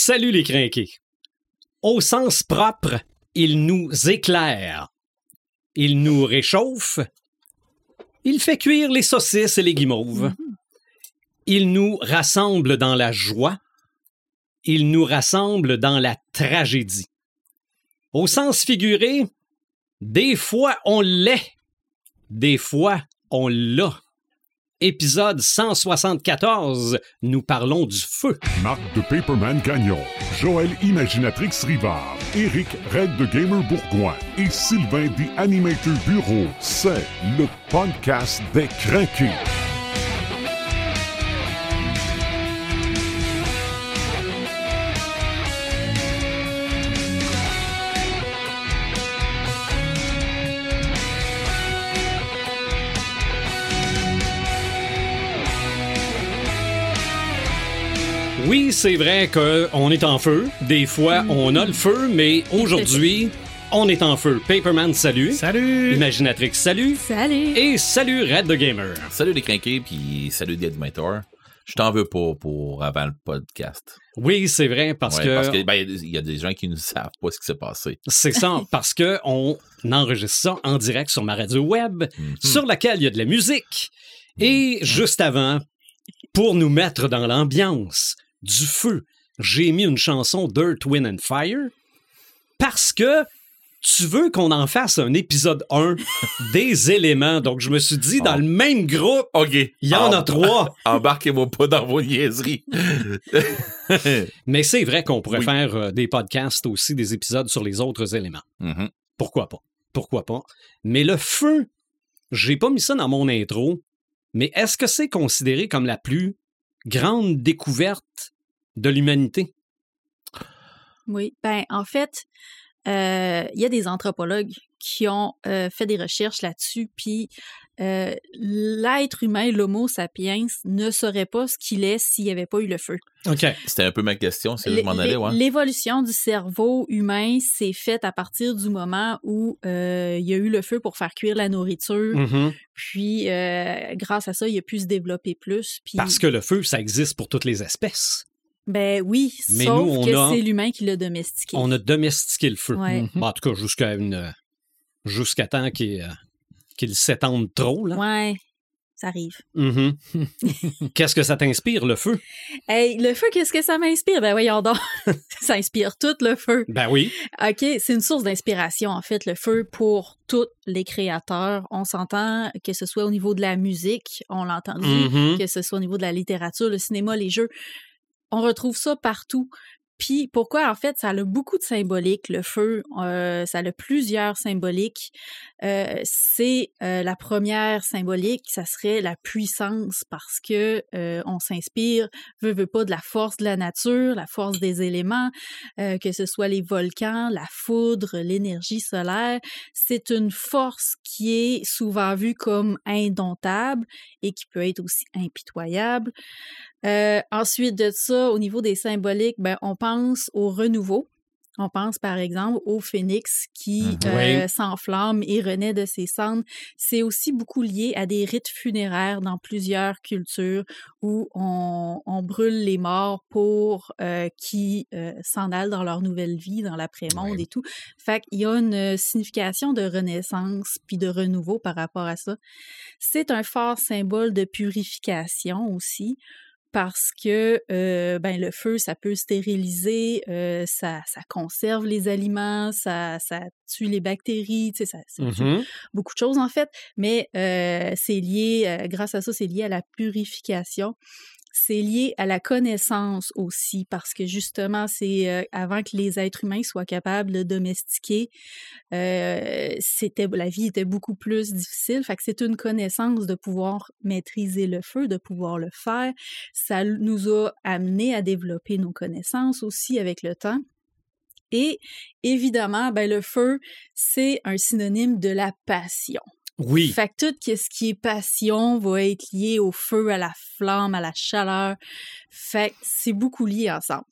Salut les crinqués. Au sens propre, il nous éclaire. Il nous réchauffe. Il fait cuire les saucisses et les guimauves. Il nous rassemble dans la joie. Il nous rassemble dans la tragédie. Au sens figuré, des fois on l'est, des fois on l'a. Épisode 174, nous parlons du feu. Marc de Paperman Gagnon, Joël Imaginatrix Rivard, Eric Red de Gamer Bourgoin et Sylvain des Animator Bureau. C'est le podcast des craqués. Oui, c'est vrai qu'on est en feu. Des fois, on a le feu, mais aujourd'hui, on est en feu. Paperman, salut. Salut! Imaginatrix, salut. Salut! Et salut Red the Gamer. Salut les crinqués, puis salut les animateurs. Je t'en veux pas pour avant le podcast. Oui, c'est vrai, parce Ouais, que, Parce que, ben, il y a des gens qui ne savent pas ce qui s'est passé. c'est ça, parce que on enregistre ça en direct sur ma radio web, Mhm. sur laquelle il y a de la musique. Et juste avant, pour nous mettre dans l'ambiance du feu, j'ai mis une chanson Dirt, Wind and Fire parce que tu veux qu'on en fasse un épisode 1 des éléments. Donc, je me suis dit, dans Oh. le même groupe, il y en a trois. Embarquez-moi pas dans vos niaiseries. Mais c'est vrai qu'on pourrait Oui. faire euh, des podcasts aussi, des épisodes sur les autres éléments. Mhm. Pourquoi pas? Pourquoi pas? Mais le feu, j'ai pas mis ça dans mon intro, mais est-ce que c'est considéré comme la plus grande découverte de l'humanité? Oui, ben en fait, euh, il y a des anthropologues qui ont euh, fait des recherches là-dessus, puis euh, l'être humain, l'Homo sapiens, ne serait pas ce qu'il est s'il n'y avait pas eu le feu. OK. C'était un peu ma question, c'est là que L'é- je m'en allais, ouais. L'évolution du cerveau humain s'est faite à partir du moment où euh, il y a eu le feu pour faire cuire la nourriture, Mhm. puis euh, grâce à ça, il a pu se développer plus. Puis, Parce que le feu, ça existe pour toutes les espèces. ben oui, Mais sauf nous, on que a- c'est l'humain qui l'a domestiqué. On a domestiqué le feu. Ouais. Bon, en tout cas, jusqu'à une. Jusqu'à temps qu'il qu'il s'étende trop, là. Ouais, ça arrive. Mhm. Qu'est-ce que ça t'inspire, le feu? Hey, le feu, qu'est-ce que ça m'inspire? Ben voyons donc, ça inspire tout le feu. Ben oui. OK, c'est une source d'inspiration, en fait, le feu, pour tous les créateurs. On s'entend que ce soit au niveau de la musique, on l'a entendu, Mhm. que ce soit au niveau de la littérature, le cinéma, les jeux. On retrouve ça partout. Puis pourquoi, en fait, ça a beaucoup de symbolique, le feu, euh, ça a plusieurs symboliques. Euh, c'est euh, la première symbolique, ça serait la puissance parce que euh, on s'inspire, veut, veut pas, de la force de la nature, la force des éléments, euh, que ce soit les volcans, la foudre, l'énergie solaire. C'est une force qui est souvent vue comme indomptable et qui peut être aussi impitoyable. Euh, ensuite de ça, au niveau des symboliques, ben, on pense au renouveau. On pense par exemple au phénix qui Mhm. euh, s'enflamme et renaît de ses cendres. C'est aussi beaucoup lié à des rites funéraires dans plusieurs cultures où on, on brûle les morts pour euh, qu'ils euh, s'en allent dans leur nouvelle vie, dans l'après-monde et tout. Fait qu'il y a une signification de renaissance puis de renouveau par rapport à ça. C'est un fort symbole de purification aussi parce que euh, ben, le feu, ça peut stériliser, euh, ça, ça conserve les aliments, ça, ça tue les bactéries, tu sais, ça, ça tue Mhm. beaucoup de choses en fait, mais euh, c'est lié, grâce à ça, c'est lié à la purification. C'est lié à la connaissance aussi, parce que justement, c'est euh, avant que les êtres humains soient capables de domestiquer, euh, la vie était beaucoup plus difficile. C'est une connaissance de pouvoir maîtriser le feu, de pouvoir le faire. Ça nous a amené à développer nos connaissances aussi avec le temps. Et évidemment, ben, le feu, c'est un synonyme de la passion. Oui. Fait que tout ce qui est passion va être lié au feu, à la flamme, à la chaleur. Fait que c'est beaucoup lié ensemble.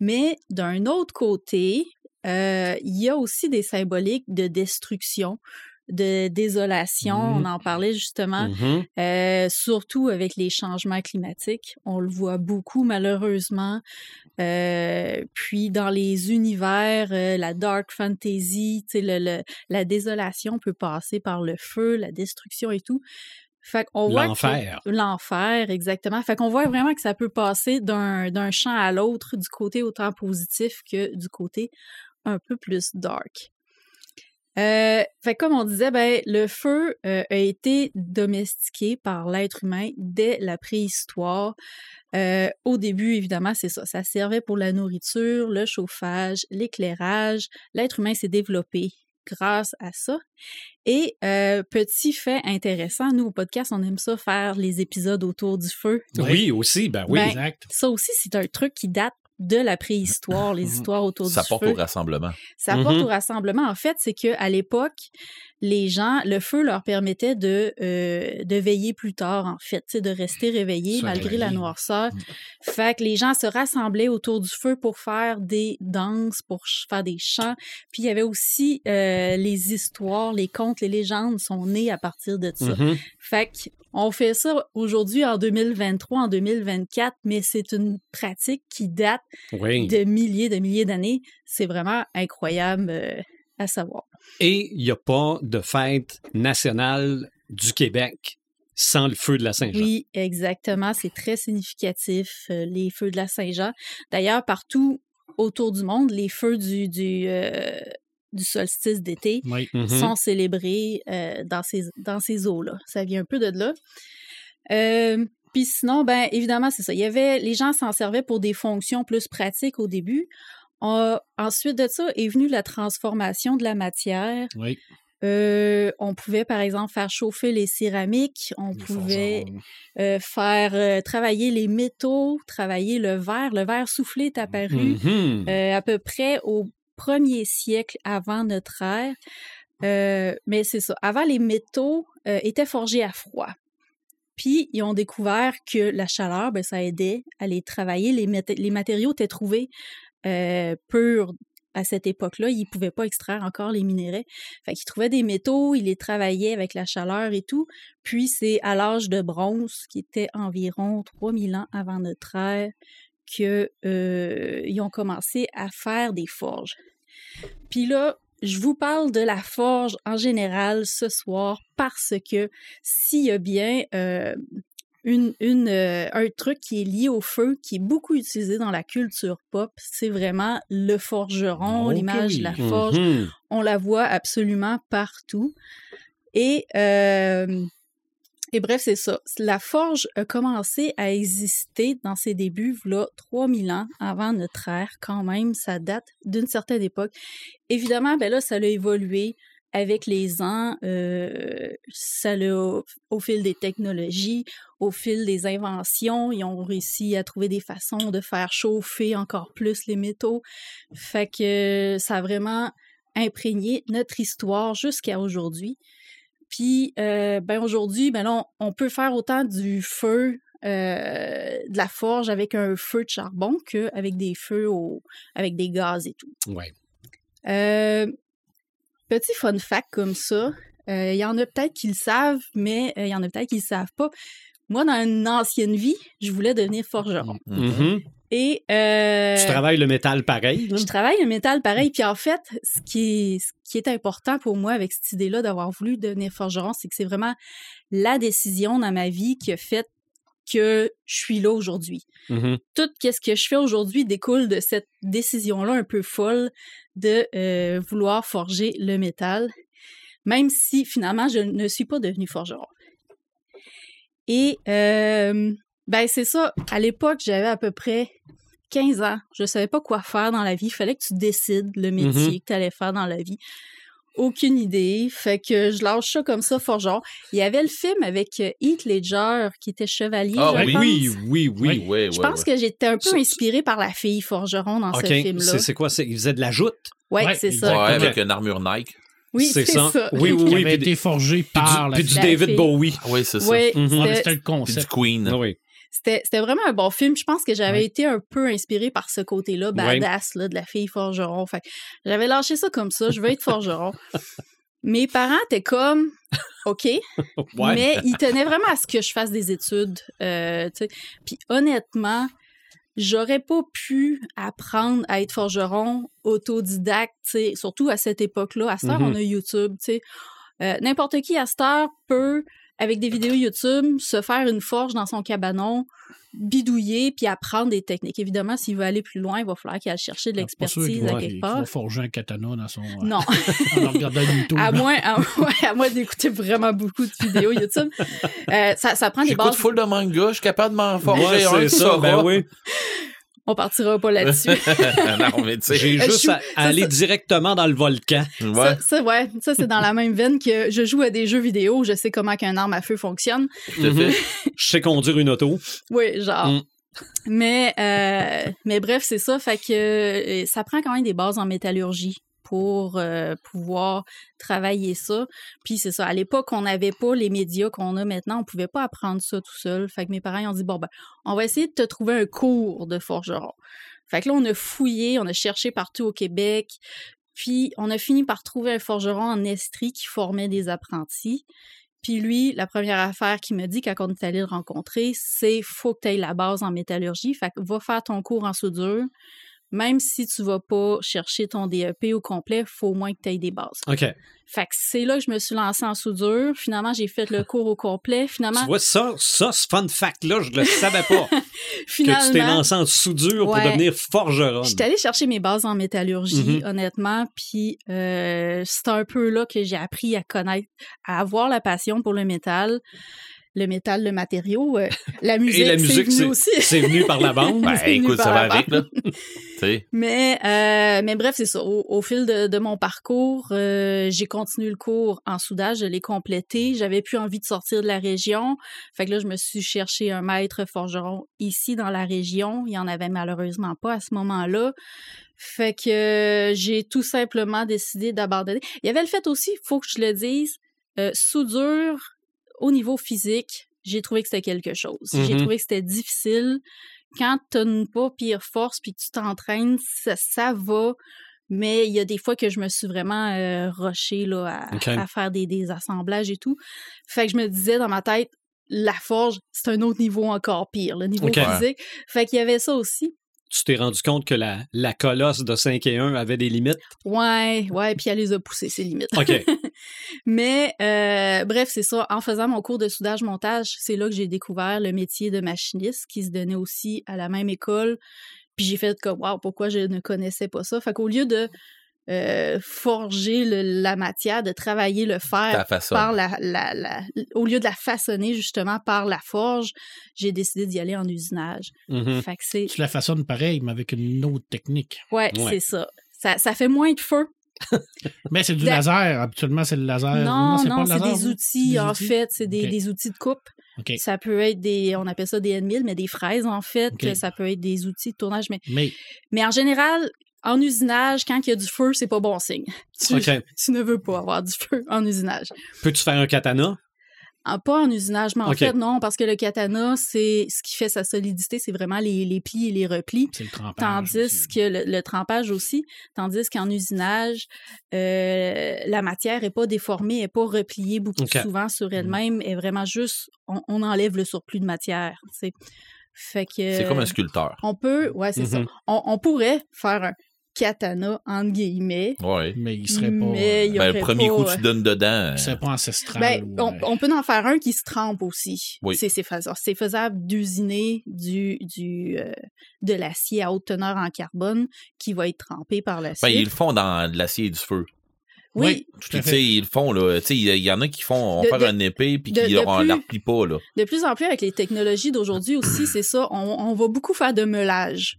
Mais d'un autre côté, euh, il y a aussi des symboliques de destruction, de désolation. Mhm. On en parlait justement, Mhm. euh, surtout avec les changements climatiques. On le voit beaucoup malheureusement. Euh, puis dans les univers, euh, la dark fantasy, le, le- la désolation peut passer par le feu, la destruction et tout. Fait qu'on voit L'enfer. L'enfer, exactement. Fait qu'on voit vraiment que ça peut passer d'un d'un champ à l'autre, du côté autant positif que du côté un peu plus dark. Euh, fait comme on disait, ben, le feu euh, a été domestiqué par l'être humain dès la préhistoire. Euh, au début, évidemment, c'est ça. Ça servait pour la nourriture, le chauffage, l'éclairage. L'être humain s'est développé grâce à ça. Et euh, petit fait intéressant, nous au podcast, on aime ça faire les épisodes autour du feu. Oui, aussi, ben oui. Ben, Exact. Ça aussi, c'est un truc qui date de la préhistoire, les histoires autour Ça du porte feu. au rassemblement. Ça porte au rassemblement. En fait, c'est que à l'époque, les gens, le feu leur permettait de, euh, de veiller plus tard, en fait, de rester réveillés malgré la noirceur. Mm. Fait que les gens se rassemblaient autour du feu pour faire des danses, pour faire des chants. Puis il y avait aussi euh, les histoires, les contes, les légendes sont nées à partir de ça. Mhm. Fait que on fait ça aujourd'hui en 2023, en 2024, mais c'est une pratique qui date Oui. de milliers de milliers d'années. C'est vraiment incroyable euh, à savoir. Et il n'y a pas de fête nationale du Québec sans le feu de la Saint-Jean. Oui, exactement. C'est très significatif, euh, les feux de la Saint-Jean. D'ailleurs, partout autour du monde, les feux du, du, euh, du solstice d'été Oui. Sont célébrés euh, dans ces, dans ces eaux-là. Ça vient un peu de là. Euh, Puis sinon, ben évidemment, c'est ça. Il y avait, les gens s'en servaient pour des fonctions plus pratiques au début. On- ensuite de ça est venue la transformation de la matière. Oui. Euh, on pouvait, par exemple, faire chauffer les céramiques. On Les pouvait euh, faire euh, travailler les métaux, travailler le verre. Le verre soufflé est apparu Mhm. euh, à peu près au premier siècle avant notre ère. Mais c'est ça. Avant, les métaux étaient forgés à froid. Puis, ils ont découvert que la chaleur, ben, ça aidait à les travailler. Les, mat- les matériaux étaient trouvés euh, purs à cette époque-là. Ils ne pouvaient pas extraire encore les minéraux. Fait qu'ils trouvaient des métaux, ils les travaillaient avec la chaleur et tout. Puis, c'est à l'âge de bronze, qui était environ 3000 ans avant notre ère, que euh, ont commencé à faire des forges. Puis là, je vous parle de la forge en général ce soir parce que s'il y a bien euh, une, une, euh, un truc qui est lié au feu, qui est beaucoup utilisé dans la culture pop, c'est vraiment le forgeron, Oh l'image de la forge Mhm. on la voit absolument partout. Et, euh, et bref, c'est ça. La forge a commencé à exister dans ses débuts, là, 3000 ans avant notre ère, quand même. Ça date d'une certaine époque. Évidemment, ben là, ça a évolué avec les ans. euh, ça au, au fil des technologies, au fil des inventions, ils ont réussi à trouver des façons de faire chauffer encore plus les métaux. Fait que ça a vraiment imprégné notre histoire jusqu'à aujourd'hui. Puis, euh, ben aujourd'hui, ben là, on, on peut faire autant du feu, euh, de la forge avec un feu de charbon qu'avec des feux au, avec des gaz et tout. Ouais. Euh, petit fun fact comme ça, euh, il y en a peut-être qui le savent, mais euh, il y en a peut-être qui le savent pas. Moi, dans une ancienne vie, je voulais devenir forgeron. Mhm. Et euh, Tu travailles le métal pareil. là? je travaille le métal pareil. Puis en fait, ce qui est, ce qui est important pour moi avec cette idée-là d'avoir voulu devenir forgeron, c'est que c'est vraiment la décision dans ma vie qui a fait que je suis là aujourd'hui. Mhm. Tout ce que je fais aujourd'hui découle de cette décision-là un peu folle de euh, vouloir forger le métal, même si finalement je ne suis pas devenue forgeron. Et euh, ben c'est ça, à l'époque, j'avais à peu près 15 ans. Je savais pas quoi faire dans la vie. Il fallait que tu décides le métier que tu allais faire dans la vie. Aucune idée. Fait que je lâche ça comme ça, forgeron. Il y avait le film avec euh, Heath Ledger qui était chevalier. Ah je oui, pense. oui, oui, oui. Oui, Je ouais, pense ouais. que j'étais un peu inspirée par la fille forgeron dans ce film-là. C'est c'est quoi? c'est- Il faisait de la joute? Ouais, Ouais, c'est ça. Ouais, avec une armure Nike. Oui, c'est ça. ça. Oui, oui, Qui oui. avait Puis, été forgé puis par du, la puis du David fille. Bowie. Ah oui, c'est ça. Mhm. C'était- le Puis concept. du Queen. Ah oui. C'était vraiment un bon film. Je pense que j'avais Ouais. été un peu inspirée par ce côté-là, badass, là, de la fille forgeron. Fait j'avais lâché ça comme ça. Je veux être forgeron. mes parents étaient comme, OK, Ouais. mais ils tenaient vraiment à ce que je fasse des études. euh. Puis honnêtement, j'aurais pas pu apprendre à être forgeron autodidacte, surtout à cette époque-là. À cette heure, Mhm. on a YouTube. Euh, N'importe qui à cette heure peut, avec des vidéos YouTube, se faire une forge dans son cabanon, bidouiller, puis apprendre des techniques. Évidemment, s'il veut aller plus loin, il va falloir qu'il aille chercher de Ah, l'expertise à quelque part. va forger un katana dans son. euh, Non. en regardant YouTube. À moins, à, ouais, à moins d'écouter vraiment beaucoup de vidéos YouTube. Euh, ça, ça prend des J'écoute bases. full de manga, je suis capable de m'en forger Ouais, un, ça. Ben oui. On partira pas là-dessus. non, mais tu sais. J'ai juste à, aller ça- directement dans le volcan. Ouais. Ça, ça, ouais, ça c'est dans la même veine que je joue à des jeux vidéo, je sais comment qu'un arme à feu fonctionne. tout à fait. Je sais conduire une auto. Oui, genre. Mm. Mais, euh, mais bref, c'est ça. Fait que euh, ça prend quand même des bases en métallurgie pour euh, pouvoir travailler ça. Puis c'est ça. À l'époque, on n'avait pas les médias qu'on a maintenant. On pouvait pas apprendre ça tout seul. Fait que mes parents ont dit bon ben, on va essayer de te trouver un cours de forgeron. Fait que là, on a fouillé, on a cherché partout au Québec. Puis on a fini par trouver un forgeron en Estrie qui formait des apprentis. Puis lui, la première affaire qu'il me dit quand on est allé le rencontrer, c'est faut que tu aies la base en métallurgie. Fait que va faire ton cours en soudure. Même si tu vas pas chercher ton DEP au complet, faut au moins que tu aies des bases. OK. Fait que c'est là que je me suis lancée en soudure. Finalement, j'ai fait le cours au complet. Finalement, Tu vois, ça, ça, ce fun fact-là, je le savais pas. que tu t'es finalement, lancé en soudure pour devenir forgeron. J'étais allée chercher mes bases en métallurgie, Mhm. honnêtement, puis euh, c'est un peu là que j'ai appris à connaître, à avoir la passion pour le métal. Le métal, le matériau, euh, la musique, la musique, c'est venu aussi. C'est venu par la bande. Ben, écoute, ça va avec, là. Mais, euh, mais bref, c'est ça. Au, au fil de, de mon parcours, euh, j'ai continué le cours en soudage, je l'ai complété. J'avais plus envie de sortir de la région. Fait que là, je me suis cherché un maître forgeron ici dans la région. Il y en avait malheureusement pas à ce moment-là. Fait que euh, j'ai tout simplement décidé d'abandonner. Il y avait le fait aussi, faut que je le dise, euh, soudure au niveau physique, j'ai trouvé que c'était quelque chose. J'ai Mhm. trouvé que c'était difficile. Quand tu une pas pire force puis que tu t'entraînes, ça, ça va. Mais il y a des fois que je me suis vraiment euh, rushée là, à, faire des, des assemblages et tout. Fait que je me disais dans ma tête, la forge, c'est un autre niveau encore pire, le niveau physique. Fait qu'il y avait ça aussi. Tu t'es rendu compte que la, la colosse de 5 et 1 avait des limites? Ouais, ouais, puis elle les a poussées, ses limites. OK. Mais euh, bref, c'est ça. En faisant mon cours de soudage-montage, c'est là que j'ai découvert le métier de machiniste qui se donnait aussi à la même école. Puis j'ai fait comme, waouh, pourquoi je ne connaissais pas ça? Fait qu'au lieu de euh, forger le- la matière, de travailler le fer par la, la, la- au lieu de la façonner justement par la forge, j'ai décidé d'y aller en usinage. Mhm. Fait que c'est, Tu la façonnes pareil, mais avec une autre technique. ouais, Ouais. c'est ça. ça. Ça fait moins de feu. Mais c'est du La- laser. Habituellement, c'est le laser. non, c'est non, pas le c'est laser, des outils, Des en outils? fait. C'est des, des outils de coupe. OK. Ça peut être des, on appelle ça des N1000, mais des fraises, en fait. Ok. Ça peut être des outils de tournage. Mais, Mais mais en général, en usinage, quand il y a du feu, c'est pas bon signe. Tu, ne veux pas avoir du feu en usinage. Peux-tu faire un katana? En, pas en usinage, mais en fait, non, parce que le katana, c'est ce qui fait sa solidité, c'est vraiment les, les plis et les replis. c'est le trempage. Tandis aussi. que le, le trempage aussi, tandis qu'en usinage, euh, la matière est pas déformée, elle est pas repliée beaucoup Ok. souvent sur elle-même, elle est vraiment juste, on, on enlève le surplus de matière. Fait que C'est comme un sculpteur. on peut, ouais, c'est ça. Mhm. On, on pourrait faire un katana entre guillemets, Ouais. Mais il serait pas. mais il y Ben, le premier pas, coup, euh, tu donnes dedans. il serait pas ancestral. ben, ou, on, euh, on peut en faire un qui se trempe aussi. Oui. C'est c'est faisable, c'est faisable d'usiner du, du, euh, de l'acier à haute teneur en carbone qui va être trempé par la Ben, suite. ils le font dans de l'acier et du feu. Oui, tout à tu sais, fait. ils le font, là. Tu sais, il y, en a qui font, on De- va faire de- un épée, puis qui on plus- la replie pas, là. de plus en plus avec les technologies d'aujourd'hui aussi, c'est ça. On, on va beaucoup faire de meulage.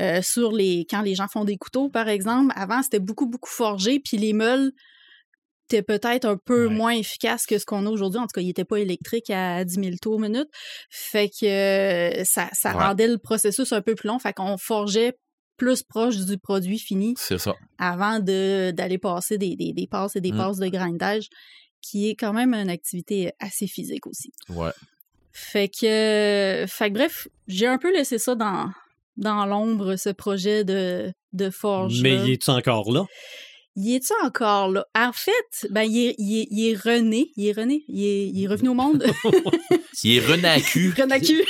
Euh, sur les quand les gens font des couteaux par exemple avant c'était beaucoup beaucoup forgé puis les meules étaient peut-être un peu Ouais. moins efficaces que ce qu'on a aujourd'hui en tout cas ils n'étaient pas électriques à 10 000 tours minute fait que euh, ça, ça Ouais. rendait le processus un peu plus long fait qu'on forgeait plus proche du produit fini C'est ça. avant de d'aller passer des, des, des passes et des Mm. passes de grindage qui est quand même une activité assez physique aussi Ouais. fait que, fait que bref, j'ai un peu laissé ça dans, dans l'ombre, ce projet de, de forge. Mais il est encore là? Il est-tu encore là? En fait, ben, il est, il est, il est rené. Il est rené. Il est, il est revenu au monde. Il est renacu, Renacu.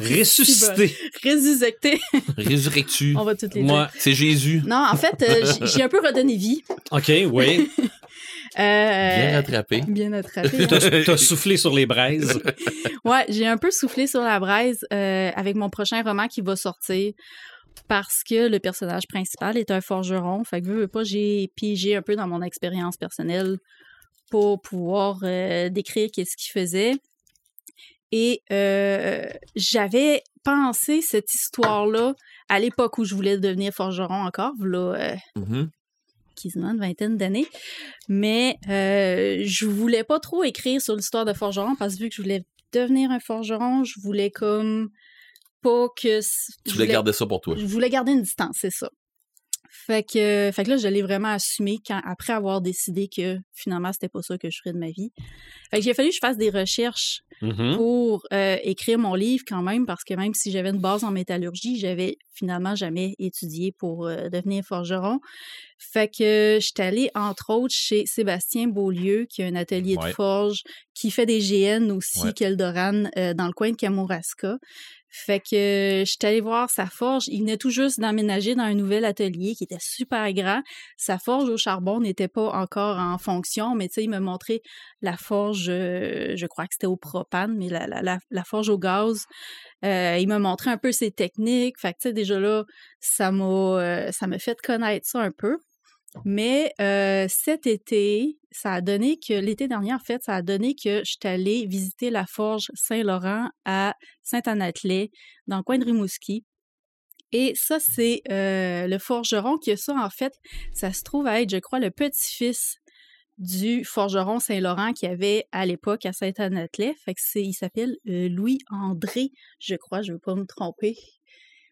Ressuscité. Résurrecté. résurrectu. On va toutes les. Moi, C'est Jésus. Non, en fait, euh, j'ai un peu redonné vie. OK, oui. Euh, Bien rattrapé. Bien attrapé. T'as t'as soufflé sur les braises. Ouais, j'ai un peu soufflé sur la braise euh, avec mon prochain roman qui va sortir parce que le personnage principal est un forgeron. Fait que veux, veux pas, j'ai piégé un peu dans mon expérience personnelle pour pouvoir euh, décrire qu'est-ce qu'il faisait. Et euh, j'avais pensé cette histoire-là à l'époque où je voulais devenir forgeron encore, là, euh, Mhm. Quasiment une vingtaine d'années. Mais euh, je voulais pas trop écrire sur l'histoire de forgeron parce que vu que je voulais devenir un forgeron, je voulais comme pas que... Tu je voulais garder ça pour toi. Je voulais garder une distance, c'est ça. Fait que, fait que là, je l'ai vraiment assumé quand, après avoir décidé que finalement, c'était pas ça que je ferais de ma vie. Fait que j'ai fallu que je fasse des recherches Mhm. pour euh, écrire mon livre quand même, parce que même si j'avais une base en métallurgie, j'avais finalement jamais étudié pour euh, devenir forgeron. Fait que j'étais allée, entre autres, chez Sébastien Beaulieu, qui a un atelier Ouais. de forge, qui fait des GN aussi, Ouais. qu'Eldoran, euh, dans le coin de Kamouraska. Fait que euh, j'étais allée voir sa forge. Il venait tout juste d'emménager dans un nouvel atelier qui était super grand. Sa forge au charbon n'était pas encore en fonction, mais tu sais, il me montrait la forge, euh, je crois que c'était au propane, mais la forge au gaz. Euh, il m'a montré un peu ses techniques. Fait que, tu sais, déjà là, ça m'a, euh, ça m'a fait connaître ça un peu. Mais cet été, ça a donné que, l'été dernier, en fait, ça a donné que je suis allée visiter la forge Saint-Laurent à Saint-Anatelet, dans le coin de Rimouski. Et ça, c'est le forgeron qui a ça, en fait, ça se trouve à être, je crois, le petit-fils du forgeron Saint-Laurent qu'il y avait à l'époque à Saint-Anatelet. Fait c'est, il s'appelle Louis-André, je crois, je ne veux pas me tromper.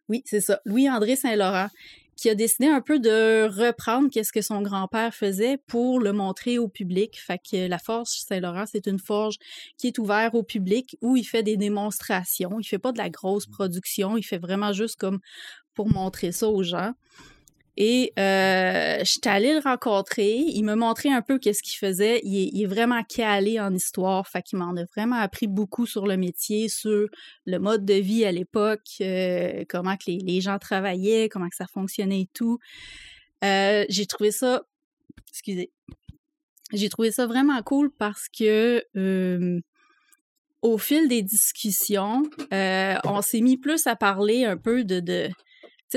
Oui, c'est ça, Louis-André Saint-Laurent, qui a décidé un peu de reprendre qu'est-ce que son grand-père faisait pour le montrer au public. Fait que la forge Saint-Laurent, c'est une forge qui est ouverte au public où il fait des démonstrations. Il fait pas de la grosse production, il fait vraiment juste comme pour montrer ça aux gens. Et euh, j'étais allée le rencontrer. Il m'a montré un peu qu'est-ce qu'il faisait. Il est, vraiment calé en histoire. Fait qu'il m'en a vraiment appris beaucoup sur le métier, sur le mode de vie à l'époque, euh, comment que les, gens travaillaient, comment que ça fonctionnait et tout. Euh, j'ai trouvé ça... Excusez. J'ai trouvé ça vraiment cool parce que... euh, au fil des discussions, euh, on s'est mis plus à parler un peu de, de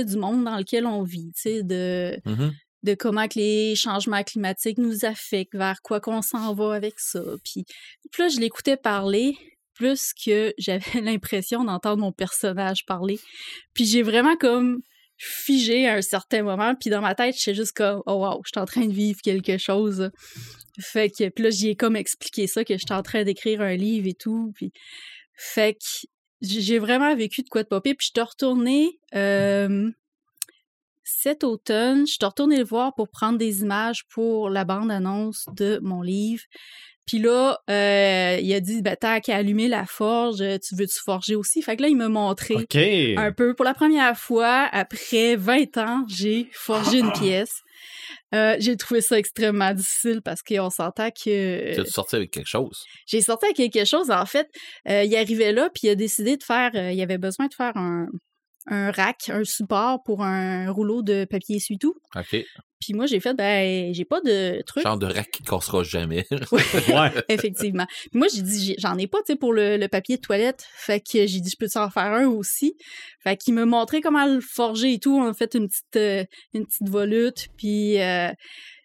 du monde dans lequel on vit, tu sais, de, Mhm. de comment que les changements climatiques nous affectent, vers quoi qu'on s'en va avec ça. Puis, puis là, je l'écoutais parler plus que j'avais l'impression d'entendre mon personnage parler. Puis j'ai vraiment comme figé à un certain moment, puis dans ma tête, j'étais juste comme « Oh wow, je suis en train de vivre quelque chose. » Fait que, puis là, j'y ai comme expliqué ça, que j'étais en train d'écrire un livre et tout, puis... Fait que j'ai vraiment vécu de quoi de popper, puis je suis retournée euh, cet automne, je suis retournée le voir pour prendre des images pour la bande-annonce de mon livre. Puis là, euh, il a dit, ben, t'as qu'à allumer la forge, tu veux-tu forger aussi? Fait que là, il m'a montré un peu. Pour la première fois, après 20 ans, j'ai forgé une pièce. Euh, j'ai trouvé ça extrêmement difficile parce qu'on s'entend que... Tu as sorti avec quelque chose? J'ai sorti avec quelque chose. En fait, euh, il arrivait là, puis il a décidé de faire. euh, il avait besoin de faire un, un rack, un support pour un rouleau de papier essuie-tout. OK. Puis moi, j'ai fait, ben, j'ai pas de truc. Genre de rack qui cassera jamais. Ouais. Effectivement. Puis moi, j'ai dit, j'en ai pas, tu sais, pour le, le papier de toilette. Fait que j'ai dit, je peux en faire un aussi? Fait qu'il m'a montré comment le forger et tout. On a fait une petite, euh, une petite volute. Puis euh,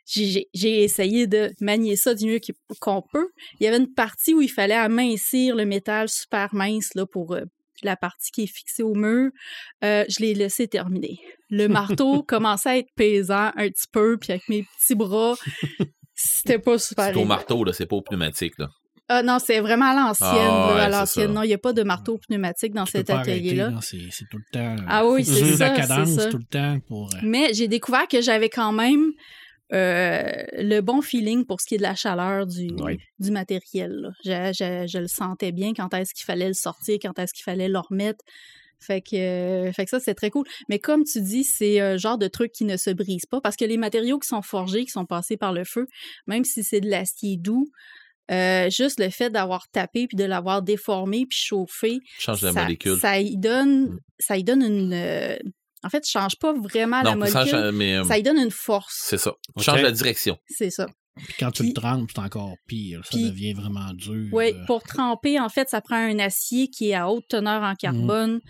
j'ai- j'ai j'ai essayé de manier ça du mieux qu'on peut. Il y avait une partie où il fallait amincir le métal super mince, là, pour euh, la partie qui est fixée au mur. Euh, je l'ai laissé terminer. Le marteau commençait à être pesant un petit peu, puis avec mes petits bras, c'était pas super C'est au marteau, là, c'est pas au pneumatique, là. Ah non, c'est vraiment à l'ancienne. Ah, là, ouais, à l'ancienne. Non, il n'y a pas de marteau pneumatique dans Tu cet atelier-là. là, C'est tout le temps. Ah oui, c'est c'est ça, c'est cadence ça. tout le temps pour. euh, Mais j'ai découvert que j'avais quand même euh, le bon feeling pour ce qui est de la chaleur du, Oui. du matériel. Je, je- je le sentais bien quand est-ce qu'il fallait le sortir, quand est-ce qu'il fallait le remettre. Fait que, euh, fait que ça, c'est très cool. Mais comme tu dis, c'est un genre de truc qui ne se brise pas parce que les matériaux qui sont forgés, qui sont passés par le feu, même si c'est de l'acier doux, euh, juste le fait d'avoir tapé puis de l'avoir déformé puis chauffé, Change la ça, molécule. ça y donne, Mm. ça y donne une. Euh, en fait, ça change pas vraiment la non, molécule. mais euh, Ça y donne une force. c'est ça. Ok. Change la direction. C'est ça. Puis quand tu Puis- le trempes, c'est encore pire. Ça Puis- devient vraiment dur. Oui, euh. pour tremper, en fait, ça prend un acier qui est à haute teneur en carbone.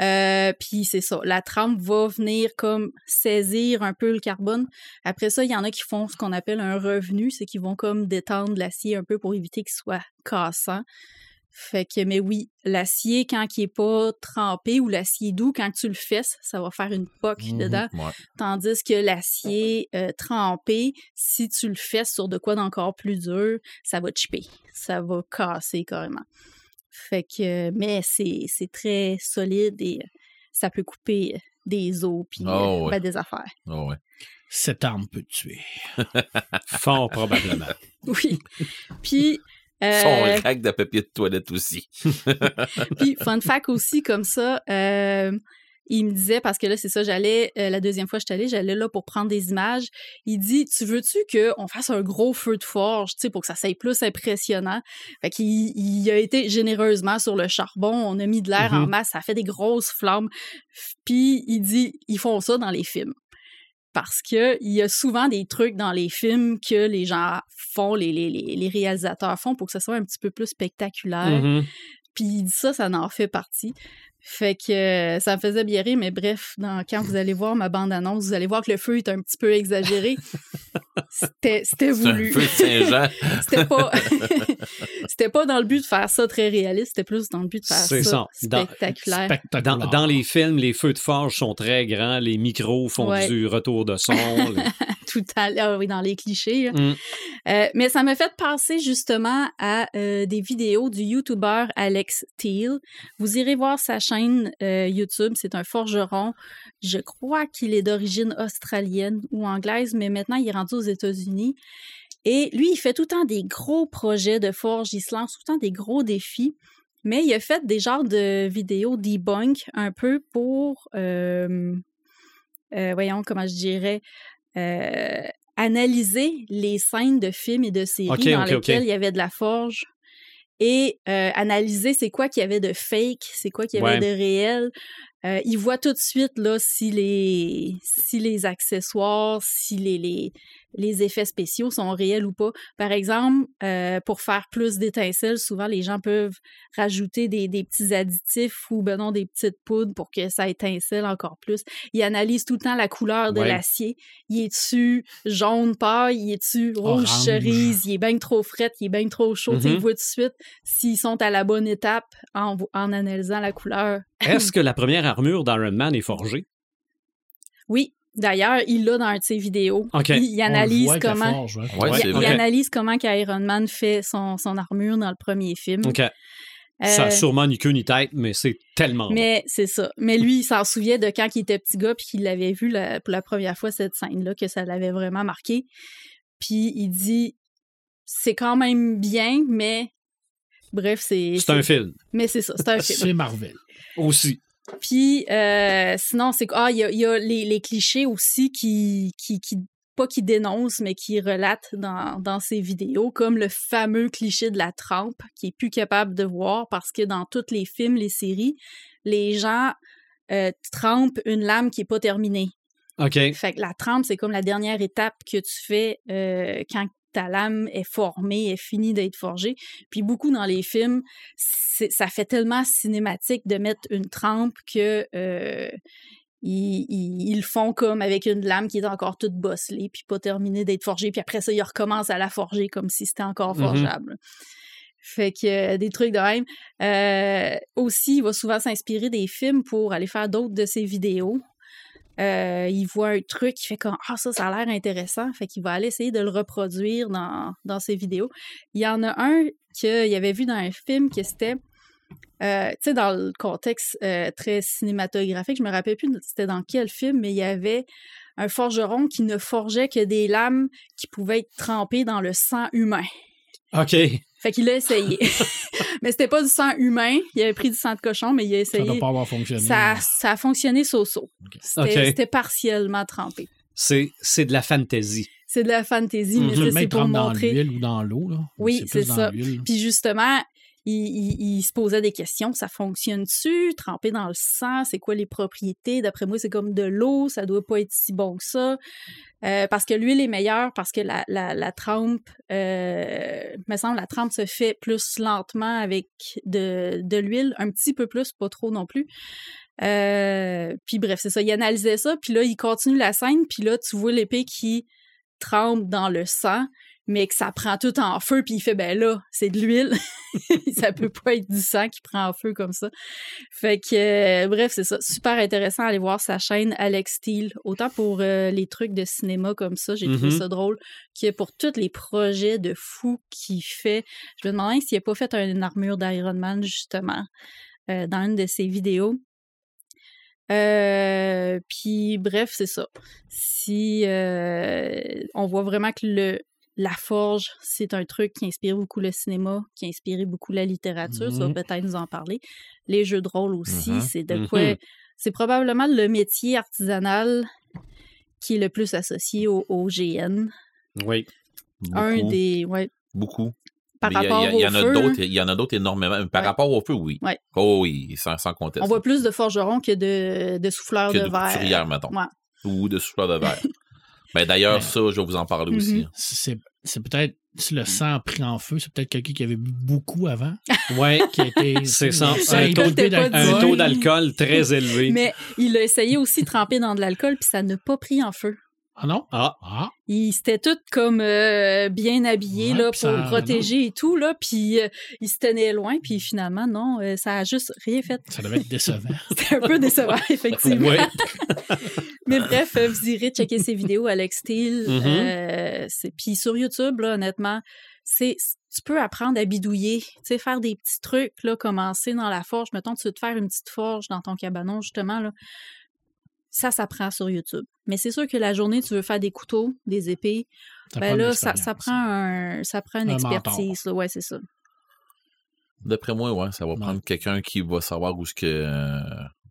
Euh, puis c'est ça, la trempe va venir comme saisir un peu le carbone. Après ça, il y en a qui font ce qu'on appelle un revenu, c'est qu'ils vont comme détendre l'acier un peu pour éviter qu'il soit cassant. Fait que, mais oui, l'acier, quand il est pas trempé ou l'acier doux, quand tu le fesses, ça va faire une poque Mhm. dedans. Ouais. Tandis que l'acier euh, trempé, si tu le fesses sur de quoi d'encore plus dur, ça va chipper. Ça va casser carrément. Fait que, mais c'est c'est très solide et euh, ça peut couper euh, des os puis euh, Oh, ouais. ben, des affaires. Oh, ouais. Cette arme peut tuer. Fort probablement. Oui. Puis, Son rack de papier de toilette aussi. Puis, fun fact aussi, comme ça, euh, il me disait, parce que là, c'est ça, j'allais, euh, la deuxième fois que je suis allée, j'allais là pour prendre des images. Il dit, tu veux-tu qu'on fasse un gros feu de forge, tu sais, pour que ça soit plus impressionnant? Fait qu'il il a été généreusement sur le charbon, on a mis de l'air en Mhm. masse, ça fait des grosses flammes. Puis, il dit, ils font ça dans les films. Parce que il y a souvent des trucs dans les films que les gens font, les, les, les, les réalisateurs font pour que ça soit un petit peu plus spectaculaire. Mhm. Puis il dit ça, ça en fait partie. Fait que euh, ça me faisait bien rire, mais bref, dans, quand vous allez voir ma bande-annonce, vous allez voir que le feu est un petit peu exagéré. C'était voulu. feu de Saint-Jean. C'était pas... c'était pas dans le but de faire ça très réaliste, c'était plus dans le but de faire ça, spectaculaire. Spectaculaire. Dans, dans les films, les feux de forge sont très grands, les micros font Ouais. du retour de son. les- Tout à l'heure, oui, dans les clichés. Mm. Euh, mais ça m'a fait penser justement à euh, des vidéos du YouTuber Alex Teal. Vous irez voir sa chaîne euh, YouTube. C'est un forgeron. Je crois qu'il est d'origine australienne ou anglaise, mais maintenant il est rendu aux États-Unis. Et lui, il fait tout le temps des gros projets de forge. Il se lance tout le temps des gros défis. Mais il a fait des genres de vidéos debunk un peu pour, euh, euh, voyons comment je dirais, euh, analyser les scènes de films et de séries dans lesquelles il y avait de la forge et euh, analyser c'est quoi qu'il y avait de fake, c'est quoi qu'il y avait Ouais. de réel. Euh, il voit tout de suite là si les si les accessoires, si les, les, les effets spéciaux sont réels ou pas. Par exemple, euh, pour faire plus d'étincelles, souvent les gens peuvent rajouter des, des petits additifs ou ben non, des petites poudres pour que ça étincelle encore plus. Il analyse tout le temps la couleur de Ouais. l'acier. Il est-tu jaune paille, il est-tu rouge Orange. cerise, il est bien trop fret, il est bien trop chaud. Tu sais, Mhm. Il voit tout de suite s'ils sont à la bonne étape en, en analysant la couleur. Est-ce que la première armure d'Iron Man est forgée? Oui, d'ailleurs, il l'a dans un de ses vidéos. Il, analyse comment... forge, ouais. Ouais, Ouais, c'est Il, analyse comment qu'Iron Man fait son, son armure dans le premier film. Ça a Euh, sûrement ni queue ni tête, mais c'est tellement bon. Mais c'est ça. Mais lui, il s'en souvient de quand il était petit gars puis qu'il l'avait vu la- pour la première fois cette scène-là, que ça l'avait vraiment marqué. Puis il dit c'est quand même bien, mais bref, c'est. C'est un film Mais c'est ça, c'est un film. C'est Marvel. aussi. Puis euh, sinon, c'est ah, il y a, il y a les, les clichés aussi qui, qui, qui pas qui dénoncent, mais qui relatent dans, dans ces vidéos, comme le fameux cliché de la trempe, qui est plus capable de voir parce que dans tous les films, les séries, les gens euh, trempent une lame qui est pas terminée. OK. Fait que la trempe, c'est comme la dernière étape que tu fais euh, quand ta lame est formée, est finie d'être forgée. Puis beaucoup dans les films, ça fait tellement cinématique de mettre une trempe que euh, ils, ils- ils le font comme avec une lame qui est encore toute bosselée, puis pas terminée d'être forgée. Puis après ça, ils recommencent à la forger comme si c'était encore Mhm. forgeable. Fait que euh, des trucs de même. Euh, aussi, il va souvent s'inspirer des films pour aller faire d'autres de ses vidéos. Euh, il voit un truc, il fait comme Ah, ça, ça a l'air intéressant. Fait qu'il va aller essayer de le reproduire dans, dans ses vidéos. Il y en a un qu'il avait vu dans un film que c'était. euh, tu sais, dans le contexte euh, très cinématographique, je me rappelle plus c'était dans quel film, mais il y avait un forgeron qui ne forgeait que des lames qui pouvaient être trempées dans le sang humain. OK. Fait qu'il l'a essayé. mais c'était pas du sang humain. Il avait pris du sang de cochon, mais il a Ça doit essayé. pas avoir fonctionné. Ça, ça a fonctionné so-so. C'était Ok. c'était partiellement trempé. C'est, c'est de la fantasy. C'est de la fantaisie, mais Mhm. ça, Le c'est pour dans montrer. l'huile ou dans l'eau. là. Oui, c'est dans ça. Puis justement, il, se posait des questions. Ça fonctionne-tu? Tremper dans le sang, c'est quoi les propriétés? D'après moi, c'est comme de l'eau. Ça doit pas être si bon que ça. Euh, parce que l'huile est meilleure, parce que la, la, la trempe, euh, me semble, la trempe se fait plus lentement avec de, de l'huile, un petit peu plus, pas trop non plus. Euh, puis bref, c'est ça. Il analysait ça, puis là, il continue la scène, puis là, tu vois l'épée qui trempe dans le sang, mais que ça prend tout en feu, puis il fait, ben là, c'est de l'huile. ça peut pas être du sang qui prend en feu comme ça. Fait que, euh, bref, c'est ça. Super intéressant à aller voir sa chaîne Alex Steele. Autant pour euh, les trucs de cinéma comme ça, j'ai trouvé Mhm. ça drôle, que pour tous les projets de fou qu'il fait. Je me demandais s'il a pas fait une armure d'Iron Man, justement, euh, dans une de ses vidéos. Euh, puis bref, c'est ça. Si euh, on voit vraiment que le la forge, c'est un truc qui inspire beaucoup le cinéma, qui a inspiré beaucoup la littérature, ça va Mhm. peut-être nous en parler. Les jeux de rôle aussi, Mhm. c'est de Mhm. quoi c'est probablement le métier artisanal qui est le plus associé au, au GN. Oui. Un des ouais, beaucoup. par Mais rapport il y, en a feu, d'autres, il y en a d'autres énormément. Par Ouais. rapport au feu, oui. Ouais. Oh oui, sans, sans conteste. on voit plus de forgerons que de, de souffleurs que de, de verre. mettons. Ouais. Ou de souffleurs de verre. Ben, d'ailleurs, Ouais. ça, je vais vous en parler aussi. Mhm. C'est c'est peut-être, si le sang a pris en feu, c'est peut-être quelqu'un qui avait bu beaucoup avant, Ouais. qui a été. C'est ça. Un taux d'alcool très élevé. Mais il a essayé aussi de tremper dans de l'alcool, puis ça n'a pas pris en feu. Ah non? Ah, Ah, Ils étaient tous comme euh, bien habillés Ouais, là, pour ça- protéger et tout, là, puis euh, ils se tenaient loin, puis finalement, non, euh, ça a juste rien fait. ça devait être décevant. C'était un peu décevant, effectivement. Mais bref, euh, vous irez checker ses vidéos, Alex Steele. Mhm. euh, c'est- puis sur YouTube, là, honnêtement, c'est tu peux apprendre à bidouiller, tu sais, faire des petits trucs, là, commencer dans la forge. Mettons, tu veux te faire une petite forge dans ton cabanon, justement, là. Ça s'apprend sur YouTube. Mais c'est sûr que la journée, tu veux faire des couteaux, des épées, Ça ben là, ça, ça prend un, ça prend une Un expertise, là. Ouais, c'est ça. D'après moi, ouais, ça va Ouais. prendre quelqu'un qui va savoir où ce que. euh,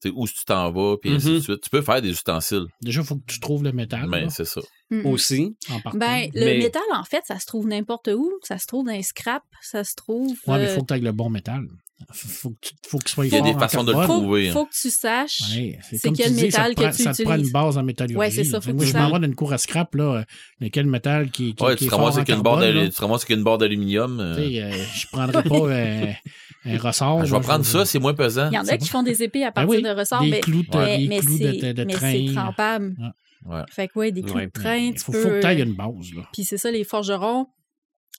tu sais, où tu t'en vas, puis ainsi Mhm. de suite. Tu peux faire des ustensiles, Déjà, il faut que tu trouves le métal. mais là, c'est ça. Mm. Aussi. en partant. Ben, le Mais- métal, en fait, ça se trouve n'importe où. Ça se trouve dans les scraps, ça se trouve. Ouais, mais il euh, faut que tu aies le bon métal. Faut, faut que tu faut que sois Il y a des en façons de le carbone. faut, trouver, hein. faut que tu saches. Ouais, c'est quel tu dis, métal que prend, tu ça te prend une base en métallurgie. Ouais, c'est ça, là. faut que Moi, je m'en saches. vais dans une cour à scrap, là, euh, de quel métal qui, qui, Ouais, qui tu est te fort ramasses en avec une barre carbone, d'al- là. tu te ramasses avec une barre d'aluminium. euh, euh, je prendrais pas euh, un ressort. ah, je vais là, prendre ça, c'est moins pesant. Il y en a qui font des épées à Ben partir oui, de ressorts, des mais, clous de, mais, des mais clous de, c'est trempable. Ouais. Fait que ouais, des clous de train, Il tu faut, que tu une base. Là. Puis c'est ça, les forgerons,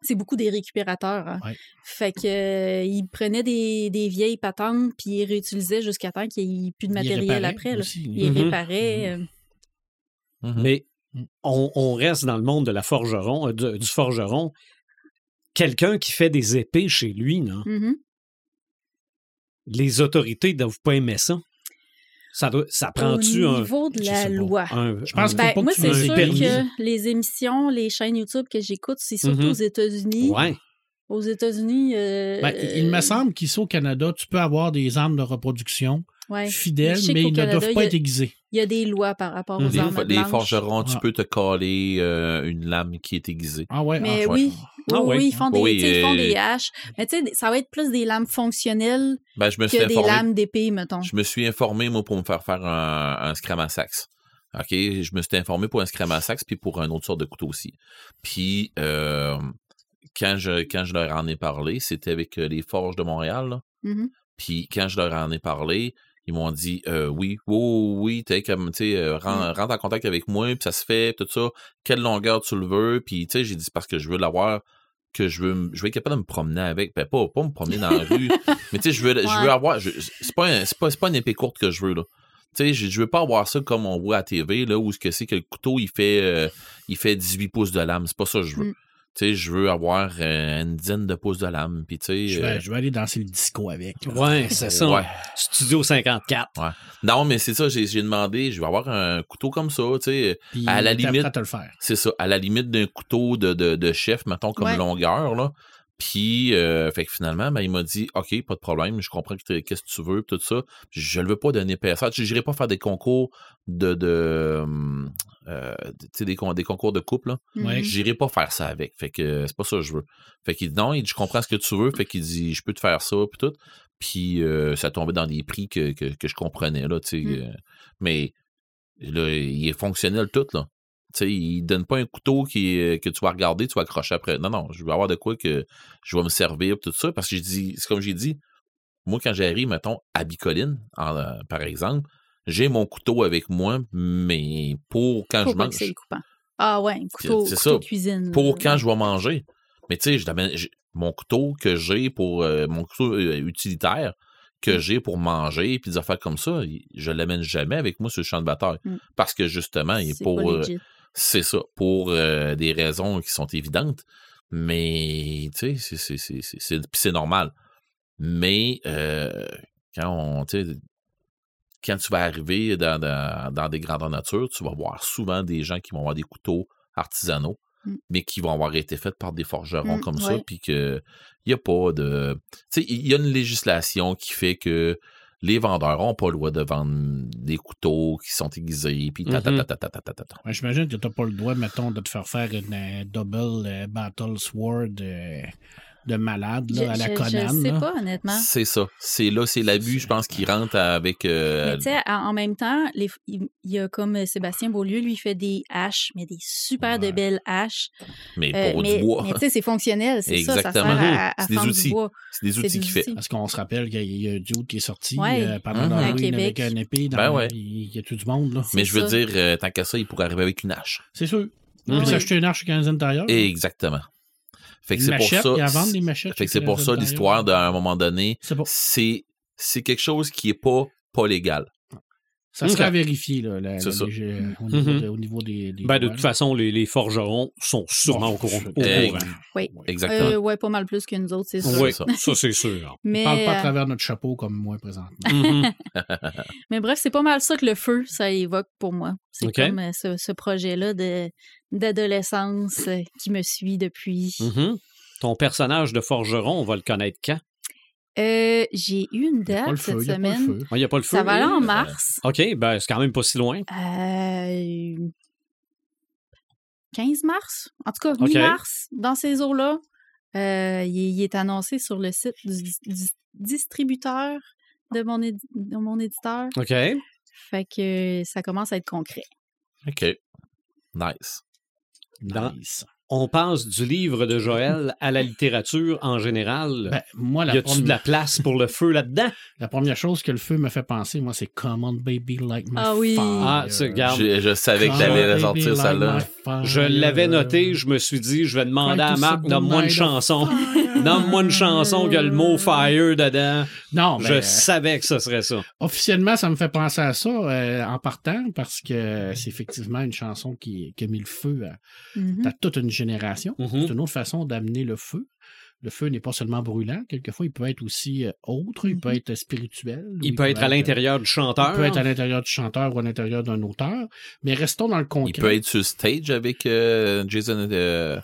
c'est beaucoup des récupérateurs. hein. Ouais. Fait que euh, ils prenaient des, des vieilles patentes puis ils réutilisaient jusqu'à temps qu'il n'y ait plus de matériel après. Là. aussi. Ils Mhm. réparaient. euh, Mhm. Mais on, on reste dans le monde de la forgeron, euh, du, du forgeron. Quelqu'un qui fait des épées chez lui, mhm. les autorités ne doivent pas aimer ça. Ça, doit, ça Au prend-tu un, niveau de la pas. loi. un- Je pense Ben, pas moi, c'est sûr permis. que les émissions, les chaînes YouTube que j'écoute, c'est surtout Mhm. aux États-Unis. Ouais. Aux États-Unis. euh, Ben, il me semble qu'ici au Canada, tu peux avoir des armes de reproduction ouais. fidèles, mais ils ne doivent pas a- être aiguisés. Il y a des lois par rapport aux Mhm. Les, armes les blanches. forgerons, tu Ah. peux te coller euh, une lame qui est aiguisée. Ah ouais, Mais ah, oui, Ah oui, ils font des, Oui, ils font euh, des haches. Mais tu sais, ça va être plus des lames fonctionnelles Ben, je me suis que des lames d'épée, mettons. Je me suis informé, moi, pour me faire faire un, un scram à sax. OK? Je me suis informé pour un scram à sax puis pour un autre sorte de couteau aussi. Puis, euh, quand, je, quand je leur en ai parlé, c'était avec euh, les Forges de Montréal. là. Mhm. Puis, quand je leur en ai parlé, ils m'ont dit euh, oui, oui, oui, comme, tu sais, euh, ren- rentre en contact avec moi, puis ça se fait, tout ça. Quelle longueur tu le veux? Puis, tu sais, j'ai dit parce que je veux l'avoir que je veux je veux être capable de me promener avec ben pas pas me promener dans la rue mais tu sais je veux je veux avoir c'est pas un- pas pas une épée courte que je veux là tu sais je, je veux pas avoir ça comme on voit à TV là où ce que c'est que le couteau il fait euh, il fait 18 pouces de lame c'est pas ça que je veux Mm. Tu sais je veux avoir euh, une dizaine de pouces de lame puis tu sais Je euh, vais, je vais aller danser le disco avec. là. Ouais, c'est ça. Ouais. Studio 54. non mais c'est ça j'ai demandé je vais avoir un couteau comme ça tu sais Puis À la limite- c'est ça à la limite d'un couteau de, de, de chef mettons comme Ouais. longueur là Puis, euh, fait que finalement, ben, il m'a dit, OK, pas de problème, je comprends qu'est-ce que tu veux, tout ça. Je ne veux pas donner PSA. Je n'irai pas faire des concours de, de, hum, euh, des, con- des concours de couple. Ouais. Mhm. J'irai pas faire ça avec. Fait que c'est pas ça que je veux. Fait qu'il dit non, il dit je comprends ce que tu veux. Fait qu'il dit je peux te faire ça puis tout. Puis euh, ça tombait dans des prix que, que, que je comprenais là, tu sais. Mm. euh, mais là, il est fonctionnel tout là. Sais, il donne pas un couteau qui, que tu vas regarder, tu vas accrocher après. Non, non, je veux avoir de quoi que je vais me servir tout ça. Parce que j'ai dit, c'est comme j'ai dit, moi quand j'arrive, mettons, à Bicoline, en, euh, par exemple, j'ai mon couteau avec moi, mais pour quand Faut je mange. c'est coupant. Ah ouais, un couteau, C'est ça. de cuisine. pour quand je vais manger. Mais tu sais, je mon couteau que j'ai pour euh, mon couteau euh, utilitaire que j'ai pour manger puis des affaires comme ça, je l'amène jamais avec moi sur le champ de bataille Mm. parce que justement, il est pour euh. C'est ça pour euh, des raisons qui sont évidentes. Mais tu sais, c'est- normal. Mais euh, quand on quand tu vas arriver dans, dans, dans des grandeurs nature, tu vas voir souvent des gens qui vont avoir des couteaux artisanaux, Mm. mais qui vont avoir été faits par des forgerons Mm, comme ça, puis que il n'y a pas de... Tu sais, il y a une législation qui fait que les vendeurs n'ont pas le droit de vendre des couteaux qui sont aiguisés, puis ta, ta, ta, ta, ta, ta, ta, ta, ta. Ouais, J'imagine que t'as pas le droit, mettons, de te faire faire une euh, double euh, battle sword euh, de malade là, Je, à la je- Conan. je sais là. pas, honnêtement. C'est ça. C'est là, c'est l'abus, je pense, qui rentre avec... euh, Mais tu sais, en même temps, les- il y a comme euh, Sébastien Beaulieu, lui, il fait des haches, mais des super de belles haches. mais Euh, pour mais du bois. mais tu sais, c'est fonctionnel, c'est ça, ça sert à, à C'est des fendre outils. du bois. C'est des C'est outils qu'il fait. Parce qu'on se rappelle qu'il y a un dude qui est sorti Ouais. euh, pendant. À l'Halloween avec Québec. une épée dans Ben ouais. Il y a tout du monde, là. Mais je veux ça. dire, tant qu'à ça, il pourrait arriver avec une hache. C'est sûr. Ah On peut ouais. s'acheter une arche chez Canadian Tire. Exactement. Fait que c'est pour ça. il y a à vendre des machettes Fait que c'est pour ça l'histoire d'un moment donné, c'est c'est quelque chose qui est pas pas légal. Ça serait Ok. à vérifier, là, la- la- euh, au, niveau Mhm. de- au niveau des. des Ben, de toute façon, les, les forgerons sont sûrement Bon, au courant. je- au courant. Oui. Exactement. Euh, ouais, pas mal plus que nous autres, c'est sûr. Oui, ça. ça, c'est sûr. On Mais, parle pas à euh, travers notre chapeau comme moi présentement. Mhm. mais bref, c'est pas mal ça que le feu, ça évoque pour moi. C'est comme ce, ce projet-là de d'adolescence qui me suit depuis. Mhm. Ton personnage de forgeron, on va le connaître quand? Euh, J'ai eu une date feu, cette il y a pas le semaine. feu. Il n'y a pas le feu? Ça va aller en euh, mars. OK, ben c'est quand même pas si loin. Euh, 15 mars, en tout cas Ok. mi-mars, dans ces eaux-là. Euh, il, est- il est annoncé sur le site du, dis- distributeur de mon, édi- de mon éditeur. OK. Fait que ça commence à être concret. OK. Nice. Dans- Nice. On passe du livre de Joël à la littérature en général. Ben, moi, la, y a-tu de première- la place pour le feu là-dedans? la première chose que le feu me fait penser, moi, c'est Come on, baby, like my Ah oui. fire. Ah, c'est- regarde. Je, je savais que t'allais ressortir ça like là. Je l'avais noté, je me suis dit, je vais demander Try à Marc, nomme-moi une chanson. Nomme-moi une chanson qui a le mot fire dedans. Non, Je ben, savais que ce serait ça. officiellement, ça me fait penser à ça euh, en partant parce que c'est effectivement une chanson qui, qui a mis le feu à, Mhm. à toute une génération. Mhm. C'est une autre façon d'amener le feu. Le feu n'est pas seulement brûlant, quelquefois il peut être aussi euh, autre, il peut Mhm. être spirituel. Il peut être à euh, l'intérieur du chanteur. Il peut être à l'intérieur du chanteur ou à l'intérieur d'un auteur. Mais restons dans le concret. Il peut être sur stage avec euh, Jason euh,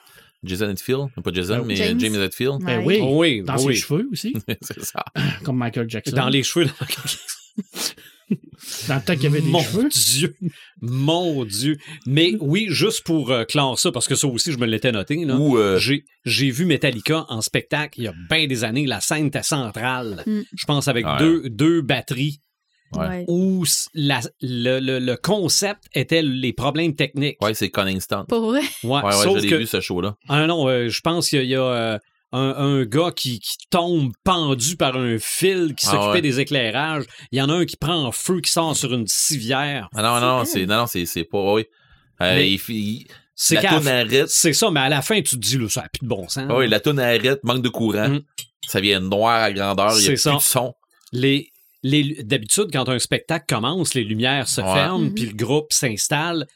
Jason Hetfield. Pas Jason, Ben, mais James. James Hetfield. Ben Ouais. oui, Oh oui, dans oh ses oui. cheveux aussi, c'est ça. comme Michael Jackson. Dans les cheveux. Dans le temps qu'il y avait des Mon cheveux. Dieu. Mon Dieu. Mais oui, juste pour euh, clore ça, parce que ça aussi, je me l'étais noté. Là. Ou euh, J'ai, j'ai vu Metallica en spectacle il y a bien des années. La scène était centrale. Mm. Je pense avec Ouais. deux, deux batteries Ouais. Où la- le, le- le concept était les problèmes techniques. ouais, c'est Cunningston. Pour vrai? Ouais, Ouais, que, vu ce show-là. ah non, euh, je pense qu'il y a, il y a, euh, un, un gars qui, qui tombe pendu par un fil qui Ah s'occupait ouais. des éclairages. Il y en a un qui prend en feu, qui sort sur une civière. Ah non, non, C'est c'est non, non, c'est c'est pas oui. Euh, il, il- C'est ça, mais à la fin, tu te dis, là, ça n'a plus de bon sens. Ah oui, la toune arrête, manque de courant. Mm. Ça vient noir à grandeur, il y a C'est plus ça. de son. Les, d'habitude, quand un spectacle commence, les lumières se Ouais. ferment, Mhm. puis le groupe s'installe.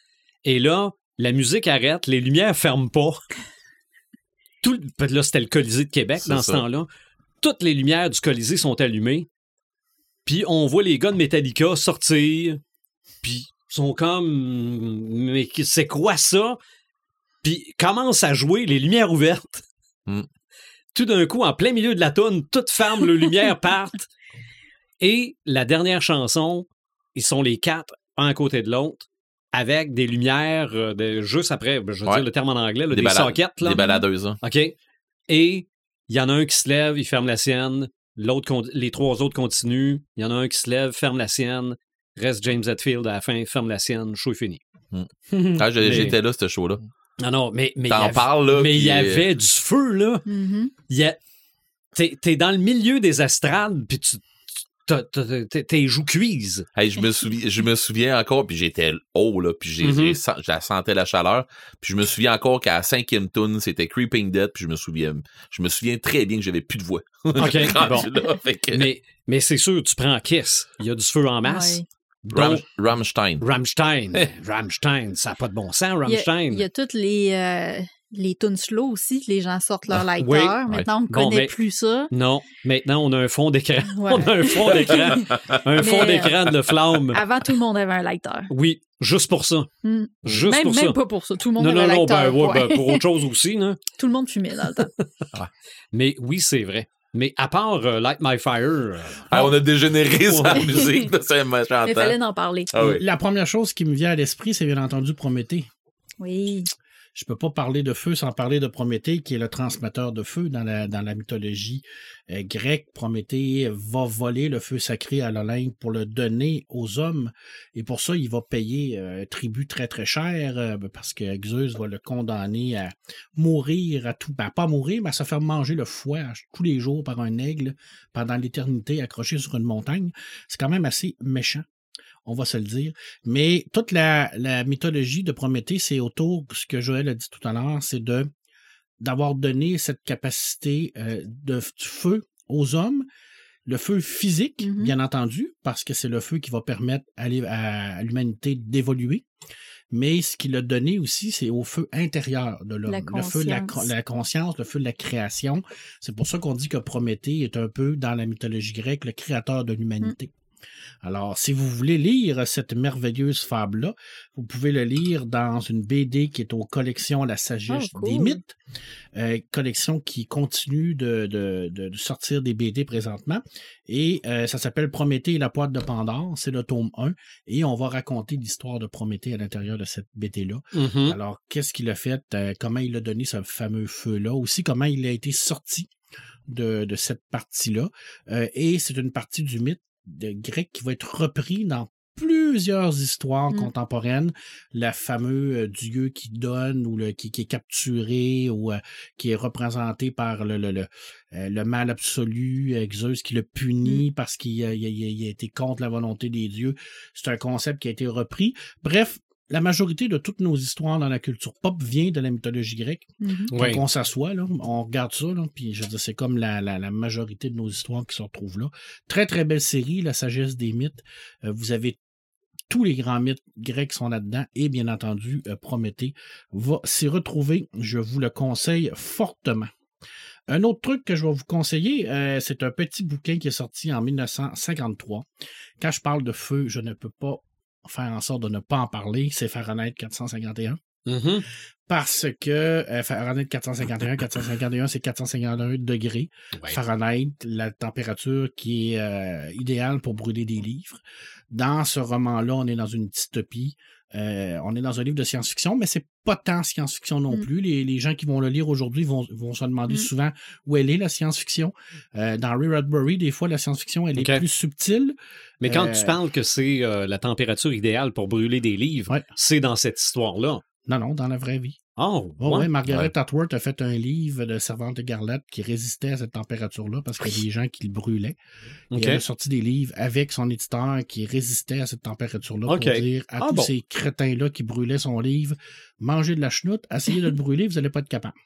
Et là, la musique arrête, les lumières ferment pas. Tout, là, c'était le Colisée de Québec C'est dans ce temps-là. Toutes les lumières du Colisée sont allumées. Puis on voit les gars de Metallica sortir. Puis ils sont comme. Mais c'est quoi ça? Puis commencent à jouer les lumières ouvertes. Mm. tout d'un coup, en plein milieu de la toune, toutes ferment, les lumières partent. Et la dernière chanson, ils sont les quatre, un à côté de l'autre, avec des lumières euh, de- juste après, je veux Ouais. dire le terme en anglais, là, des, balades- sockets. Là. Des baladeuses. hein. OK? Et il y en a un qui se lève, il ferme la sienne. L'autre, les trois autres continuent. Il y en a un qui se lève, ferme la sienne. Reste James Hetfield à la fin, ferme la sienne. Show est fini. Ah, j'ai- Mais- j'étais là, ce show-là. Non, non, mais mais il y T'en avait- parles, là. mais il y euh, avait du feu, là. Il y a... T'es, t'es dans le milieu des estrades, puis tu... t'as- t'as- t'es- Tes joues cuisent. Hey, je me souviens, je me souviens encore, puis j'étais haut, là, puis j'ai, j'ai la sentais la chaleur. Puis je me souviens encore qu'à la cinquième tune, c'était Creeping Dead, puis je me souviens, je me souviens très bien que j'avais plus de voix. OK, bon. là, fait que- Mais, mais c'est sûr, tu prends Kiss. Il y a du feu en masse. Ouais. Ram- Donc, Rammstein. Rammstein. Rammstein, ça n'a pas de bon sens, Il y a- Rammstein. Il y a toutes les, euh, les tunes slow aussi. Les gens sortent leur lighter. oui. Maintenant, on ne Bon, connaît mais- plus ça. Non, maintenant, on a un fond d'écran. Ouais. On a un fond d'écran. Un fond d'écran de flamme. Avant, tout le monde avait un lighter. Oui, juste pour ça. Hmm. Juste même pour même ça. pas pour ça. Tout le monde Non, avait non, un non, lighter. ben, ouais, point. ben, pour autre chose aussi. Là. Tout le monde fumait dans le temps. Mais oui, c'est vrai. Mais à part euh, Light My Fire, euh, Ah, on a dégénéré Ouais. musique de machin Mais il fallait en parler. Ah oui. La première chose qui me vient à l'esprit, c'est bien entendu Prométhée. Oui. Je peux pas parler de feu sans parler de Prométhée, qui est le transmetteur de feu dans la, dans la mythologie euh, grecque. Prométhée va voler le feu sacré à l'Olympe pour le donner aux hommes. Et pour ça, il va payer euh, tribut très, très cher, euh, parce que Zeus va le condamner à mourir, à tout, ben, pas mourir, mais à se faire manger le foie tous les jours par un aigle pendant l'éternité accroché sur une montagne. C'est quand même assez méchant on va se le dire. Mais toute la, la mythologie de Prométhée, c'est autour, ce que Joël a dit tout à l'heure, c'est de d'avoir donné cette capacité euh, de du feu aux hommes, le feu physique, Mhm. bien entendu, parce que c'est le feu qui va permettre à, l'humanité d'évoluer. Mais ce qu'il a donné aussi, c'est au feu intérieur de l'homme. Le feu de la, conscience. la conscience, le feu de la création. C'est pour ça qu'on dit que Prométhée est un peu, dans la mythologie grecque, le créateur de l'humanité. Alors, si vous voulez lire cette merveilleuse fable-là, vous pouvez le lire dans une BD qui est aux collections La Sagesse Oh, cool. des Mythes, euh, collection qui continue de, de- de- de sortir des BD présentement. Et euh, ça s'appelle Prométhée et la poêle de Pandore, c'est le tome 1. Et on va raconter l'histoire de Prométhée à l'intérieur de cette BD-là. mhm. Alors, qu'est-ce qu'il a fait, euh, comment il a donné ce fameux feu-là, aussi comment il a été sorti de, de cette partie-là. Euh, et c'est une partie du mythe de grec qui va être repris dans plusieurs histoires Mm. contemporaines. Le fameux euh, dieu qui donne ou le, qui, qui est capturé ou euh, qui est représenté par le, le, le, euh, le mal absolu, Zeus qui le punit parce qu'il a, il a- il a été contre la volonté des dieux. C'est un concept qui a été repris. Bref, la majorité de toutes nos histoires dans la culture pop vient de la mythologie grecque. Quand Oui. on s'assoit, là, on regarde ça, là, puis je veux dire, c'est comme la, la, la majorité de nos histoires qui se retrouvent là. Très, très belle série, La sagesse des mythes. Euh, vous avez tous les grands mythes grecs sont là-dedans et bien entendu, euh, Prométhée va s'y retrouver. Je vous le conseille fortement. Un autre truc que je vais vous conseiller, euh, c'est un petit bouquin qui est sorti en 1953. Quand je parle de feu, je ne peux pas faire en sorte de ne pas en parler. C'est Fahrenheit 451 Mhm. parce que euh, Fahrenheit 451, 451, c'est 451 degrés. Ouais. Fahrenheit, la température qui est euh, idéale pour brûler des livres. Dans ce roman-là, on est dans une dystopie. Euh, on est dans un livre de science-fiction, mais c'est pas tant science-fiction non Mm. plus. Les, les gens qui vont le lire aujourd'hui vont, vont se demander Mm. souvent où elle est la science-fiction. Euh, dans Ray Bradbury, des fois, la science-fiction, elle est plus subtile. Mais quand Euh, tu parles que c'est euh, la température idéale pour brûler des livres, Ouais. c'est dans cette histoire-là. Non, non, dans la vraie vie. Oh, Oh, ouais. ouais, Margaret Atwood a fait un livre de Servante Écarlate qui résistait à cette température-là parce qu'il y a des gens qui le brûlaient. Et elle a sorti des livres avec son éditeur qui résistait à cette température-là pour dire à Ah tous bon. ces crétins-là qui brûlaient son livre, mangez de la chenoute, essayez de le brûler, vous n'allez pas être capable.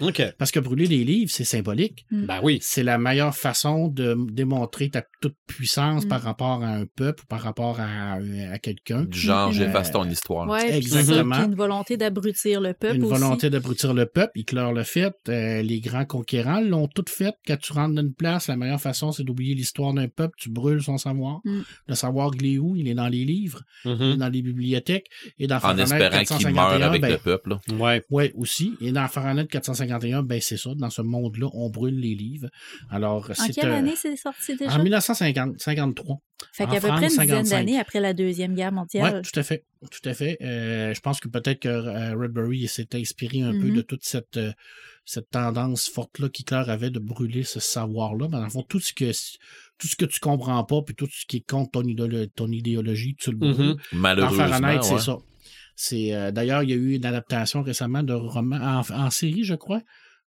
OK. Parce que brûler des livres, c'est symbolique. Ben oui. C'est la meilleure façon de démontrer ta toute puissance Mm. par rapport à un peuple ou par rapport à, à quelqu'un. Du genre, Mhm. j'efface ton histoire. Ouais, Exactement. puis une volonté d'abrutir le peuple une aussi. volonté d'abrutir le peuple. Hitler l'a fait. euh, les grands conquérants l'ont tout fait. Quand tu rentres dans une place, la meilleure façon, c'est d'oublier l'histoire d'un peuple. Tu brûles son savoir. Mm. Le savoir, il est où? Il est dans les livres, il est Mhm. dans les bibliothèques. Et dans En Fahrenheit espérant qu'il 451, meure avec ben, le peuple. là. Ouais. Ouais, aussi. Et dans Fahrenheit 451, 1951, ben c'est ça. Dans ce monde-là, on brûle les livres. Alors, En quelle euh, année c'est sorti déjà? En 1953. Fait en qu'à peu près une dizaine 55. d'années après la Deuxième Guerre Oui, mondiale. tout à fait. Tout à fait. Euh, je pense que peut-être que euh, Redbury s'est inspiré un peu de toute cette, euh, cette tendance forte-là qu'Hitler avait de brûler ce savoir-là. Ben, dans le fond, tout ce que tout ce que tu comprends pas, puis tout ce qui est contre ton, idéolo- ton idéologie, tu le brûles. Mhm. Dans Malheureusement, Fahrenheit, c'est ouais. ça. C'est euh, d'ailleurs, il y a eu une adaptation récemment de roman en, en série, je crois.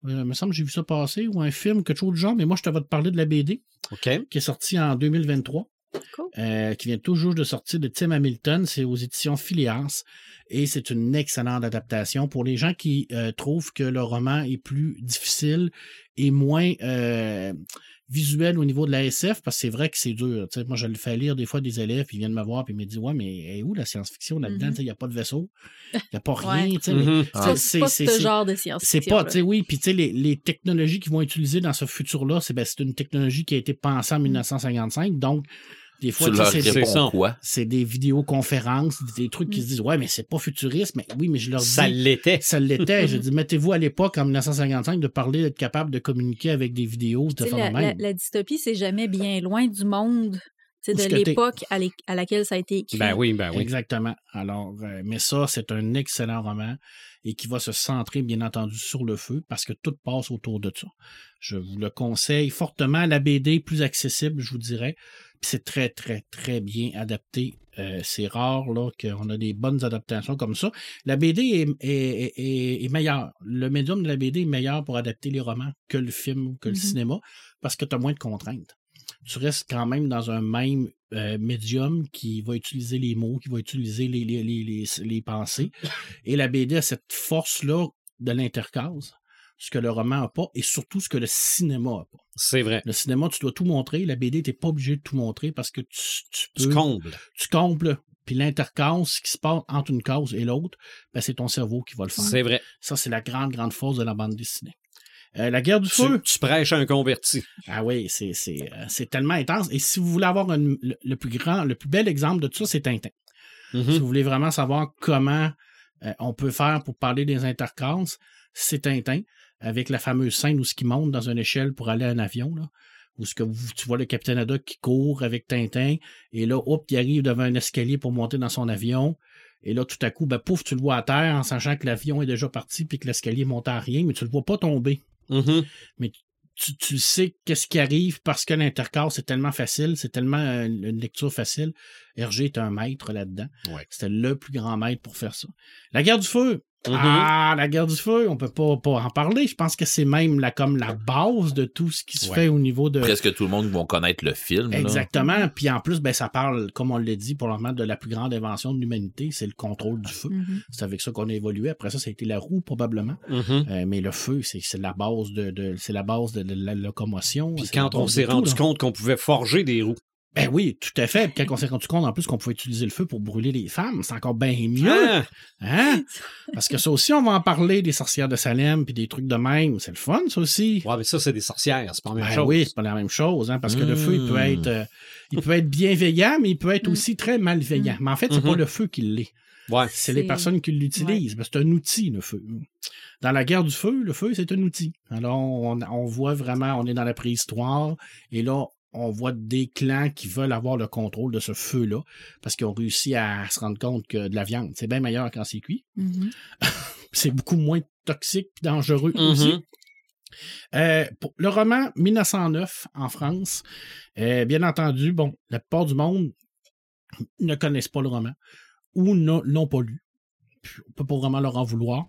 Euh, il me semble que j'ai vu ça passer, ou un film, quelque chose de genre, mais moi, je te vais te parler de la BD OK. qui est sortie en 2023. Cool. euh, qui vient toujours de sortir de Tim Hamilton. C'est aux éditions Phileas. Et c'est une excellente adaptation pour les gens qui euh, trouvent que le roman est plus difficile et moins euh, visuel au niveau de la SF, parce que c'est vrai que c'est dur. Tu sais, moi, je le fais lire des fois des élèves, puis ils viennent me voir, puis ils me disent Ouais, mais est où la science-fiction là-dedans? Mhm. Tu sais, Il n'y a pas de vaisseau, il n'y a pas Ouais. rien. tu sais, mais Mhm. C'est pas- c'est- c'est c'est- ce c'est- genre de c'est science-fiction. pas, tu sais, oui, puis tu sais, les, les technologies qu'ils vont utiliser dans ce futur-là, c'est ben, c'est une technologie qui a été pensée en 1955, donc des fois, Tu tu sais, leur c'est- c'est des vidéoconférences, des trucs qui se disent Ouais, mais c'est pas futuriste, mais oui, mais je leur dis. Ça l'était. ça l'était. je dis, mettez-vous à l'époque, en 1955, de parler, d'être capable de communiquer avec des vidéos, de la, la- même. la dystopie, c'est jamais bien loin du monde, de l'époque à, laquelle ça a été écrit. Ben oui, ben oui. Exactement. Alors, euh, mais ça, c'est un excellent roman et qui va se centrer, bien entendu, sur le feu parce que tout passe autour de ça. Je vous le conseille fortement. La BD plus accessible, je vous dirais. Puis c'est très, très, très bien adapté. Euh, c'est rare là qu'on a des bonnes adaptations comme ça. La BD est, est, est- est meilleure. Le médium de la BD est meilleur pour adapter les romans que le film ou que le Mhm. cinéma parce que tu as moins de contraintes. Tu restes quand même dans un même euh, médium qui va utiliser les mots, qui va utiliser les, les, les, les, pensées. Et la BD a cette force-là de l'intercase, ce que le roman n'a pas, et surtout ce que le cinéma n'a pas. C'est vrai. Le cinéma, tu dois tout montrer. La BD, tu n'es pas obligé de tout montrer parce que tu, tu peux. Tu combles. tu combles. Puis l'intercase, ce qui se passe entre une case et l'autre, ben, c'est ton cerveau qui va le faire. C'est vrai. Ça, c'est la grande, grande force de la bande dessinée. Euh, la guerre du Tu, feu. tu prêches un converti. Ah oui, c'est, c'est, euh, c'est tellement intense. Et si vous voulez avoir le, le plus grand, le plus bel exemple de tout ça, c'est Tintin. Si Mhm. vous voulez vraiment savoir comment euh, on peut faire pour parler des intercasses, c'est Tintin, avec la fameuse scène où ce qui monte dans une échelle pour aller à un avion, là, où ce que vous- tu vois le capitaine Haddock qui court avec Tintin, et là, hop, il arrive devant un escalier pour monter dans son avion, et là, tout à coup, ben, pouf, tu le vois à terre en sachant que l'avion est déjà parti puis que l'escalier monte à rien, mais tu le vois pas tomber Mhm. tu, tu sais qu'est-ce qui arrive parce que l'intercasse, c'est tellement facile, c'est tellement euh, une lecture facile. Hergé est un maître là-dedans. Ouais. C'était le plus grand maître pour faire ça. La guerre du feu. Mhm. Ah, la guerre du feu, on peut pas, pas en parler. Je pense que c'est même la, comme la base de tout ce qui se Ouais. fait au niveau de. Presque tout le monde va connaître le film. là. Exactement. Puis en plus, ben, ça parle, comme on l'a dit, pour le moment, de la plus grande invention de l'humanité, c'est le contrôle du feu. Mhm. C'est avec ça qu'on a évolué. Après ça, ça a été la roue, probablement. Euh, mais le feu, c'est c'est la base de, de- c'est la base de, la locomotion. Puis quand on s'est tout, rendu compte qu'on pouvait forger des roues. Ben oui, tout à fait. Puis quand on s'est rendu compte en plus qu'on pouvait utiliser le feu pour brûler les femmes, c'est encore bien mieux. Ah! Hein? Parce que ça aussi, on va en parler des sorcières de Salem puis des trucs de même. C'est le fun, ça aussi. Ouais, mais ça, c'est des sorcières, c'est pas la même Ben chose. oui, c'est pas la même chose, hein, parce que le feu, il peut Mm. être, euh, il peut être bienveillant, mais il peut être Mm. aussi très malveillant. Mais en fait, c'est Mhm. pas le feu qui l'est. Ouais. C'est les personnes qui l'utilisent. C'est un outil, le feu. Dans la guerre du feu, le feu, c'est un outil. Alors, on, on voit vraiment, on est dans la préhistoire, et là, on voit des clans qui veulent avoir le contrôle de ce feu-là, parce qu'ils ont réussi à se rendre compte que de la viande, c'est bien meilleur quand c'est cuit. Mhm. C'est beaucoup moins toxique et dangereux Mhm. aussi. Euh, pour le roman 1909 en France, euh, bien entendu, bon, la plupart du monde ne connaissent pas le roman ou ne l'ont pas lu. On peut pas vraiment leur en vouloir.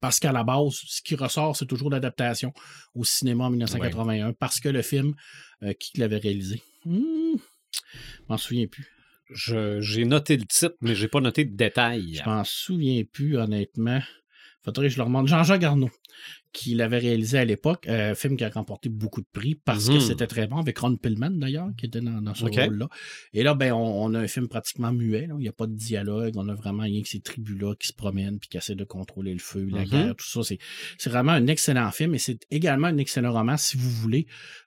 Parce qu'à la base, ce qui ressort, c'est toujours l'adaptation au cinéma en 1981, parce que le film, euh, qui l'avait réalisé? Je m'en souviens plus. J'ai noté le titre, mais j'ai pas noté de détails. Je m'en souviens plus, honnêtement. Faudrait que je le remonte. Jean-Jacques Garneau, qui l'avait réalisé à l'époque, euh, film qui a remporté beaucoup de prix parce que Mhm. c'était très bon, avec Ron Pillman d'ailleurs, qui était dans, dans ce rôle-là. Et là, ben, on, on a un film pratiquement muet. là. Il n'y a pas de dialogue. On a vraiment rien que ces tribus-là qui se promènent puis qui essaient de contrôler le feu, la Mhm. guerre, tout ça. C'est, c'est vraiment un excellent film et c'est également un excellent roman. Si vous voulez,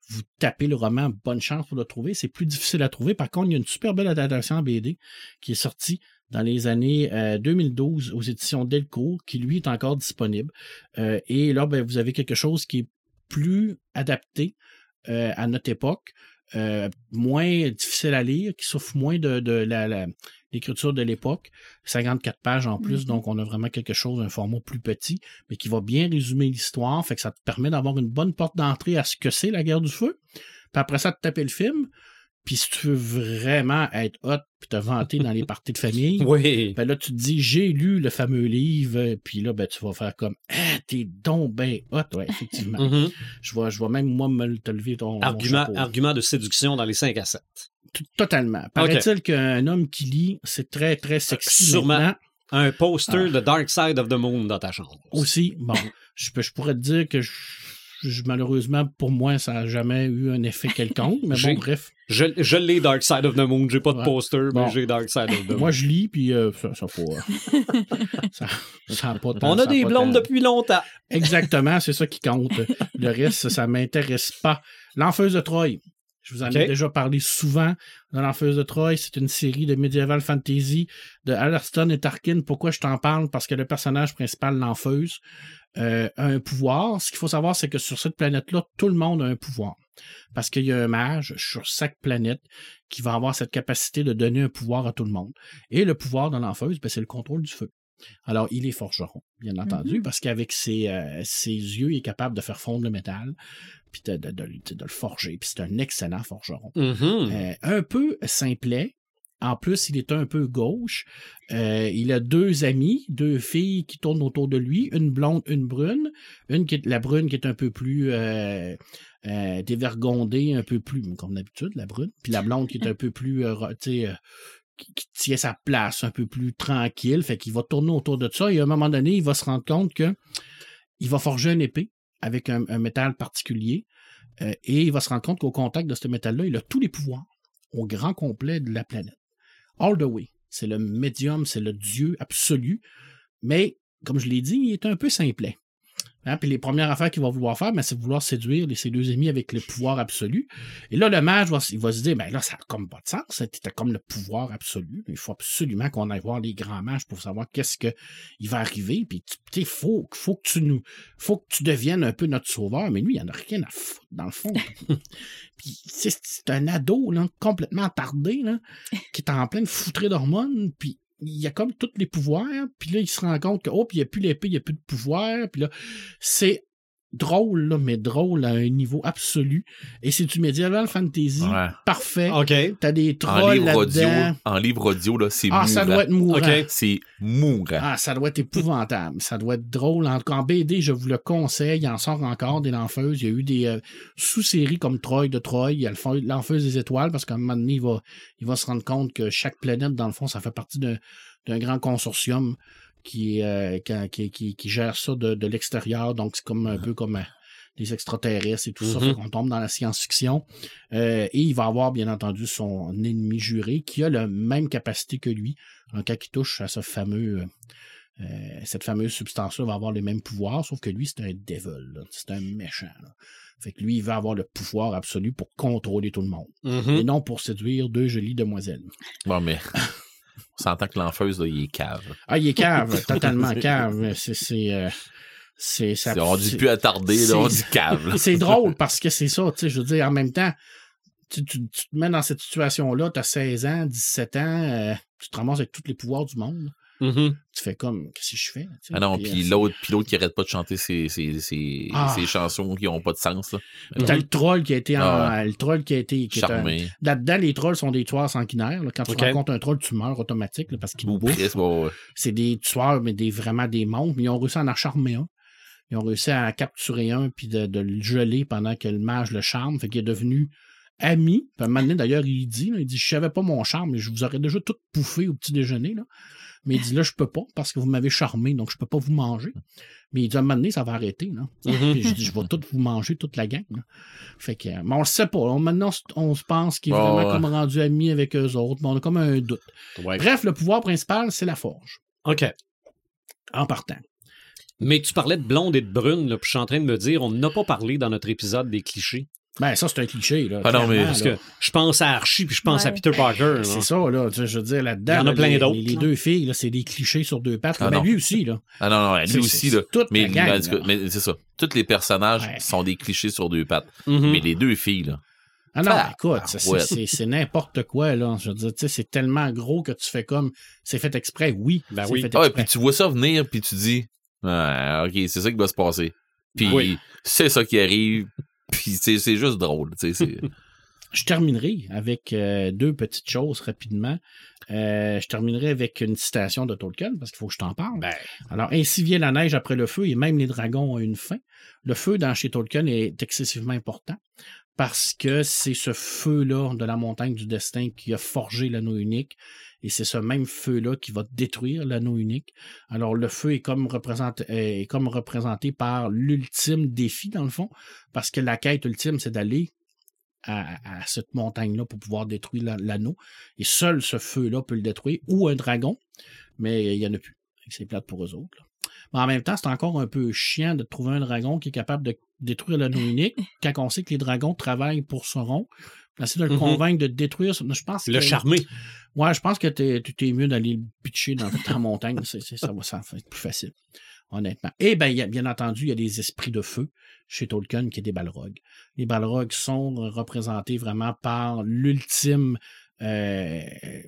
vous tapez le roman, bonne chance pour le trouver. C'est plus difficile à trouver. Par contre, il y a une super belle adaptation en BD qui est sortie dans les années euh, 2012 aux éditions Delcourt, qui lui est encore disponible. Euh, et là, ben, vous avez quelque chose qui est plus adapté euh, à notre époque, euh, moins difficile à lire, qui souffre moins de, de la, la- l'écriture de l'époque. 54 pages en plus, Mhm. donc on a vraiment quelque chose, un format plus petit, mais qui va bien résumer l'histoire, fait que ça te permet d'avoir une bonne porte d'entrée à ce que c'est la guerre du feu. Puis après ça, de taper le film. Puis si tu veux vraiment être hot puis te vanter dans les parties de famille, Oui. ben là, tu te dis, j'ai lu le fameux livre, puis là, ben, tu vas faire comme, ah, t'es donc ben hot, ouais, effectivement. Mhm. je, vais, je vais même, moi, me le- te lever ton, Argument, argument de séduction dans les 5 à 7. Tout- Totalement. Paraît-il qu'un homme qui lit, c'est très, très sexy sûrement. maintenant. Un poster Ah. de Dark Side of the Moon dans ta chambre. Aussi, bon, je, peux- je pourrais te dire que je- je- malheureusement, pour moi, ça n'a jamais eu un effet quelconque, mais bon, bref. Je, je l'ai Dark Side of the Moon. J'ai pas de poster, Bon. mais j'ai Dark Side of the Moon. Moi, je lis, puis euh, ça, ça, faut, euh, ça, ça a pas tant- On ça a des blondes depuis longtemps. Exactement, c'est ça qui compte. Le reste, ça m'intéresse pas. L'Enfeuse de Troie. Je vous en ai déjà parlé souvent. Dans L'Enfeuse de Troie, c'est une série de medieval fantasy de Alaston et Tarkin. Pourquoi je t'en parle? Parce que le personnage principal, l'Enfeuse, euh, a un pouvoir. Ce qu'il faut savoir, c'est que sur cette planète-là, tout le monde a un pouvoir. Parce qu'il y a un mage sur chaque planète qui va avoir cette capacité de donner un pouvoir à tout le monde. Et le pouvoir de l'Enfeuse, ben, c'est le contrôle du feu. Alors, il est forgeron, bien entendu, Mhm. parce qu'avec ses, euh, ses yeux, il est capable de faire fondre le métal, puis de, de- de- de le forger. Puis c'est un excellent forgeron. Mhm. Euh, un peu simplet. En plus, il est un peu gauche. Euh, il a deux amis, deux filles qui tournent autour de lui, une blonde, une brune. Une qui est la brune qui est un peu plus euh, euh, dévergondée, un peu plus, comme d'habitude, la brune. Puis la blonde qui est un peu plus, ro- tu sais, qui, qui tient sa place, un peu plus tranquille. Fait qu'il va tourner autour de ça. Et à un moment donné, il va se rendre compte que il va forger une épée avec un, métal particulier. et il va se rendre compte qu'au contact de ce métal-là, il a tous les pouvoirs au grand complet de la planète. All the way. C'est le médium, c'est le Dieu absolu. Mais, comme je l'ai dit, il est un peu simplet. Hein, Puis les premières affaires qu'il va vouloir faire, ben, c'est vouloir séduire les- ses deux ennemis avec le pouvoir absolu. Et là, le mage va, il se dire, ben là, ça n'a comme pas de sens. C'était comme le pouvoir absolu. Il faut absolument qu'on aille voir les grands mages pour savoir qu'est-ce que il va arriver. Puis, tu sais, faut, faut que tu nous, faut que tu deviennes un peu notre sauveur. Mais lui, il en a rien à foutre, dans le fond. Puis, c'est c'est un ado, là, complètement attardé, là, qui est en pleine foutrée d'hormones. Puis, il a comme tous les pouvoirs. Puis là, il se rend compte que, oh, puis il n'y a plus l'épée, il n'y a plus de pouvoir. Puis là, c'est drôle, là, mais drôle à un niveau absolu. Et c'est du medieval fantasy Ouais. parfait. OK. T'as des En trolls livre audio, là-dedans. en livre audio, là, c'est Ah, ça doit être mourant. OK. C'est mourant. Ah, ça doit être épouvantable. Ça doit être drôle. En, en BD, je vous le conseille. Il en sort encore des L'Enfeuses. Il y a eu des euh, sous-séries comme Troy de Troy. Il y a le feu- L'Enfeuse des étoiles parce qu'à un moment donné, il va, il va se rendre compte que chaque planète, dans le fond, ça fait partie d'un grand consortium qui, euh, qui, qui, qui- qui gère ça de, de l'extérieur. Donc, c'est comme un peu comme euh, les extraterrestres et tout ça. Mhm. Fait qu'on tombe dans la science-fiction. Euh, et il va avoir, bien entendu, son ennemi juré qui a la même capacité que lui. En cas qui touche à ce fameux... euh, cette fameuse substance-là va avoir les mêmes pouvoirs, sauf que lui, c'est un devil. C'est un méchant. là. Fait que lui, il va avoir le pouvoir absolu pour contrôler tout le monde. Mhm. Et non pour séduire deux jolies demoiselles. Bon, mais on s'entend que l'enfeuse, là, il est cave. Ah, il est cave, totalement cave. C'est... c'est, euh, c'est, ça- on dit plus attarder, c'est- là, on dit cave. c'est drôle parce que c'est ça, tu sais, je veux dire, en même temps, tu, tu- tu te mets dans cette situation-là, tu as 16 ans, 17 ans, euh, tu te ramasses avec tous les pouvoirs du monde. Mhm. Tu fais comme, qu'est-ce que je fais? tu sais? Ah non, Puis, euh, l'autre, puis l'autre qui arrête pas de chanter ses, ses, ses, Ah. ses chansons qui ont pas de sens, là. Puis t'as le troll qui a été en, Ah. le troll qui a été qui Charmé. là-dedans les trolls sont des tueurs sanguinaires là. quand tu rencontres un troll tu meurs automatique là, parce qu'il Ou bouffe presque, ouais, ouais. c'est des tueurs mais des vraiment des monstres mais ils ont réussi à en charmer un ils ont réussi à en capturer un puis de, de le geler pendant que le mage le charme fait qu'il est devenu ami puis à un moment donné, d'ailleurs il dit là, il dit je savais pas mon charme mais je vous aurais déjà tout bouffé au petit déjeuner là mais il dit là je peux pas parce que vous m'avez charmé donc je peux pas vous manger mais il dit à un moment donné ça va arrêter là Mhm. puis je dis, je vais tout vous manger, toute la gang. là. Fait que, mais on le sait pas. On- maintenant, on se pense qu'il est vraiment ouais. comme rendu ami avec eux autres, mais on a comme un doute. Ouais. Bref, le pouvoir principal, c'est la forge. OK. En partant. Mais tu parlais de blonde et de brune, là, puis je suis en train de me dire, on n'a pas parlé dans notre épisode des clichés. Ben, ça, c'est un cliché, là. Ah non, mais Parce là. que je pense à Archie puis je pense à. Peter Parker. C'est ça, là. Tu sais, Je veux dire, là-dedans. Il y en a là, plein les- d'autres, Les, deux filles, là, c'est des clichés sur deux pattes. Ah Ben, non. lui aussi, là. Ah non, non, lui C'est- aussi, c'est- là. toute Mais, gang, en tout cas, là. mais c'est ça. Tous les personnages Ouais. sont des clichés sur deux pattes. Mhm. Mais les deux filles, là. Ah non, Ah, écoute, c'est- c'est- ouais. c'est c'est n'importe quoi, là. Je veux dire, tu sais, c'est tellement gros que tu fais comme. C'est fait exprès, oui. Ben oui. fait Ah, et exprès. puis tu vois ça venir, puis tu dis, ah, OK, c'est ça qui va se passer. Puis Oui. c'est ça qui arrive, puis c'est c'est juste drôle. Je terminerai avec euh, deux petites choses rapidement. Euh, je terminerai avec une citation de Tolkien, parce qu'il faut que je t'en parle. Ben, Alors, ainsi vient la neige après le feu, et même les dragons ont une fin. Le feu dans chez Tolkien est excessivement important, parce que c'est ce feu-là de la montagne du destin qui a forgé l'anneau unique, et c'est ce même feu-là qui va détruire l'anneau unique. Alors, le feu est comme, représenté, par l'ultime défi, dans le fond, parce que la quête ultime, c'est d'aller à, cette montagne-là pour pouvoir détruire la- l'anneau. Et seul ce feu-là peut le détruire, ou un dragon, mais il n'y en a plus. C'est plate pour eux autres. Mais en même temps, c'est encore un peu chiant de trouver un dragon qui est capable de détruire l'anneau unique quand on sait que les dragons travaillent pour Sauron. Essayer de le Mhm. convaincre de détruire. Je pense le que- charmer. Ouais, je pense que tu t'es mieux d'aller le pitcher dans ta montagne. C'est- c'est- ça va ça va être plus facile, honnêtement. Et y a- bien entendu, il y a des esprits de feu chez Tolkien qui est des Balrogs. Les Balrogs sont représentés vraiment par l'ultime euh,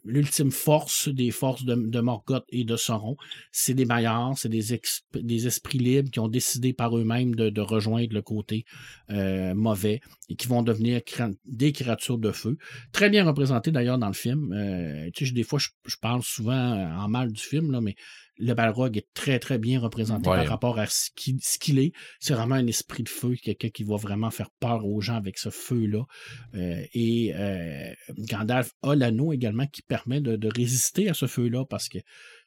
l'ultime force des forces de, de Morgoth et de Sauron. C'est des maillards, c'est des, esprits libres qui ont décidé par eux-mêmes de, rejoindre le côté euh, mauvais et qui vont devenir des créatures de feu très bien représenté d'ailleurs dans le film. Euh, tu sais, des fois, je, je parle souvent en mal du film, là, mais le Balrog est très, très bien représenté Ouais. par rapport à ce qu'il est. C'est vraiment un esprit de feu, quelqu'un qui va vraiment faire peur aux gens avec ce feu-là. Euh, et euh, Gandalf a l'anneau également qui permet de, de résister à ce feu-là parce que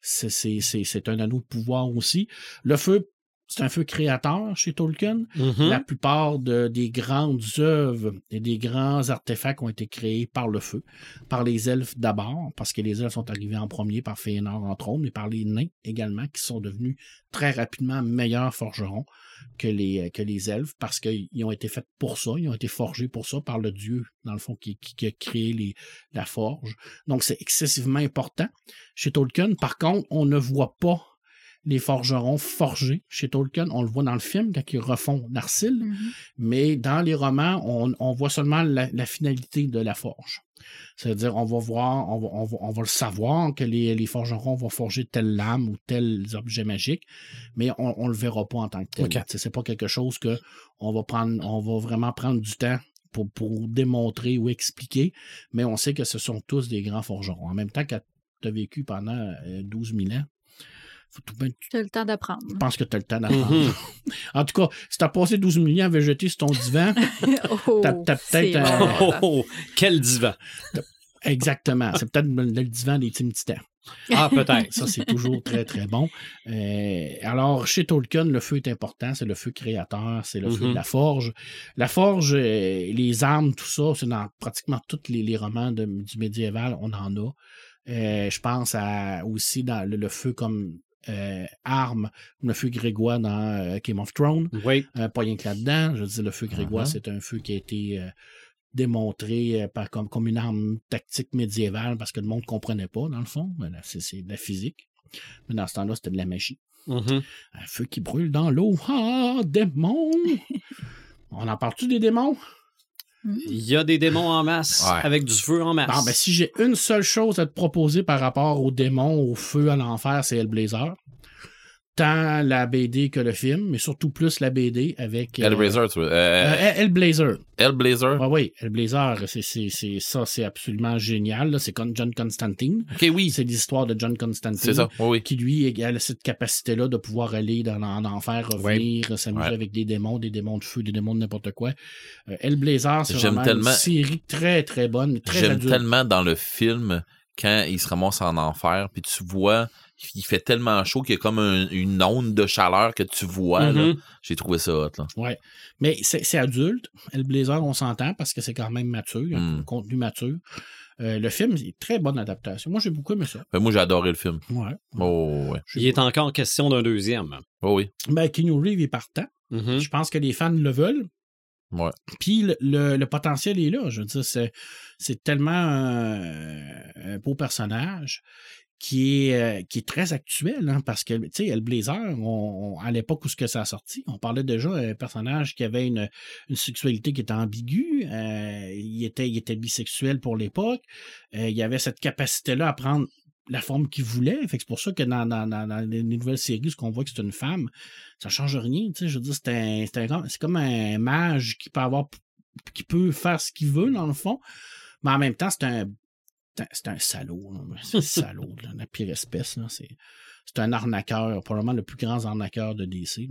c'est- c'est c'est- c'est un anneau de pouvoir aussi. Le feu, c'est un feu créateur chez Tolkien. Mhm. La plupart de- des grandes œuvres et des grands artefacts ont été créés par le feu, par les elfes d'abord, parce que les elfes sont arrivés en premier par Fëanor entre autres, mais par les nains également, qui sont devenus très rapidement meilleurs forgerons que les, que les elfes, parce qu'ils ont été faits pour ça, ils ont été forgés pour ça par le dieu, dans le fond, qui, qui- qui a créé les, la forge. Donc c'est excessivement important. Chez Tolkien, par contre, on ne voit pas les forgerons forgés chez Tolkien. On le voit dans le film quand ils refont Narsil, Mhm. mais dans les romans, on, on voit seulement la, la finalité de la forge. C'est-à-dire, on va voir, on va, on va, on va le savoir que les, les forgerons vont forger telle lame ou tel objet magique, mais on, on le verra pas en tant que tel. Ok. Tu sais, C'est pas quelque chose que on va prendre, on va vraiment prendre du temps pour, pour démontrer ou expliquer, mais on sait que ce sont tous des grands forgerons. En même temps, quand tu as vécu pendant euh, 12 000 ans, faut tout Tu as le temps d'apprendre. penses que tu as le temps d'apprendre. Mhm. En tout cas, si tu as passé 12 000 ans à végéter sur ton divan, Oh, T'as- peut-être un- Oh, oh, quel divan? exactement, c'est peut-être le, divan des Tim Titans. Ah, peut-être. Ça, c'est toujours très, très bon. Euh, alors, chez Tolkien, le feu est important. C'est le feu créateur, c'est le feu de la forge. La forge, euh, les armes, tout ça, c'est dans pratiquement tous les, les romans de- du médiéval, on en a. Euh, je pense à, aussi dans le, le feu comme euh, arme, le feu grégoire dans euh, Game of Thrones. Oui. Euh, pas rien que là-dedans. Je veux dire, le feu grégoire, Mhm. c'est un feu qui a été démontré par, comme, comme une arme tactique médiévale parce que le monde ne comprenait pas, dans le fond. C'est, de la physique. Mais dans ce temps-là, c'était de la magie. Mhm. Un feu qui brûle dans l'eau. Ah, démon! On en parle-tu des démons? Il y a des démons en masse Ouais. avec du feu en masse. Bon, ben, si j'ai une seule chose à te proposer par rapport aux démons, au feu, à l'enfer, c'est Hellblazer. Tant la BD que le film, mais surtout plus la BD avec. euh, Hellblazer, tu vois. euh, Euh, Hellblazer. Hellblazer? Oui, oui, Hellblazer, c'est, ça, c'est absolument génial. C'est comme John Constantine. Ok, oui. C'est l'histoire de John Constantine. C'est ça. Oui. Qui, lui, a cette capacité-là de pouvoir aller dans, en enfer, revenir, s'amuser avec des démons, des démons de feu, des démons de n'importe quoi. Hellblazer, c'est vraiment une série très, très bonne, très J'aime tellement dans le film quand il se ramasse en enfer, puis tu vois, il fait tellement chaud qu'il y a comme un- une onde de chaleur que tu vois. là. Mhm. J'ai trouvé ça hot. Là. Ouais. Mais c'est, adulte. Hellblazer, on s'entend parce que c'est quand même mature, il y a un Mm. contenu mature. Euh, le film, c'est une très bonne adaptation. Moi, j'ai beaucoup aimé ça. Ben, moi, j'ai adoré le film. Ouais. Oh, ouais. Il est encore question d'un deuxième. Oh, oui. Ben, Keanu Reeves est partant. Mhm. Je pense que les fans le veulent. Ouais. Puis le, le- le potentiel est là. Je veux dire, c'est, c'est tellement un, un beau personnage qui est, euh, qui est très actuel, hein, parce que, tu sais, le Blazer, à l'époque où ce que ça a sorti, on parlait déjà d'un personnage qui avait une, une sexualité qui était ambiguë, euh, il, était, il était bisexuel pour l'époque, euh, il avait cette capacité-là à prendre la forme qu'il voulait. Fait que c'est pour ça que dans, dans, dans, les nouvelles séries, ce qu'on voit que c'est une femme, ça change rien. Tu sais, je veux dire, c'est c'est comme un mage qui peut avoir qui peut faire ce qu'il veut, dans le fond. Mais en même temps, c'est un. C'est un- salaud. C'est un salaud, là, la pire espèce. C'est un arnaqueur, probablement le plus grand arnaqueur de DC.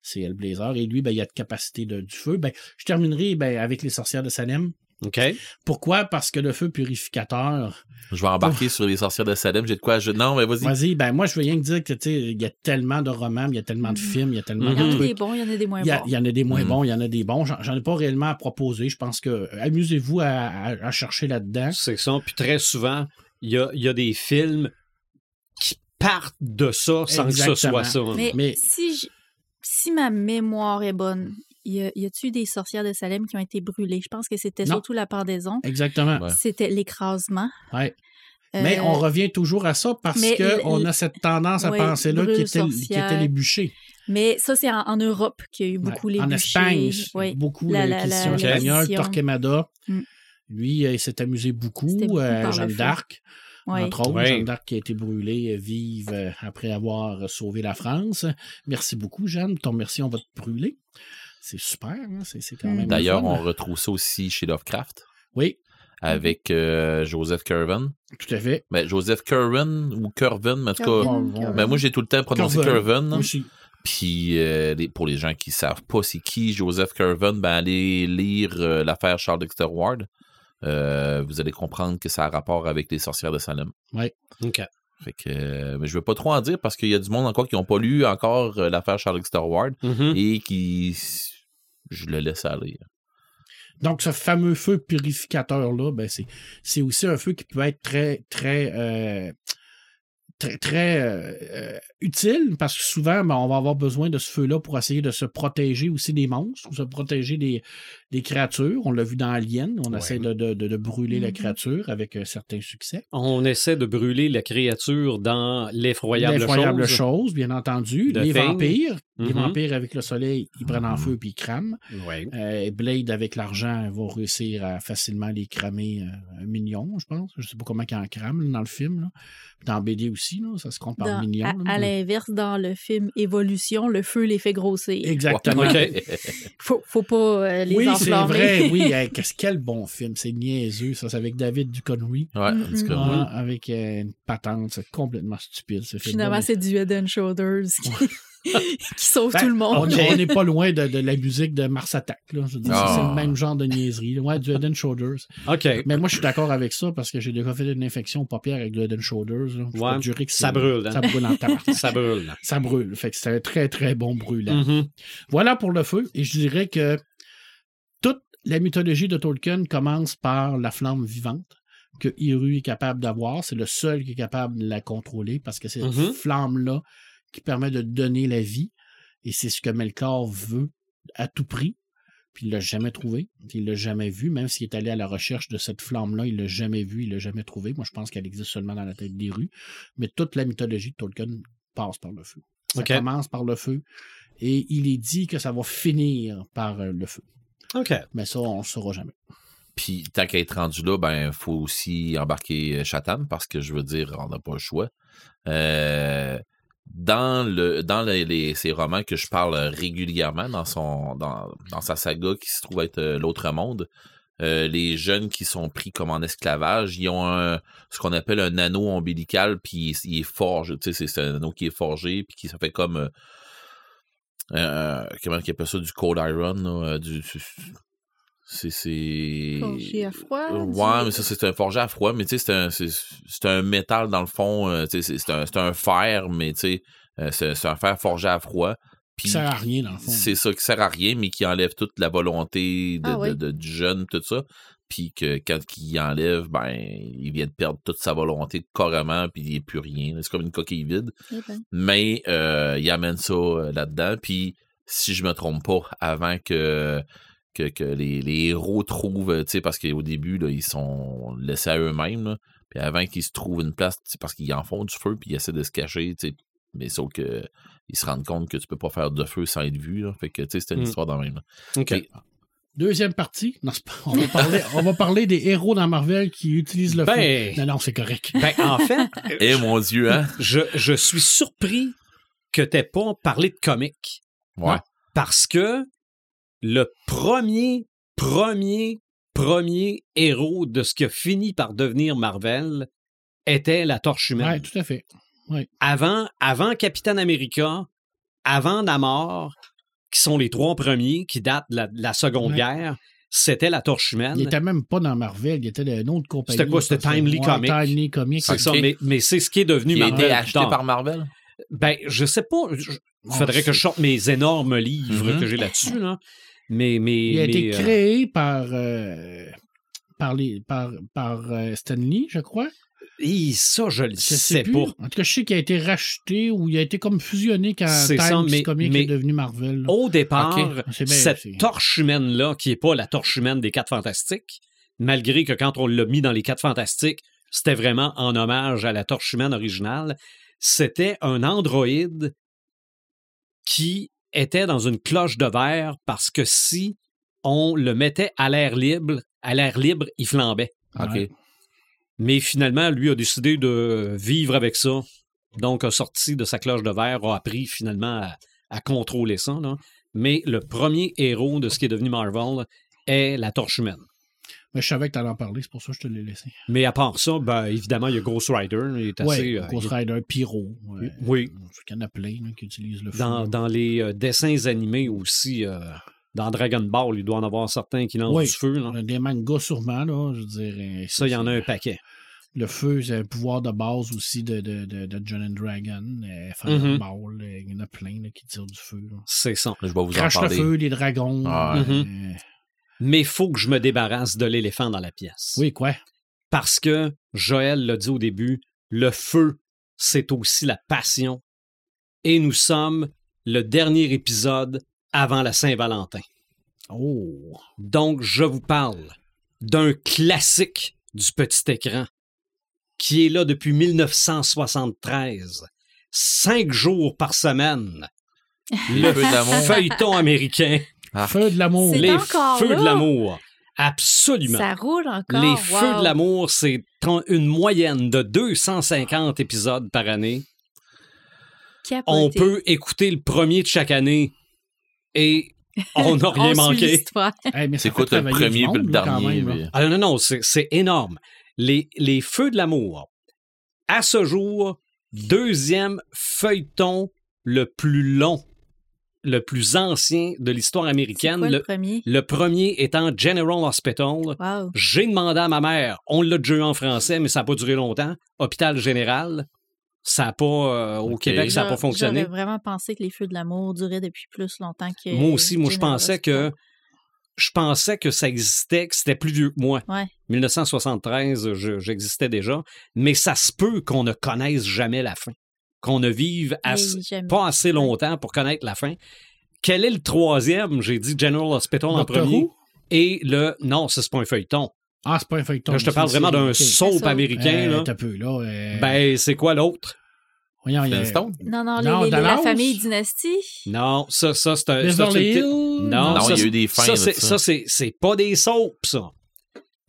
C'est Hellblazer. Et lui, ben, il a de capacité de, du feu. Ben, je terminerai ben, avec les sorcières de Salem. OK. Pourquoi? Parce que le feu purificateur, Je vais embarquer sur les sorcières de Salem. J'ai de quoi. Je... Non, mais vas-y. vas-y, ben moi je veux rien que dire que tu sais, il y a tellement de romans, il y a tellement de films, il y a tellement Il y en de a des bons, il y en a des moins Il y, a- bons. il y en a des moins Mhm. bons, il y en a des bons. J'en j'en ai pas réellement à proposer. Je pense que euh, amusez-vous à, à- à chercher là-dedans. C'est ça. Puis très souvent, il y a, il y a des films qui partent de ça sans que ce soit ça. Mais, Mais- si, j- si ma mémoire est bonne, y a- y a-tu des sorcières de Salem qui ont été brûlées? Je pense que c'était Non. surtout la pendaison. Exactement. Ouais. C'était l'écrasement. Ouais. Mais Euh, on revient toujours à ça parce qu'on a cette tendance à ouais, penser là qui était, qui était les bûchers. Mais ça, c'est en, en Europe qu'il y a eu beaucoup Ouais. les en bûchers. Espagne, Ouais. beaucoup La- la, la- question la- espagnole. Torquemada. Mm. Lui, euh, il s'est amusé beaucoup. Euh, Jeanne d'Arc, Ouais. entre autres. Ouais. Jeanne d'Arc qui a été brûlée euh, vive euh, après avoir sauvé la France. Merci beaucoup, Jeanne. Ton merci, on va te brûler. C'est super, hein? c'est c'est quand Mm. même. D'ailleurs, on retrouve ça aussi chez Lovecraft Oui, avec euh, Joseph Curven. tout à fait. Ben, Joseph Curven ou Curven, mais en tout cas. Curven. Ben, moi, j'ai tout le temps prononcé Curven. Puis, euh, les- pour les gens qui savent pas c'est qui Joseph Curven, ben, allez lire euh, l'affaire Charles Dexter Ward. Euh, vous allez comprendre que ça a rapport avec les sorcières de Salem. OK. Fait que, mais je veux pas trop en dire parce qu'il y a du monde encore qui n'ont pas lu encore l'affaire Charles Dexter Ward Mhm. et qui. Je le laisse aller. Donc, ce fameux feu purificateur-là, ben, c'est, aussi un feu qui peut être très, très, euh, très, très euh, utile parce que souvent, ben, on va avoir besoin de ce feu-là pour essayer de se protéger aussi des monstres ou se protéger des, des créatures. On l'a vu dans Alien, on Ouais. essaie de, de, de, de brûler la Mhm. créature avec un certain succès. On essaie de brûler la créature dans l'effroyable L'effroyable chose. chose, bien entendu. The les Thing. vampires, les Mhm. vampires avec le soleil, ils prennent en feu puis ils crament. Ouais. Euh, Blade, avec l'argent, va réussir à facilement les cramer euh, un million, je pense. Je sais pas comment il en crame là, dans le film. là. Dans BD aussi, là, ça se compte par millions. à, l'inverse, dans le film Évolution, le feu les fait grossir. Exactement. Ok. Faut, faut pas euh, les Oui, c'est vrai. Oui, hey, qu'est-ce quel bon film. C'est niaiseux. Ça, c'est avec David Duchovny. Ouais, Mm, avec euh, une patente. C'est complètement stupide, ce film. Finalement, c'est du Head and Shoulders qui, qui sauve Ben, tout le monde. On n'est pas loin de, de la musique de Mars Attack. Là. Je veux dire, Ah. C'est le même genre de niaiserie. Ouais, du Head and Shoulders. OK. Mais moi, je suis d'accord avec ça parce que j'ai déjà fait une infection paupière avec du Head and Shoulders. Ouais, que ça c'est- brûle, hein. Ça brûle en. Ça brûle. ça brûle. Fait que c'est un très, très bon brûlant. Mhm. Voilà pour le feu. Et je dirais que la mythologie de Tolkien commence par la flamme vivante que Hiru est capable d'avoir. C'est le seul qui est capable de la contrôler parce que c'est cette Mhm. flamme-là qui permet de donner la vie. Et c'est ce que Melkor veut à tout prix. Puis il l'a jamais trouvé. Il l'a jamais vu. Même s'il est allé à la recherche de cette flamme-là, il l'a jamais vu, il l'a jamais trouvé. Moi, je pense qu'elle existe seulement dans la tête des rues. Mais toute la mythologie de Tolkien passe par le feu. Ça commence par le feu. Et il est dit que ça va finir par euh, le feu. OK. Mais ça, on ne saura jamais. Puis, tant qu'à être rendu là, ben, faut aussi embarquer euh, Chatham parce que je veux dire, on n'a pas le choix. Euh, dans le dans les, les- ces romans que je parle régulièrement dans son dans, dans sa saga qui se trouve être euh, l'autre monde, euh, les jeunes qui sont pris comme en esclavage, ils ont un, ce qu'on appelle un anneau ombilical, puis il, il est forgé. Tu sais, c'est- c'est un anneau qui est forgé, puis qui ça fait comme euh, euh, comment ils appellent ça? Du cold iron, là, euh, du c'est c'est Forgé à froid, du- Ouais, mais ça c'est un forgé à froid, mais tu sais c'est un un métal dans le fond, euh, tu sais c'est un c'est un fer, mais tu sais euh, c'est un fer forgé à froid. Qui Puis sert à rien, dans le fond. c'est ça qui sert à rien, mais qui enlève toute la volonté de, Ah oui. de- de- du jeune, tout ça. Puis que quand il enlève, ben, il vient de perdre toute sa volonté carrément, puis il n'y a plus rien. C'est comme une coquille vide. Mais euh, il amène ça euh, là-dedans. Puis si je me trompe pas, avant que que, que les, les héros trouvent, tu sais, parce qu'au début, là, ils sont laissés à eux-mêmes. Puis avant qu'ils se trouvent une place, c'est parce qu'ils en font du feu, puis ils essaient de se cacher, tu sais. Mais sauf que ils se rendent compte que tu peux pas faire de feu sans être vu, là. Fait que, tu sais, c'était une Mm. histoire dans même. là. Deuxième partie. Non, pas- on, va parler, on va parler des héros dans Marvel qui utilisent le Ben- feu. Non, non, c'est correct. Ben, en fait, Eh mon Dieu, hein? je, je suis surpris que t'aies pas parlé de comics. Ouais. Parce que le premier, premier, premier héros de ce qui a fini par devenir Marvel était la Torche humaine. Ouais, tout à fait. Avant, avant Capitaine America, avant Namor, qui sont les trois premiers qui datent de la, de la Seconde Ouais. Guerre, c'était la Torche humaine. Il était même pas dans Marvel, il était dans une autre compagnie. C'était quoi? C'était Timely Comics. Timely Comics. C'est Ok. ça, mais, mais c'est ce qui est devenu Il a Marvel. été acheté par Marvel? Ben, je sais pas. Il faudrait que c'est- je sorte mes énormes livres Mhm. que j'ai là-dessus, là. Mais, mais. Il a mais, été euh, créé par, euh, par, les, par, par euh, Stanley, je crois. Hi, ça, je le Je sais, pas. En tout cas, je sais qu'il a été racheté ou il a été comme fusionné quand C'est Time ça, mais- Comics mais- est devenu Marvel. là. Au départ, bien, cette torche humaine-là, qui n'est pas la torche humaine des Quatre Fantastiques, malgré que quand on l'a mis dans les Quatre Fantastiques, c'était vraiment en hommage à la torche humaine originale, c'était un androïde qui était dans une cloche de verre parce que si on le mettait à l'air libre, à l'air libre, il flambait. Mais finalement, lui a décidé de vivre avec ça. Donc, a sorti de sa cloche de verre, a appris finalement à, à contrôler ça. là. Mais le premier héros de ce qui est devenu Marvel est la torche humaine. Mais je savais que tu allais en parler, c'est pour ça que je te l'ai laissé. Mais à part ça, ben, évidemment, il y a Ghost Rider. Il est assez. Ouais, euh, Ghost Rider, Pyro. ouais. Oui. Il y en a plein là, qui utilisent le feu. dans, dans les euh, dessins animés aussi, euh, dans Dragon Ball, il doit en avoir certains qui lancent Oui. du feu. là. Des mangas sûrement, là, je euh, Ça, il y en a un paquet. Le feu, c'est un pouvoir de base aussi de, de, de, de John and Dragon. Euh, Mhm. Euh, il y en a plein là, qui tirent du feu. C'est ça. Je vais vous Crache en le parler. feu, les dragons. Ah, euh, Mais il faut que je me débarrasse de l'éléphant dans la pièce. Oui, quoi? Parce que, Joël l'a dit au début, le feu, c'est aussi la passion. Et nous sommes le dernier épisode avant la Saint-Valentin. Oh! Donc, je vous parle d'un classique du petit écran qui est là depuis 1973. Cinq jours par semaine. Les Le feux d'amour. feuilleton américain. Ah. Feu de l'amour. Les feux de l'amour. Absolument. Ça roule encore? Les wow. Feux de l'amour, c'est une moyenne de 250 épisodes par année. Capoté. On peut écouter le premier de chaque année et on n'a rien On manqué. Hey, C'est quoi le premier puis le dernier? même, là? mais- Ah non, non, c'est énorme. Les, les Feux de l'amour, à ce jour, deuxième feuilleton le plus long, le plus ancien de l'histoire américaine. quoi Le, le premier? le premier étant General Hospital. Wow. J'ai demandé à ma mère, on l'a déjà eu en français, mais ça n'a pas duré longtemps. Hôpital Général, ça n'a pas, euh, au. Québec, ça n'a pas fonctionné. J'aurais vraiment pensé que les feux de l'amour duraient depuis plus longtemps que. Moi aussi, moi, je pensais que, je pensais que ça existait, que c'était plus vieux que moi. Ouais. 1973, je- j'existais déjà, mais ça se peut qu'on ne connaisse jamais la fin, qu'on ne vive assez- pas assez longtemps pour connaître la fin. Quel est le troisième? J'ai dit General Hospital en Doctor premier. Who? Et le... Non, ça, c'est pas un feuilleton. Ah, c'est pas un feuilleton. Là, je te parle vraiment d'un soap américain. Euh, là. T'as peu, là. euh, Ben, c'est quoi l'autre? voyons, il y a- Flintstone? Non, non, les- Non, les- la famille Dynasty? Non, ça, ça c'est un... ça? Non, Non, ça, il y a eu des fins Ça, c'est pas des soaps, ça.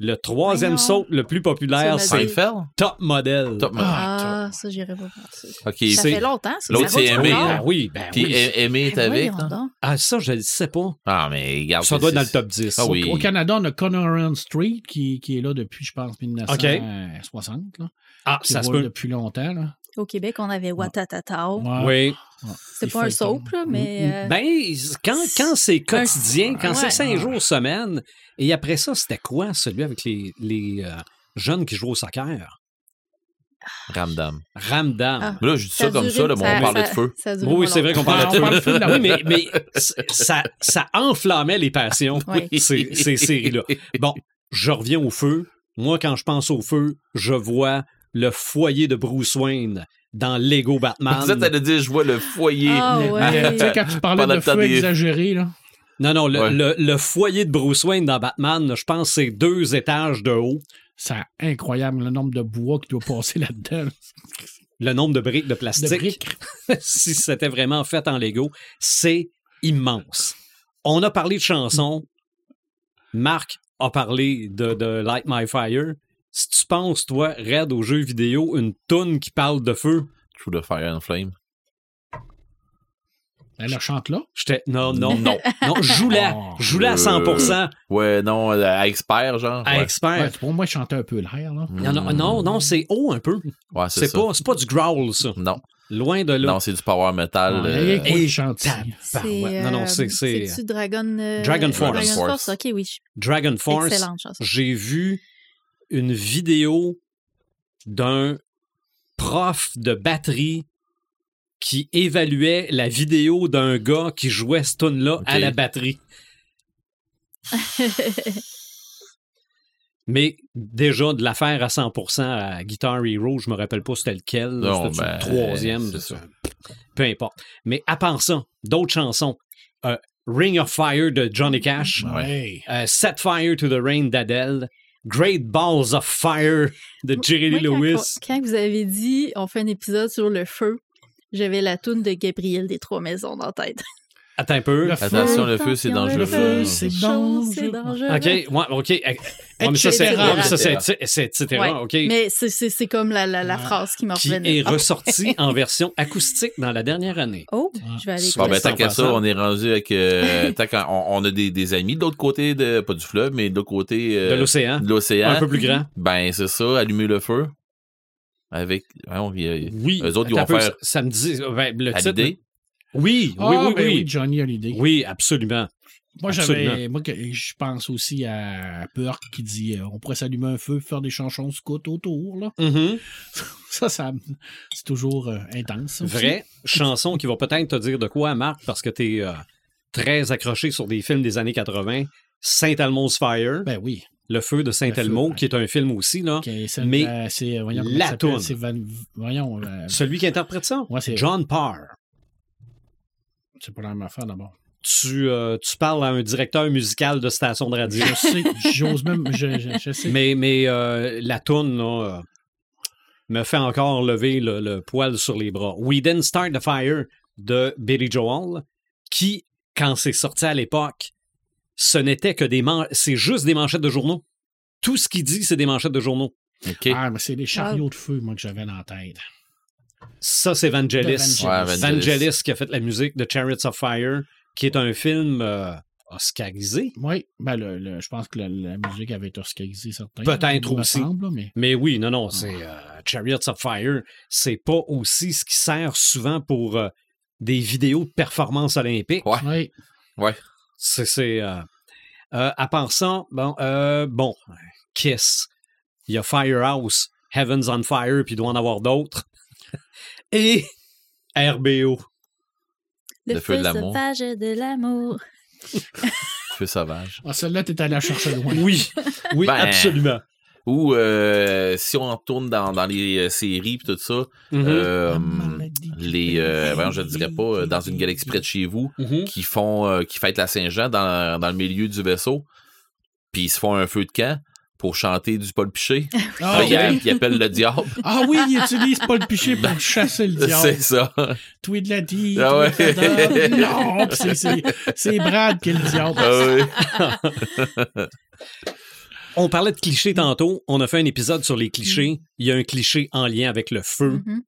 Le troisième Voyons. soap le plus populaire, c'est? Top Model. Top Model. Ah, ça, j'irais pas voir ça. OK. Ça c'est- fait longtemps, ça. L'autre, c'est. Aimé, Ah hein? oui, ben Puis oui. Aimé est Ben avec, donc. Ah, ça, je le sais pas. Ah, mais regarde. Ça doit être dans le top 10. Ah oui. Au Canada, on a Conor Street qui, qui est là depuis, je pense, 1960. Là, Ah, ça se peut. depuis longtemps. Là. Au Québec, on avait Watatatao. Ouais. Oui. C'est pas un soap, là, mais. euh, Ben, quand, quand c'est quotidien, quand c'est cinq jours semaine, et après ça, c'était quoi, celui avec les, les euh, jeunes qui jouent au soccer? Ramdam. Ramdam. Ah. Mais là, je dis ça comme duré- ça, là, mais on parlait de ça- feu. ça Oui, c'est vrai qu'on parlait de de feu. Oui, mais, mais ça, ça enflammait les passions, Oui. ces, ces séries-là. Bon, je reviens au feu. Moi, quand je pense au feu, je vois le foyer de Bruce Wayne dans Lego Batman. Vous êtes allé dire, je vois le foyer. Ah, ouais. tu sais, quand tu parlais de feu exagéré, là. Non, non, le, Ouais. le- le foyer de Bruce Wayne dans Batman, je pense que c'est deux étages de haut. C'est incroyable le nombre de bois qui doit passer là-dedans. Le nombre de briques de De plastique, briques. si c'était vraiment fait en Lego, c'est immense. On a parlé de chansons. Marc a parlé de, de Light My Fire. Si tu penses, toi, Red, aux jeux vidéo, une toune qui parle de feu, True the Fire and Flame. Elle la chante là? j'étais. Non, non, Non. non, joue-la. Oh. Joue-la à 100%. Ouais, non, euh, à expert, genre. À ouais. expert. Ouais, pour moi, chanter un peu l'air. Là. Non, non, non, non, c'est haut un peu. Ouais, c'est C'est ça. pas, c'est pas du growl, ça. Non, Loin de là. non, c'est du power metal. Ouais, euh, et. Non, non, c'est- c'est- C'est-tu Dragon... euh, Dragon Force. Dragon Force, Force? ok, oui. Dragon Force. Excellente chanson. J'ai vu une vidéo d'un prof de batterie qui évaluait la vidéo d'un gars qui jouait ce tune-là à la batterie. Mais déjà, de la faire à 100% à Guitar Hero, je me rappelle pas c'était lequel. Non, C'était ben, le troisième. c'est ça. ça. Peu importe. Mais à part ça, d'autres chansons. Euh, Ring of Fire de Johnny Cash. Ouais. Euh, Set Fire to the Rain d'Adele. Great Balls of Fire de Jerry Moi, quand- Lewis. Quand, vous avez dit on fait un épisode sur le feu, j'avais la toune de Gabriel des Trois Maisons dans la tête. Attends un peu. Le Attention, le feu, c'est dangereux. Le feu, c'est dangereux. c'est dangereux. OK, ouais, OK. Ouais, mais ça, c'est Etc. ouais, OK. Mais c'est- c'est c'est comme la, la, phrase qui m'a Qui est Ah. ressorti en version acoustique dans la dernière année. Oh, je vais aller Bon, Bon, ben, tant qu'à ça, 100%. on est rendu avec. euh, tant qu'on- on, on a des, des amis de l'autre côté, de, pas du fleuve, mais de l'autre côté euh, De l'océan. de l'océan. Un peu plus grand. Ben, c'est ça, allumer le feu. Avec. y a- Oui. Eux autres, ils vont faire- Ça, ça me dit. ben, le titre. Hallyday. Oui, Ah, oui, oui, ben oui. Johnny Hallyday. Oui, absolument. Moi, j'avais, moi, je pense aussi à Burke qui dit euh, on pourrait s'allumer un feu, faire des chansons scouts autour. Là. Mhm. Ça, ça c'est toujours euh, intense. aussi. Vraie chanson qui va peut-être te dire de quoi, Marc, parce que tu es très accroché sur des films des années 80. Saint-Elmo's Fire, Ben oui. Le feu de Saint-Elmo, qui est un film aussi, là. Mais euh, c'est, euh, voyons, la toune. Van- voyons, euh, Celui qui interprète ça, ouais, c'est, John Parr. C'est pas la même affaire d'abord. Tu, euh, tu parles à un directeur musical de station de radio. Je sais, j'ose même, je, je, je sais. mais mais euh, la toune, là, euh, me fait encore lever le, le poil sur les bras. We Didn't Start the Fire de Billy Joel, qui, quand c'est sorti à l'époque, ce n'était que des man- c'est juste des manchettes de journaux. Tout ce qu'il dit, c'est des manchettes de journaux. Ah, mais c'est les chariots de feu, moi, que j'avais dans la tête. Ça, c'est Vangelis. Ouais, Vangelis. Vangelis qui a fait la musique de Chariots of Fire, qui est un film euh, oscarisé. Oui, ben, le, le- je pense que la, la musique avait été oscarisée, certains. Peut-être aussi. semble, mais... Mais oui, non, non, c'est euh, Chariots of Fire. C'est pas aussi ce qui sert souvent pour euh, des vidéos de performance olympique. Ouais. Oui. Ouais. C'est, c'est, euh, euh, à part ça, bon, euh, bon, Kiss. Il y a Firehouse, Heaven's on Fire, puis il doit en avoir d'autres. Et RBO. Le, Le feu feu de l'amour. sauvage de l'amour. Feu sauvage. Ah, celle-là, t'es allé la chercher loin. Oui, oui, Ben, absolument. Ou euh, si on retourne dans, dans les euh, séries pis tout ça, Mhm. euh, La maladie du les euh, je ne dirais pas euh, dans une galaxie près de chez vous Mhm. qui font euh, qui fêtent la Saint-Jean dans, dans le milieu du vaisseau, puis ils se font un feu de camp pour chanter du Paul Piché. Ah, Puis oui. ils appellent le diable. Ah oui, il utilise pas le piché pour chasser le C'est diable. ça. Tweed l'a dit. Ah ouais. Non, c'est- c'est c'est Brad qui est le diable. Ah oui. On parlait de clichés tantôt. On a fait un épisode sur les clichés. Il y a un cliché en lien avec le feu Mhm.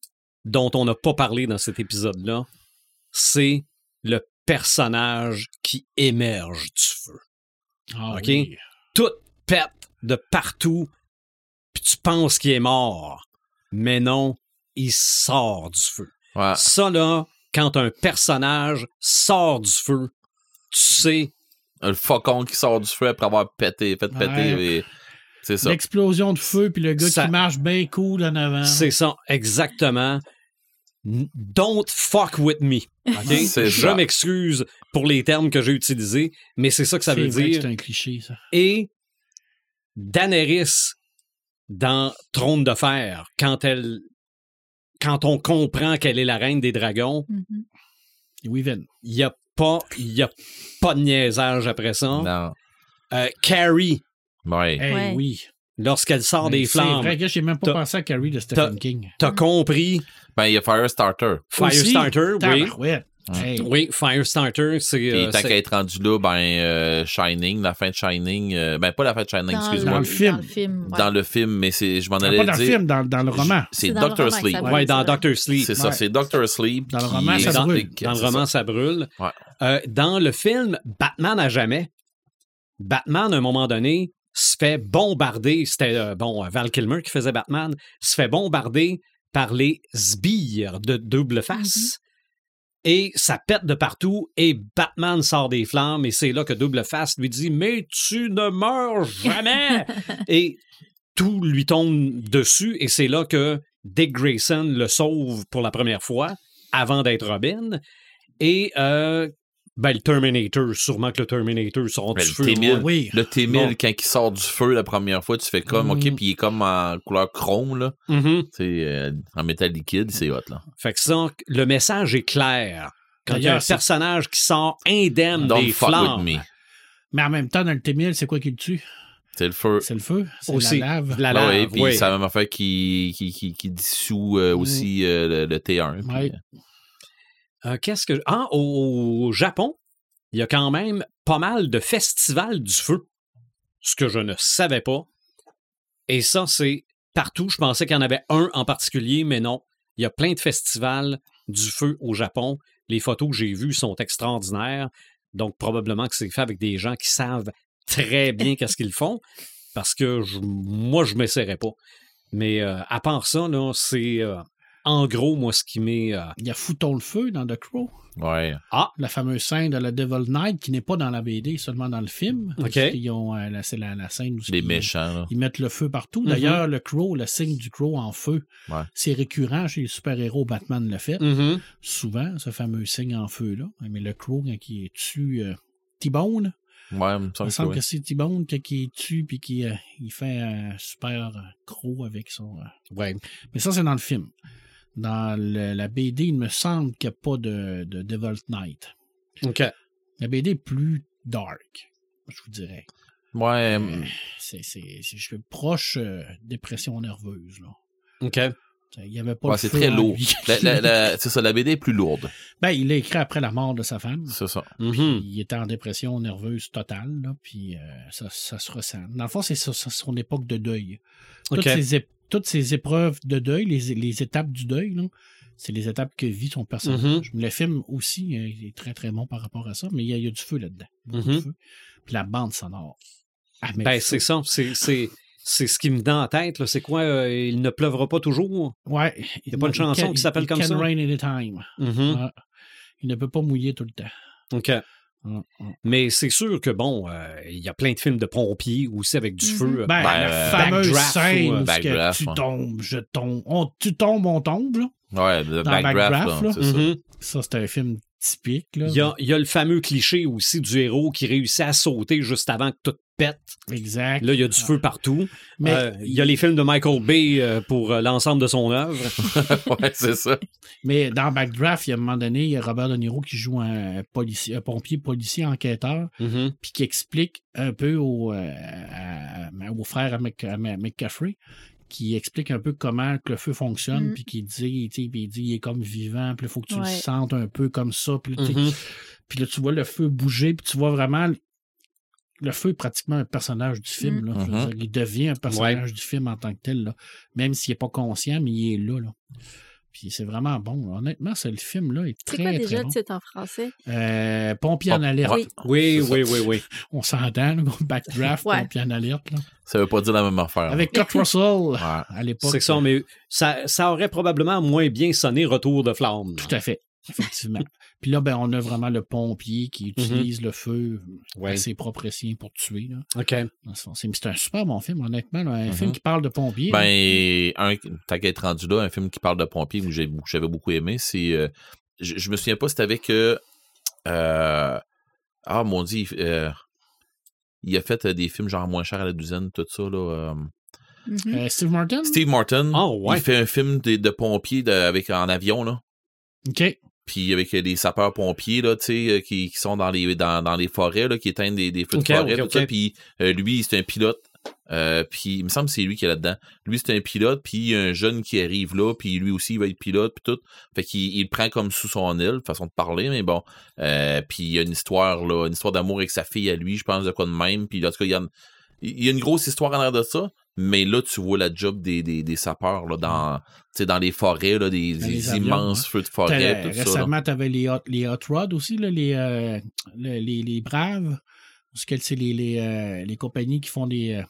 dont on n'a pas parlé dans cet épisode-là. C'est le personnage qui émerge du feu. Ah OK? oui. Tout pète de partout, puis tu penses qu'il est mort. Mais non, il sort du feu. Ouais. Ça, là, quand un personnage sort du feu, tu sais, Le faucon qui sort du feu après avoir pété, fait péter. Ouais. et- C'est ça. L'explosion de feu, puis le gars Ça- qui marche bien cool en avant. c'est ça, exactement. Don't fuck with me. Je ça. m'excuse pour les termes que j'ai utilisés, mais c'est ça que ça C'est veut vrai que dire. C'est un cliché, ça. Et Daenerys dans Trône de fer, quand elle quand on comprend qu'elle est la reine des dragons, Mhm. Weaven. il y a pas, il y a pas de niaisage après ça. Non. Euh, Carrie, Ouais. Eh Ouais. oui. lorsqu'elle sort des C'est flammes, vrai que j'ai même pas T'as- pensé à Carrie de Stephen King. t'as compris. Ben, il y a Firestarter. Firestarter, oui. Hey. Oui, Firestarter, c'est. Euh, tant qu'à être rendu là, ben, euh, Shining, la fin de Shining, euh, ben, pas la fin de Shining, excuse-moi. Dans le film. Dans le film. ouais. Dans le film, mais c'est, je m'en Ah, allais pas dans le dire. film, dans, dans le roman. C'est Doctor Sleep. Ouais, dans. Doctor Sleep. C'est ça, c'est Doctor Sleep. Dans le roman, ça dans, brûle. dans le roman, ça. brûle. Ouais. Euh, dans le film Batman à jamais, Batman, à un moment donné, se fait bombarder. C'était, euh, bon, Val Kilmer qui faisait Batman, se fait bombarder par les sbires de double face. Et ça pète de partout et Batman sort des flammes et c'est là que Double Face lui dit Mais tu ne meurs jamais! et tout lui tombe dessus et c'est là que Dick Grayson le sauve pour la première fois avant d'être Robin. Et euh, ben, le Terminator, sûrement que le Terminator sort Ben, du le feu. T-1000. Oui. Le T-1000, Bon. quand il sort du feu la première fois, tu fais comme, OK, Mm. puis il est comme en couleur chrome, là. Mhm. Tu sais, euh, en métal liquide, c'est hot, là. Fait que ça, le message est clair. Quand il y a un c'est- personnage qui sort indemne Don't des fuck flammes, with me. Mais en même temps, dans le T-1000, c'est quoi qui le tue? C'est le feu. C'est le feu? C'est aussi, la lave? la Ah lave, ouais, puis oui. c'est la même affaire qui, qui, qui, qui dissout euh, aussi euh, le, le T1. puis, Ouais. euh, Euh, Qu'est-ce que. Ah, au, Japon, il y a quand même pas mal de festivals du feu. Ce que je ne savais pas. Et ça, c'est partout. Je pensais qu'il y en avait un en particulier, mais non. Il y a plein de festivals du feu au Japon. Les photos que j'ai vues sont extraordinaires. Donc, probablement que c'est fait avec des gens qui savent très bien qu'est-ce qu'ils font. Parce que moi, je ne m'essaierais pas. Mais euh, à part ça, c'est euh, en gros, moi, ce qui m'est. euh, Il y a Fouton le feu dans The Crow. Ouais. La fameuse scène de la Devil Knight qui n'est pas dans la BD, seulement dans le film. OK. Qu'ils ont, euh, la- c'est la, la scène où Les ils- méchants, là. Ils mettent le feu partout. Mhm. D'ailleurs, le Crow, le signe du Crow en feu, Ouais. c'est récurrent chez les super-héros. Batman le fait. mhm. Souvent, ce fameux signe en feu-là. Mais le Crow, quand il tue euh, T-Bone, Ouais, il me il me semble que semble oui. que c'est T-Bone il tue puis qu'il euh, il fait un super euh, croc avec son. euh, Ouais. Mais ça, c'est dans le film. Dans le- la BD, il me semble qu'il n'y a pas de, de Devil Knight. OK. La BD est plus dark, je vous dirais. Ouais, Euh, c'est, c'est, je suis proche euh, dépression nerveuse. Là. OK. Il y avait pas ouais, c'est très lourd. c'est ça, la BD est plus lourde. ben, il l'a écrit après la mort de sa femme. C'est ça. Mhm. Il était en dépression nerveuse totale, là, puis euh, ça, ça se ressent. Dans le fond, c'est son époque de deuil. Toutes, OK. ces, toutes ces épreuves de deuil, les, les étapes du deuil, c'est les étapes que vit son personnage. Le film aussi euh, il est très très bon par rapport à ça, mais il y a, il y a du feu là-dedans. De Mhm. feu. Puis la bande sonore. Ah, Ben, c'est ça. C'est, c'est, c'est ce qui me vient en tête. C'est quoi? euh, il ne pleuvra pas toujours? Ouais. Il y a pas une chanson qui s'appelle comme It ça? Can rain anytime. Mhm. Il ne peut pas mouiller tout le temps. OK. Hum, hum. Mais c'est sûr que, bon, euh, il y a plein de films de pompiers aussi avec du Mhm. feu. euh, Ben, Ben, la euh, fameuse Backdraft scène ou, où ce que Backdraft, tu ouais. tombes, je tombe. On, tu tombes, on tombe. Là? Ouais, le Dans backdraft, Backdraft, là, ça. Ça, c'est un film typique. Là. Il y, a, il y a le fameux cliché aussi du héros qui réussit à sauter juste avant que tout pète. Exact. Là, il y a du feu partout. Mais Euh, il y a les films de Michael Bay euh, pour euh, l'ensemble de son œuvre. ouais, c'est ça. Mais dans Backdraft, il y a un moment donné, il y a Robert De Niro qui joue un, policier, un pompier policier enquêteur, Mhm. puis qui explique un peu au, euh, à- à- au frère à, Mc- à McCaffrey, qui explique un peu comment que le feu fonctionne, Mm. puis qui dit, tu sais, puis il dit, il est comme vivant, puis il faut que tu Ouais. le sentes un peu comme ça, puis, Mhm. puis là, tu vois le feu bouger, puis tu vois vraiment... Le feu est pratiquement un personnage du film. Mm. Là. Mhm. dire, il devient un personnage du film en tant que tel. Là. Même s'il n'est pas conscient, mais il est là. là. Puis c'est vraiment bon. là. Honnêtement, c'est le film là est C'est très, quoi très déjà bon. titre en français? Euh, Pompier en alerte. Oui. Oui, C'est oui, oui, oui. On s'entend, backdraft, Ouais. Pompier en alerte. Là. Ça veut pas dire la même affaire. Avec Kurt Russell Ouais. à l'époque. C'est ça, mais ça, ça aurait probablement moins bien sonné Retour de flamme. Tout à fait, effectivement. Puis là, ben, on a vraiment le pompier qui utilise le feu Ouais. à ses propres siens pour tuer. Là. OK. C'est un super bon film, honnêtement. là. Un Mhm. film qui parle de pompiers. Ben, un, t'as qu'à être rendu là, un film qui parle de pompiers que j'avais beaucoup aimé, c'est. euh, je, je me souviens pas, c'était avec. euh, euh, ah, mon dieu, il, euh, il a fait euh, des films genre moins cher à la douzaine, tout ça, là. euh. Mhm. Euh, Steve Martin? Steve Martin, Ah, ouais. il fait un film de, de pompiers de- avec, en avion, là. OK. Puis avec euh, les sapeurs-pompiers, là, tu sais, euh, qui, qui sont dans les, dans, dans les forêts, là, qui éteignent des, des feux de forêt, tout ça. Puis euh, lui, c'est un pilote. Euh, puis il me semble que c'est lui qui est là-dedans. Lui, c'est un pilote, puis il y a un jeune qui arrive là, puis lui aussi, il va être pilote, puis tout. Fait qu'il il le prend comme sous son aile, façon de parler, mais bon. Euh, puis il y a une histoire, là, une histoire d'amour avec sa fille à lui, je pense, de quoi de même. Puis en tout cas, il y a une, il y a une grosse histoire en arrière de ça, mais là, tu vois la job des, des, des sapeurs, là, dans, tu sais, dans les forêts, là, des, les des avions, immenses feux de forêt, tout récemment, tu avais les hot, les hot rods aussi, là, les, euh, le- les, les braves. Parce que c'est les, les, euh, les compagnies qui font des,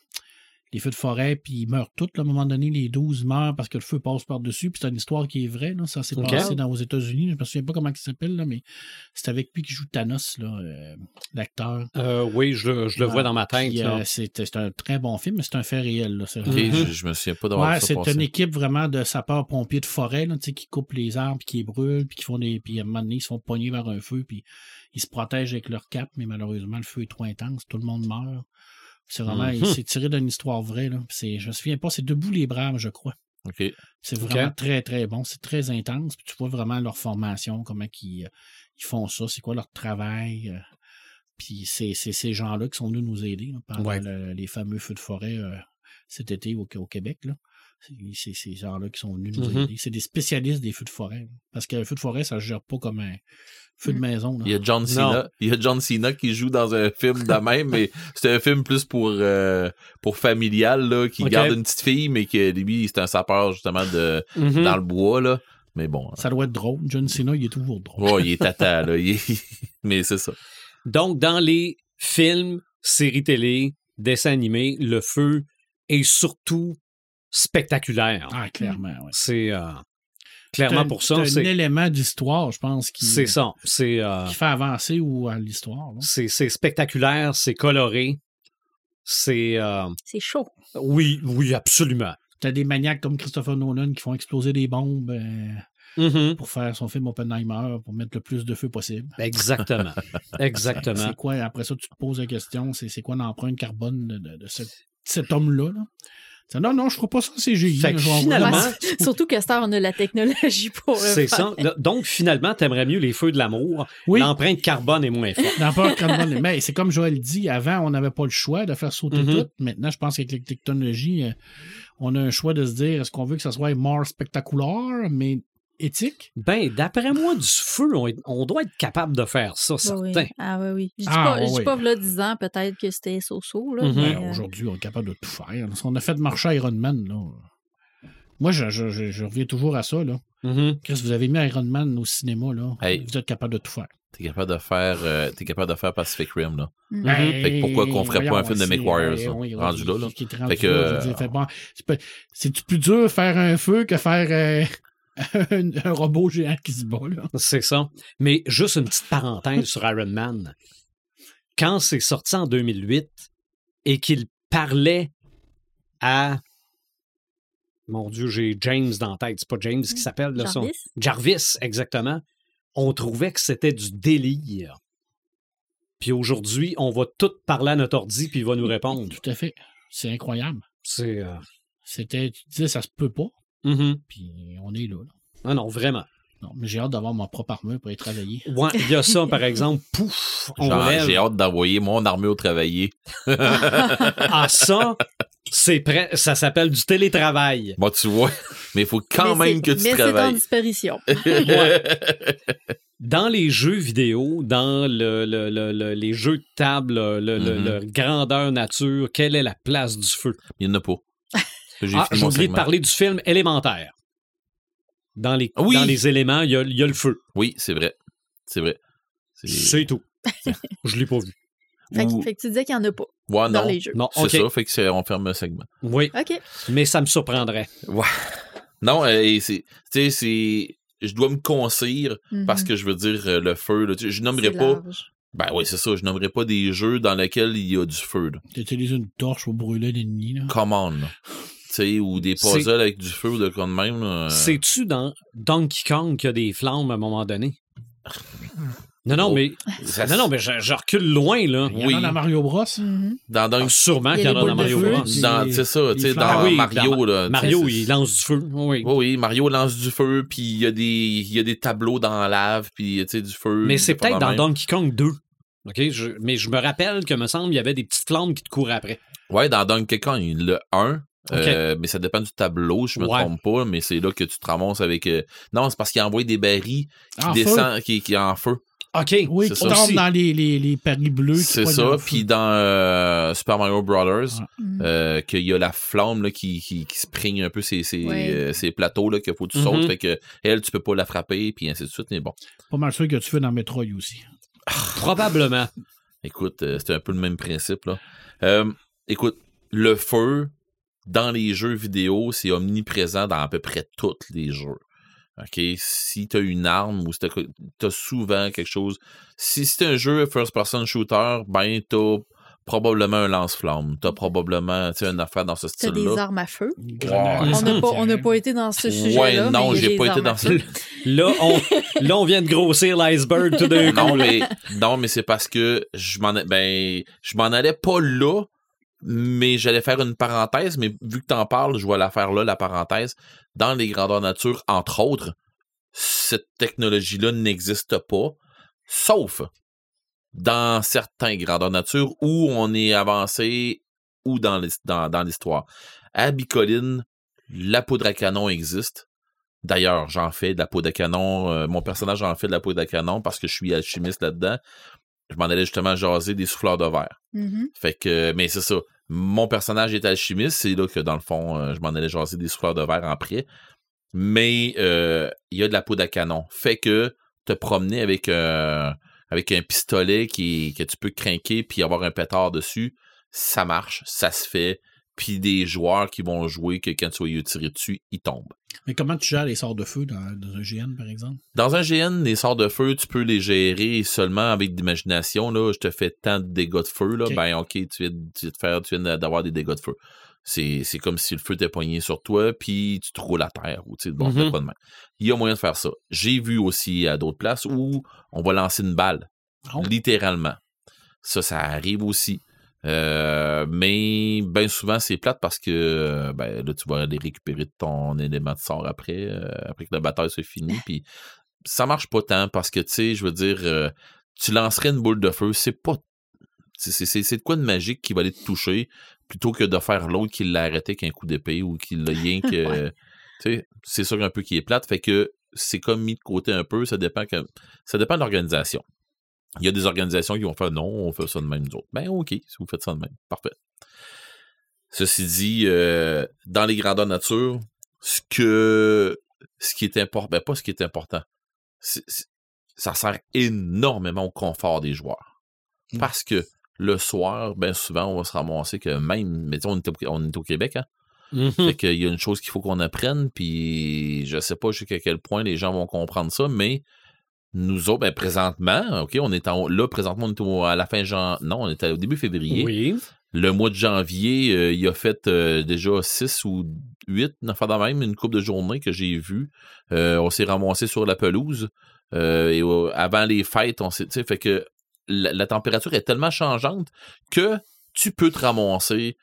des feux de forêt, puis ils meurent tous. là, à un moment donné, les 12 meurent parce que le feu passe par-dessus. Puis c'est une histoire qui est vraie. Là. Ça s'est passé dans, aux États-Unis. Je me souviens pas comment il s'appelle, là, mais c'est avec lui qui joue Thanos, euh, l'acteur. Euh, oui, je, le- je le vois Ouais. dans ma tête. Euh, c'est un très bon film, mais c'est un fait réel. Là, vraiment- je, je me souviens pas d'avoir Ouais, c'est une équipe vraiment de sapeurs-pompiers de forêt, là, qui coupent les arbres, puis qui les brûlent, puis qui font des. Puis à un moment donné, ils se font pogner vers un feu, puis ils se protègent avec leur cape, mais malheureusement, le feu est trop intense, tout le monde meurt. C'est vraiment. Mhm. C'est tiré d'une histoire vraie, là. Je me souviens pas, c'est Debout les Braves, je crois. C'est vraiment très, très bon. C'est très intense. Puis tu vois vraiment leur formation, comment ils, euh, ils font ça, c'est quoi leur travail. euh. Puis c'est c'est ces gens-là qui sont venus nous aider là, pendant Ouais. le- les fameux feux de forêt euh, cet été au, au Québec. là. C'est- ces gens-là qui sont venus nous Mhm. aider. C'est des spécialistes des feux de forêt. Parce qu'un feu de forêt, ça ne se gère pas comme un feu de Mhm. maison. là. Il y a John Cena, il y a John Cena qui joue dans un film de même, mais c'est un film plus pour euh, pour familial là, qui garde une petite fille, mais que lui c'est un sapeur justement de Mhm. dans le bois là. Mais bon, Ça doit être drôle. John Cena, il est toujours drôle. il est tata là, il est- mais c'est ça. Donc, dans les films, séries télé, dessins animés, le feu est surtout spectaculaire. Ah, clairement, ouais. C'est euh, clairement un- pour c'est ça. un C'est élément d'histoire, je pense, qui, c'est ça. C'est euh, qui fait avancer ou à l'histoire. là. c'est c'est spectaculaire, c'est coloré. C'est euh, C'est chaud. oui, oui, absolument. T'as des maniaques comme Christopher Nolan qui font exploser des bombes euh, Mhm. pour faire son film Oppenheimer, pour mettre le plus de feu possible. Exactement. Exactement. C'est quoi, après ça, tu te poses la question, c'est c'est quoi l'empreinte carbone de, de- de ce- cet homme-là? Là? C'est, Non, non, je ne ferai pas ça je vais finalement- c'est- surtout que Star, on a la technologie pour. C'est ça. Donc, finalement, t'aimerais mieux les feux de l'amour. Oui. L'empreinte carbone est moins forte. L'empreinte carbone. Mais c'est comme Joël dit, avant, on n'avait pas le choix de faire sauter Mhm. tout. Maintenant, je pense qu'avec les technologies, euh, on a un choix de se dire, est-ce qu'on veut que ça soit more spectaculaire, mais éthique? Ben, d'après moi, du feu, on, est- on doit être capable de faire ça, oui. certain. Ah oui, oui. Je dis Ah, pas, oui. pas, là, 10 ans, peut-être que c'était so-so, là. Mhm. Ben, euh, Aujourd'hui, on est capable de tout faire. On a fait marcher Iron Man. Là. Moi, je, je- je- je reviens toujours à ça. Là. Mhm. Chris, vous avez mis Iron Man au cinéma. Là? Hey. Vous êtes capable de tout faire. T'es capable de faire euh, t'es capable de faire Pacific Rim là. mhm. Ben, Fait que pourquoi qu'on ferait pas un film de Mick Warriors, là, oui, oui, rendu Fait que, euh, c'est plus dur faire un feu que faire euh, un, un robot géant qui se bat? Là? C'est ça. Mais juste une petite parenthèse sur Iron Man. Quand c'est sorti en 2008 et qu'il parlait à. Mon Dieu, j'ai James dans la tête. C'est pas James qui s'appelle, là, son- Jarvis? Jarvis, exactement. On trouvait que c'était du délire. Puis aujourd'hui, on va tout parler à notre ordi puis il va nous répondre. Tout à fait. C'est incroyable. C'est. euh, C'était, tu disais, ça se peut pas, mhm. puis on est là. là. Ah non, vraiment. Non, mais j'ai hâte d'avoir mon propre armure pour y travailler. Ouais, il y a ça, par exemple. Pouf. J'ai hâte d'envoyer mon armée au travailler. Ah, ça, c'est prêt. Ça s'appelle du télétravail. Bon, tu vois, mais il faut quand Mais même que tu Mais c'est en travailles. disparition. Dans les jeux vidéo, dans le, le- le- le- les jeux de table, le, le- le- Mhm. le grandeur nature, quelle est la place du feu? Il n'y en a pas. J'ai Ah, j'ai oublié de parler du film élémentaire. Dans les, Oui. dans les éléments, il y a, il y a le feu. Oui, c'est vrai. C'est vrai. C'est- C'est tout. Je l'ai pas vu. Fait, que- Ou- fait que tu disais qu'il n'y en a pas Ouais, dans non. les jeux. Non, C'est ça, fait que c'est- on ferme le segment. Oui, OK. mais ça me surprendrait. Non, euh, c'est, tu sais, c'est, je dois me concire parce Mhm. que je veux dire euh, le feu. Là, je nommerai C'est pas. large. Ben oui, c'est ça. Je nommerai pas des jeux dans lesquels il y a du feu. Là. Tu utilises une torche pour brûler l'ennemi. là. Come on. là. Ou des puzzles avec du feu ou de quoi de même. euh, C'est-tu dans Donkey Kong qu'il y a des flammes à un moment donné? Non, non, Oh. mais, Ça- non, non, mais je, je recule loin, là. Il y en Oui. a dans Mario Bros. Mhm. Dans, dans, Ah, sûrement y qu'il y en a dans Mario feu. Bros. c'est ça, tu sais, dans. Ah oui, Mario, dans- là. Mario, il lance du feu. Oui. Oui, oui, Mario lance du feu, puis il y, a des- il y a des tableaux dans la lave, puis tu sais, du feu. Mais c'est peut-être dans même. Donkey Kong 2. OK? Je- mais je me rappelle que, me semble, il y avait des petites flammes qui te couraient après. Ouais, dans Donkey Kong, le 1. Euh, mais ça dépend du tableau, je me Ouais. trompe pas, mais c'est là que tu te ramasses avec. euh, Non, c'est parce qu'il envoie des barils qui En feu? descendent, qui, qui est en feu. OK. Oui, C'est qui ça. tombe Aussi. dans les, les, les paris bleus. C'est ça. Puis dans euh, Super Mario Brothers, Ouais. Mhm. euh, qu'il y a la flamme là, qui, qui, qui spring un peu ces, ces, Ouais. euh, ces plateaux là, qu'il faut que tu sautes. Fait que elle, tu peux pas la frapper, puis ainsi de suite. Mais bon, Pas mal sûr que tu fais dans Metroid aussi. Probablement. écoute, euh, c'est un peu le même principe. Là. Euh, écoute, le feu dans les jeux vidéo, c'est omniprésent dans à peu près tous les jeux. OK? Si tu as une arme ou si tu as souvent quelque chose. Si c'est un jeu first-person shooter, ben tu probablement un lance-flamme. Tu as probablement une affaire dans ce T'as des style-là. armes à feu. On n'a pas, on n'a pas été dans ce Ouais, sujet-là. non, y a j'ai pas été dans ce. Là, on, là, on vient de grossir l'iceberg tout d'un coup. non, mais, non, mais c'est parce que je m'en, ben, je m'en allais pas là, mais j'allais faire une parenthèse, mais vu que t'en parles, je vais la faire là, la parenthèse. Dans les grandeurs nature, entre autres, cette technologie-là n'existe pas, sauf dans certains grandeurs nature où on est avancé ou dans, l'his- dans, dans l'histoire. À Bicoline, la poudre à canon existe. D'ailleurs, j'en fais de la poudre à canon. euh, mon personnage en fait de la poudre à canon parce que je suis alchimiste là-dedans. Je m'en allais justement jaser des souffleurs de verre. Mhm. Fait que, mais c'est ça. Mon personnage est alchimiste. C'est là que, dans le fond, euh, je m'en allais jaser des souffleurs de verre en prêt. Mais euh, il y a de la poudre à canon. Fait que te promener avec, avec un pistolet qui, que tu peux craquer puis avoir un pétard dessus, ça marche, ça se fait. Puis des joueurs qui vont jouer que quand tu vas y tirer dessus, ils tombent. Mais comment tu gères les sorts de feu dans, dans un GN, par exemple? Dans un GN, les sorts de feu, tu peux les gérer seulement avec de l'imagination. Là, je te fais tant de dégâts de feu. Là, Ok. Ben, OK, tu viens, de- tu viens de faire, tu viens d'avoir des dégâts de feu. C'est, c'est comme si le feu t'est poigné sur toi, puis tu te roules à terre. Ou, tu sais, bon, Mhm. t'as pas de main. Il y a moyen de faire ça. J'ai vu aussi à d'autres places où on va lancer une balle, Oh. littéralement. Ça, ça arrive aussi. Euh, mais bien souvent, c'est plate parce que ben, là, tu vas aller récupérer ton élément de sort après, euh, après que la bataille soit finie. Puis ça marche pas tant parce que, tu sais, je veux dire, euh, tu lancerais une boule de feu, c'est pas. c'est- C'est c'est- c'est de quoi de magique qui va aller te toucher plutôt que de faire l'autre qui l'a arrêté qu'un coup d'épée ou qui l'a rien que. c'est ça un peu qui est plate. Fait que c'est comme mis de côté un peu. Ça dépend que ça dépend de l'organisation. Il y a des organisations qui vont faire non, on fait ça de même, nous autres. Ben, OK, si vous faites ça de même. Parfait. Ceci dit, euh, dans les grandeurs nature, ce que ce qui est important, ben pas ce qui est important, ça sert énormément au confort des joueurs. Mm. Parce que le soir, ben souvent, on va se ramasser que même, mais tu sais, on est au, on est au Québec, hein? Mhm. Fait qu'il y a une chose qu'il faut qu'on apprenne, puis je sais pas jusqu'à quel point les gens vont comprendre ça, mais nous autres, ben présentement, OK, on est en, là, présentement, on est au- à la fin janvier, non, on est au début février. Oui. Le mois de janvier, euh, il a fait euh, déjà 6 ou 8, une affaire de même, une coupe de journée que j'ai vue. Euh, on s'est ramassé sur la pelouse. et avant les fêtes, on s'est, tu sais, fait que la, la température est tellement changeante que tu peux te ramasser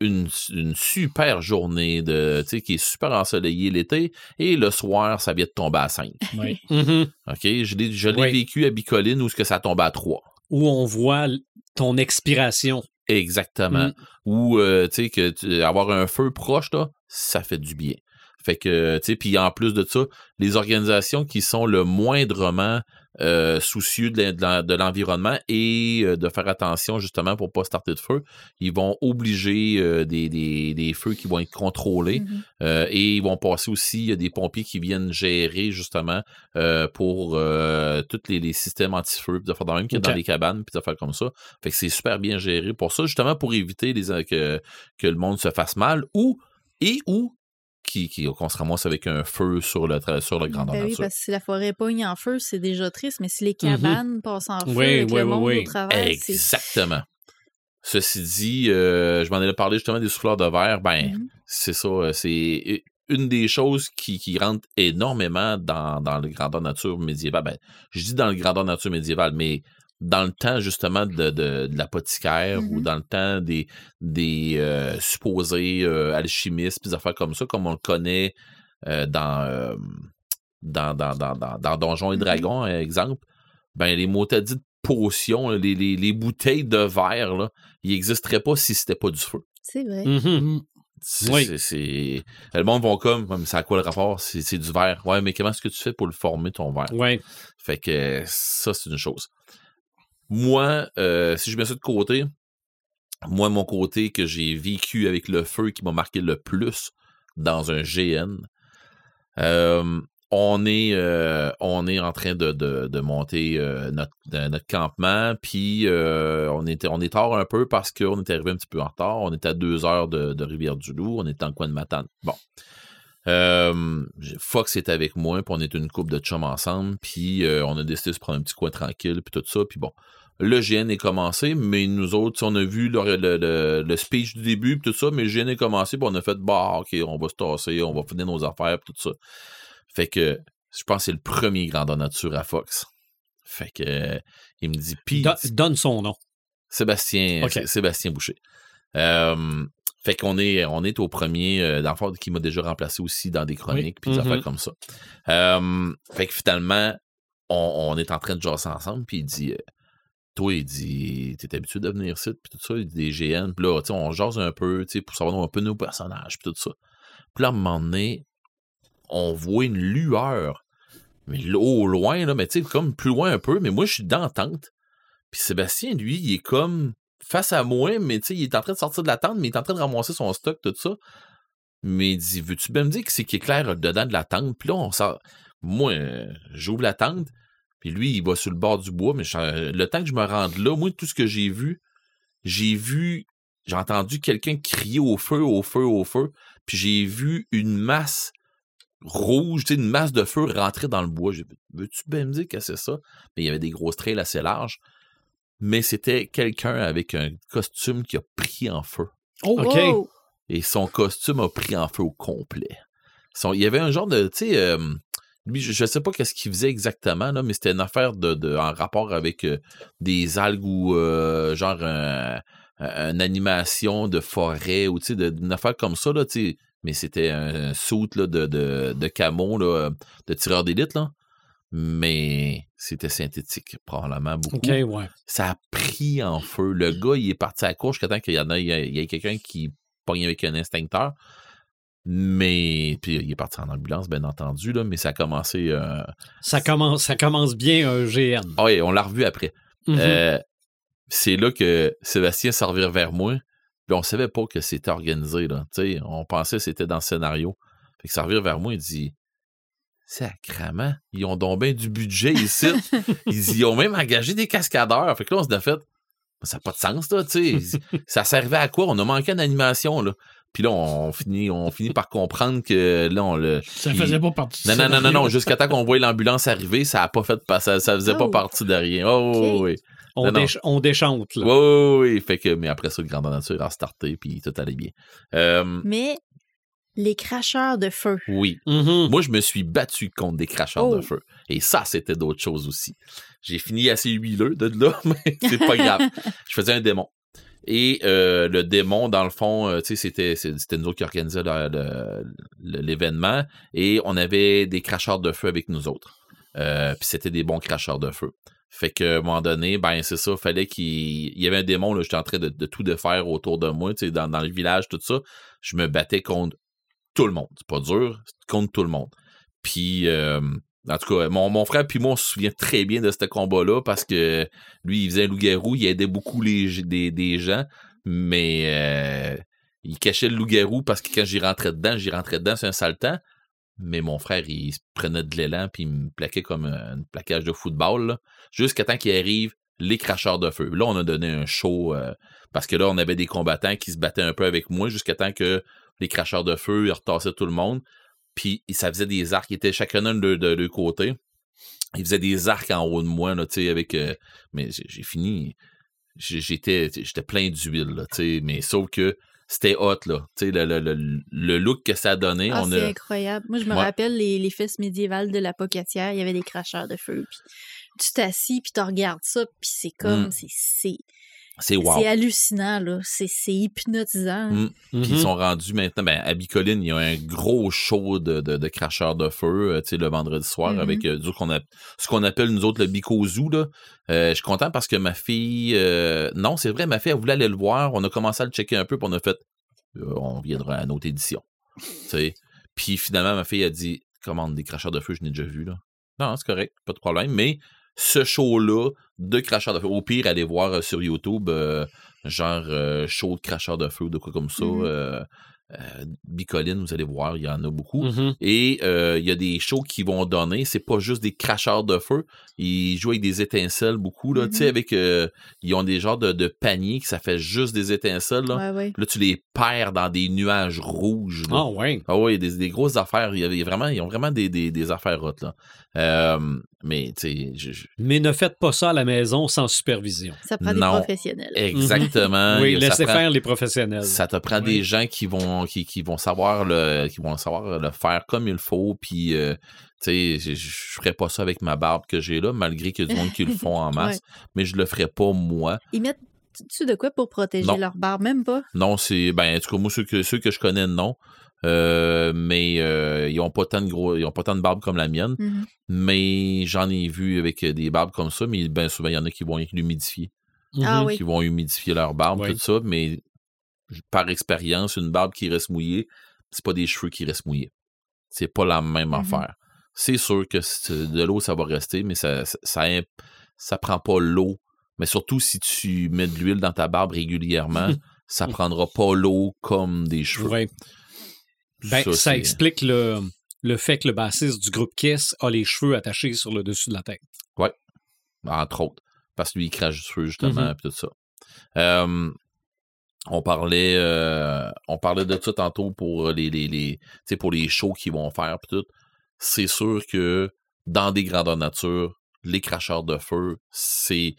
une, une super journée de, tu sais, qui est super ensoleillée l'été, et le soir, ça vient de tomber à 5. Oui. Mhm. OK? Je l'ai, je l'ai Oui. vécu à Bicoline où ce que ça tombe à 3. Où on voit ton expiration. Exactement. Mm. Ou, euh, tu sais, que tu- avoir un feu proche, là, ça fait du bien. Fait que, tu sais, puis en plus de ça, les organisations qui sont le moindrement euh, soucieux de, l'en- de l'en- de l'environnement et euh, de faire attention justement pour pas starter de feu, ils vont obliger euh, des, des, des feux qui vont être contrôlés Mhm. euh, et ils vont passer aussi, il y a des pompiers qui viennent gérer justement pour tous les, les systèmes anti-feu, de faire dans même qu'il y a dans les cabanes, puis de faire comme ça. Fait que c'est super bien géré pour ça, justement pour éviter les, que, que le monde se fasse mal ou et ou qui, qui- qu'on se ramasse avec un feu sur le, tra- sur le grandeur Ben oui, nature. parce que si la forêt pogne en feu, c'est déjà triste, mais si les Mhm. cabanes passent en feu Oui, avec oui, le oui, monde oui. au travers, c'est... Exactement. Ceci dit, euh, je m'en ai parlé justement des souffleurs de verre. Ben, Mhm. c'est ça. euh, C'est une des choses qui, qui rentre énormément dans, dans le grandeur nature médiéval, ben, je dis dans le grandeur nature médiéval, mais dans le temps justement de, de, de l'apothicaire ou Mhm. dans le temps des, des euh, supposés euh, alchimistes, des affaires comme ça, comme on le connaît euh, dans, euh, dans, dans, dans, dans, dans Donjons et Mhm. Dragons, euh, exemple, ben les dites potions, là, les, les, les bouteilles de verre, là, ils n'existeraient pas si c'était pas du feu. C'est vrai. Mhm. Mm. C'est, Oui. c'est- Le monde va comme, c'est à quoi le rapport? C'est, c'est du verre. Ouais, mais comment est-ce que tu fais pour le former, ton verre? Ouais. Fait que ça, c'est une chose. Moi, euh, si je mets ça de côté, moi, mon côté que j'ai vécu avec le feu qui m'a marqué le plus dans un GN, euh, on est, euh, on est en train de, de, monter notre, campement, puis on, était, on est tard un peu parce qu'on est arrivé un petit peu en retard. On était à deux heures de, Rivière-du-Loup, on était le coin de Matane. Bon. Fox est avec moi, puis on est une couple de chums ensemble, puis on a décidé de se prendre un petit coin tranquille, puis tout ça, puis bon. Le GN est commencé, mais nous autres, on a vu le, le, le- le speech du début, puis tout ça, mais le GN est commencé, puis on a fait, bah, ok, on va se tasser, on va finir nos affaires, puis tout ça. Fait que, je pense que c'est le premier grandeur nature à Fox. Fait que, euh, il me dit, puis, Do- donne son nom. Sébastien, Sébastien Boucher. Euh, fait qu'on est, on est au premier, euh, dans le fond, qui m'a déjà remplacé aussi dans des chroniques, puis des Mhm. affaires comme ça. Euh, fait que finalement, on, on est en train de jaser ensemble, puis il dit, euh, toi, il dit, t'es habitué de venir ici, puis tout ça, il dit des GN, puis là, on jase un peu, pour savoir un peu nos personnages, puis tout ça. Puis là, à un moment donné, on voit une lueur, mais au loin, là, mais tu sais, comme plus loin un peu, mais moi, je suis dans la tente. Puis Sébastien, lui, il est comme face à moi, mais tu il est en train de sortir de la tente, mais il est en train de ramasser son stock, tout ça. Mais il dit, veux-tu bien me dire que c'est qui éclaire dedans de la tente? Puis là, on sort. Moi, euh, j'ouvre la tente, puis lui, il va sur le bord du bois, mais je- le temps que je me rende là, moi, tout ce que j'ai vu, j'ai vu, j'ai entendu quelqu'un crier au feu, au feu, au feu, puis j'ai vu une masse rouge, tu sais, une masse de feu rentrer dans le bois. J'ai dit, veux-tu bien me dire que c'est ça? Mais il y avait des grosses trails assez larges. Mais c'était quelqu'un avec un costume qui a pris en feu. Oh, OK. Wow. Et son costume a pris en feu au complet. Son- il y avait un genre de, tu sais, euh, lui, je, je sais pas qu'est-ce qu'il faisait exactement, là, mais c'était une affaire de, de- en rapport avec euh, des algues ou euh, genre un- un- une animation de forêt ou tu sais, de- une affaire comme ça, là. Mais c'était un suit là, de, de, de camo, là, de tireur d'élite, là. Mais c'était synthétique, probablement beaucoup ouais. ça a pris en feu. Le gars, il est parti à la course jusqu'à temps qu'il y en a, il y a, il y a quelqu'un qui pogne avec un instincteur. Mais, puis il est parti en ambulance, bien entendu, là, mais ça a commencé. euh, Ça commence, ça commence bien un GN. Ah oui, on l'a revu après. Mhm. Euh, c'est là que Sébastien s'en revient vers moi. Puis on savait pas que c'était organisé. Là. On pensait que c'était dans le scénario. Fait que ça revient vers moi, il dit Sacrament, ils ont donc bien du budget ici. ils, ils ont même engagé des cascadeurs. Fait que là, on s'est fait ça n'a pas de sens, là, tu sais. ça servait à quoi? On a manqué d'animation, là. Puis là, on finit, on finit par comprendre que là, on le. Ça il- faisait pas partie du Non, non, non, non, non. Jusqu'à temps qu'on voit l'ambulance arriver, ça a pas fait ça, ça faisait pas Oh. partie de rien. Oh, oui. on, non, non. déch- on déchante, là. Oui, oui, oui. Fait que, mais après ça, le grandeur nature a starté, puis tout allait bien. Euh, Mais les cracheurs de feu. oui. Mhm. Moi, je me suis battu contre des cracheurs Oh. de feu. Et ça, c'était d'autres choses aussi. J'ai fini assez huileux de là, mais c'est pas grave. Je faisais un démon. Et euh, le démon, dans le fond, euh, c'était, c'était nous autres qui le- l'événement. Et on avait des cracheurs de feu avec nous autres. Euh, Puis c'était des bons cracheurs de feu. Fait qu'à un moment donné, ben c'est ça, fallait qu'il il y avait un démon, là, j'étais en train de, tout défaire autour de moi, dans, dans le village, tout ça. Je me battais contre tout le monde. C'est pas dur, contre tout le monde. Puis, en tout cas, mon, frère puis moi, on se souvient très bien de ce combat-là parce que lui, il faisait un loup-garou, il aidait beaucoup les, des, gens, mais euh, il cachait le loup-garou parce que quand j'y rentrais dedans, j'y rentrais dedans, c'est un sale. Mais mon frère, il prenait de l'élan puis il me plaquait comme un plaquage de football, jusqu'à temps qu'il arrive les cracheurs de feu. Là, on a donné un show euh, parce que là, on avait des combattants qui se battaient un peu avec moi jusqu'à temps que les cracheurs de feu, ils retassaient tout le monde. Puis ça faisait des arcs, ils étaient chacun de, de, de leur côté. Ils faisaient des arcs en haut de moi, là, tu sais, avec. euh, mais j'ai fini. J'étais j'étais plein d'huile, là, tu sais. Mais sauf que c'était hot, là. Tu sais, le, le, le, le look que ça a donné. Ah, c'est a... incroyable. Moi, je me Ouais. rappelle les, les fesses médiévales de la Pocatière. Il y avait des cracheurs de feu. Puis tu t'assis, puis tu regardes ça, puis c'est comme... Mm. c'est C'est wow. hallucinant, là. C'est hypnotisant. Mm. Puis ils Mhm. sont rendus maintenant, ben, à Bicoline, il y a un gros show de, de, de cracheurs de feu, euh, tu sais, le vendredi soir, Mhm. avec euh, du- qu'on a, ce qu'on appelle nous autres le Bicozou, là. Euh, je suis content parce que ma fille, euh, non, c'est vrai, ma fille, elle voulait aller le voir. On a commencé à le checker un peu, puis on a fait, euh, on viendra à notre édition. Tu sais. Puis finalement, ma fille a dit, commande des cracheurs de feu, je n'ai déjà vu, là. Non, c'est correct, pas de problème, mais ce show-là de cracheurs de feu, au pire, allez voir euh, sur YouTube, euh, genre euh, show de cracheurs de feu ou de quoi comme ça. Euh, Bicoline, vous allez voir, il y en a beaucoup. Mhm. Et il y a des shows qui vont donner, c'est pas juste des cracheurs de feu, ils jouent avec des étincelles beaucoup, là, tu sais, Mhm. avec, ils ont des genres de, de paniers que ça fait juste des étincelles, là. Ouais, ouais. Là, tu les perds dans des nuages rouges, là. Ah ouais. Ah oui, des, des grosses affaires. Il y avait vraiment, ils ont vraiment des, des, des affaires hautes, là. Euh, mais, je- je- Mais ne faites pas ça à la maison sans supervision. Ça prend des Non. professionnels. exactement. oui, laissez prend- faire les professionnels. Ça te prend Oui. des gens qui vont, qui, qui vont savoir le, qui vont savoir le faire comme il faut, puis, euh, tu sais, je, je ferais pas ça avec ma barbe que j'ai là, malgré qu'il y a du monde qui le font en masse, mais je le ferais pas moi. Ils mettent tu de quoi pour protéger Non. leur barbe? Même pas? Non, c'est, ben, en tout cas, moi, ceux que, ceux que je connais, non. Euh, mais euh, ils ont pas tant de gros, ils ont pas tant de barbe comme la mienne. Mhm. Mais j'en ai vu avec euh, des barbes comme ça, mais ben souvent, il y en a qui vont l'humidifier, Ah Mhm. oui. qui vont humidifier leur barbe, Oui. tout ça, mais par expérience, une barbe qui reste mouillée, c'est pas des cheveux qui restent mouillés. C'est pas la même Mhm. affaire. C'est sûr que de l'eau, ça va rester, mais ça, ça, ça, imp- ça prend pas l'eau. Mais surtout si tu mets de l'huile dans ta barbe régulièrement, ça prendra pas l'eau comme des cheveux. Ouais. Ben, ça, explique le, le fait que le bassiste du groupe Kiss a les cheveux attachés sur le dessus de la tête. entre autres. Parce que lui, il crache du feu, justement, Mhm. puis tout ça. Euh, on parlait euh, on parlait de ça tantôt pour les, les, les, pour les shows qu'ils vont faire, tout. C'est sûr que dans des grandeurs nature, les cracheurs de feu, c'est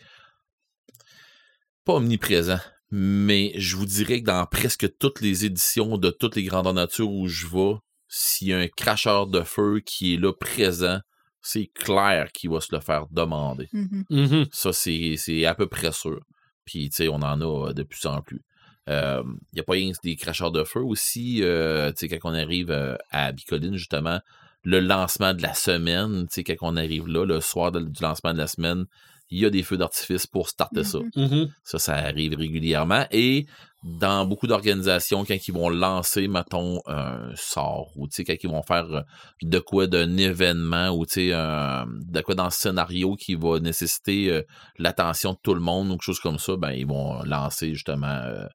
pas omniprésent. Mais je vous dirais que dans presque toutes les éditions de toutes les grandeurs nature où je vais, s'il y a un cracheur de feu qui est là présent, c'est clair qu'il va se le faire demander. Mhm. Mhm. Ça, c'est c'est à peu près sûr. Puis, tu sais, on en a euh, de plus en plus. Il n'y a pas rien que des cracheurs de feu aussi. euh, tu sais, quand on arrive euh, à Bicoline, justement, le lancement de la semaine, tu sais, quand on arrive là, le soir de- du lancement de la semaine, il y a des feux d'artifice pour starter ça. Mhm. Mhm. Ça, ça arrive régulièrement. Et dans beaucoup d'organisations, quand ils vont lancer, mettons, un sort, ou tu sais, quand ils vont faire euh, de quoi d'un événement, ou tu sais, un- de quoi dans le scénario qui va nécessiter euh, l'attention de tout le monde, ou quelque chose comme ça, ben, ils vont lancer justement, euh,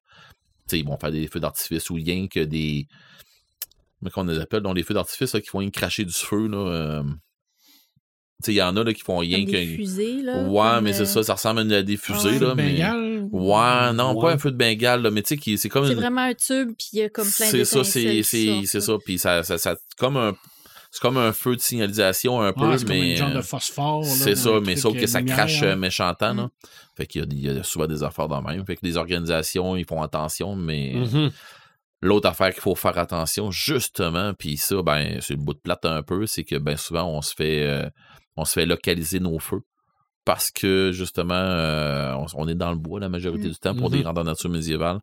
tu sais, ils vont faire des feux d'artifice, ou rien que des. Mais qu'on les appelle, dans les feux d'artifice, qui font rien que cracher du feu, là. euh, il y en a là, qui font rien que. fusées, là. Ouais, comme, mais c'est euh, ça, ça ressemble à des fusées, ouais. là. Feu de mais... Bengale? Ouais, non, Ouais. pas un feu de Bengale, là, mais tu sais, qui- c'est comme C'est une- vraiment un tube, puis il y a comme plein C'est ça, c'est c'est c'est ça. Puis ça, ça, ça- comme un c'est comme un feu de signalisation un peu, Ouais, c'est mais une genre de phosphore. là, c'est un ça, mais sauf que euh, ça lumière, crache hein. méchantant, là. Mm. Fait qu'il y y a souvent des affaires dans le même. Fait que les organisations, ils font attention, mais Mhm. l'autre affaire qu'il faut faire attention, justement, puis ça, ben, c'est le bout de plate un peu, c'est que ben souvent on se fait euh, on se fait localiser nos feux. Parce que justement, euh, on, on est dans le bois la majorité Mm. du temps pour des Mhm. grandeurs nature médiévales.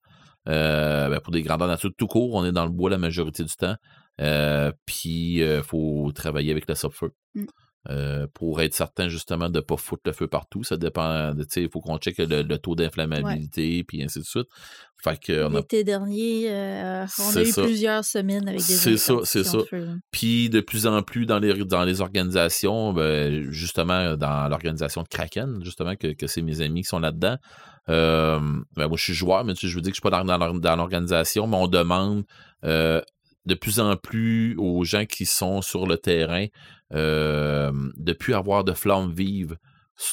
Euh, ben, pour des grandeurs nature tout court, on est dans le bois la majorité du temps. Euh, puis il faut travailler avec le feu Mm. Euh, pour être certain justement de ne pas foutre le feu partout. Ça dépend, tu sais, il faut qu'on check le, le taux d'inflammabilité, puis ainsi de suite. Fait que on a L'été dernier, euh, on a eu ça. plusieurs semaines avec des C'est ça, c'est ça. là. Puis de plus en plus dans les, dans les organisations, ben, justement dans l'organisation de Kraken, justement, que, que c'est mes amis qui sont là-dedans. euh, ben, moi, je suis joueur, mais tu sais, je veux dire que je suis pas dans, dans l'or- dans l'organisation, mais on demande de plus en plus aux gens qui sont sur le terrain euh, de plus avoir de flammes vives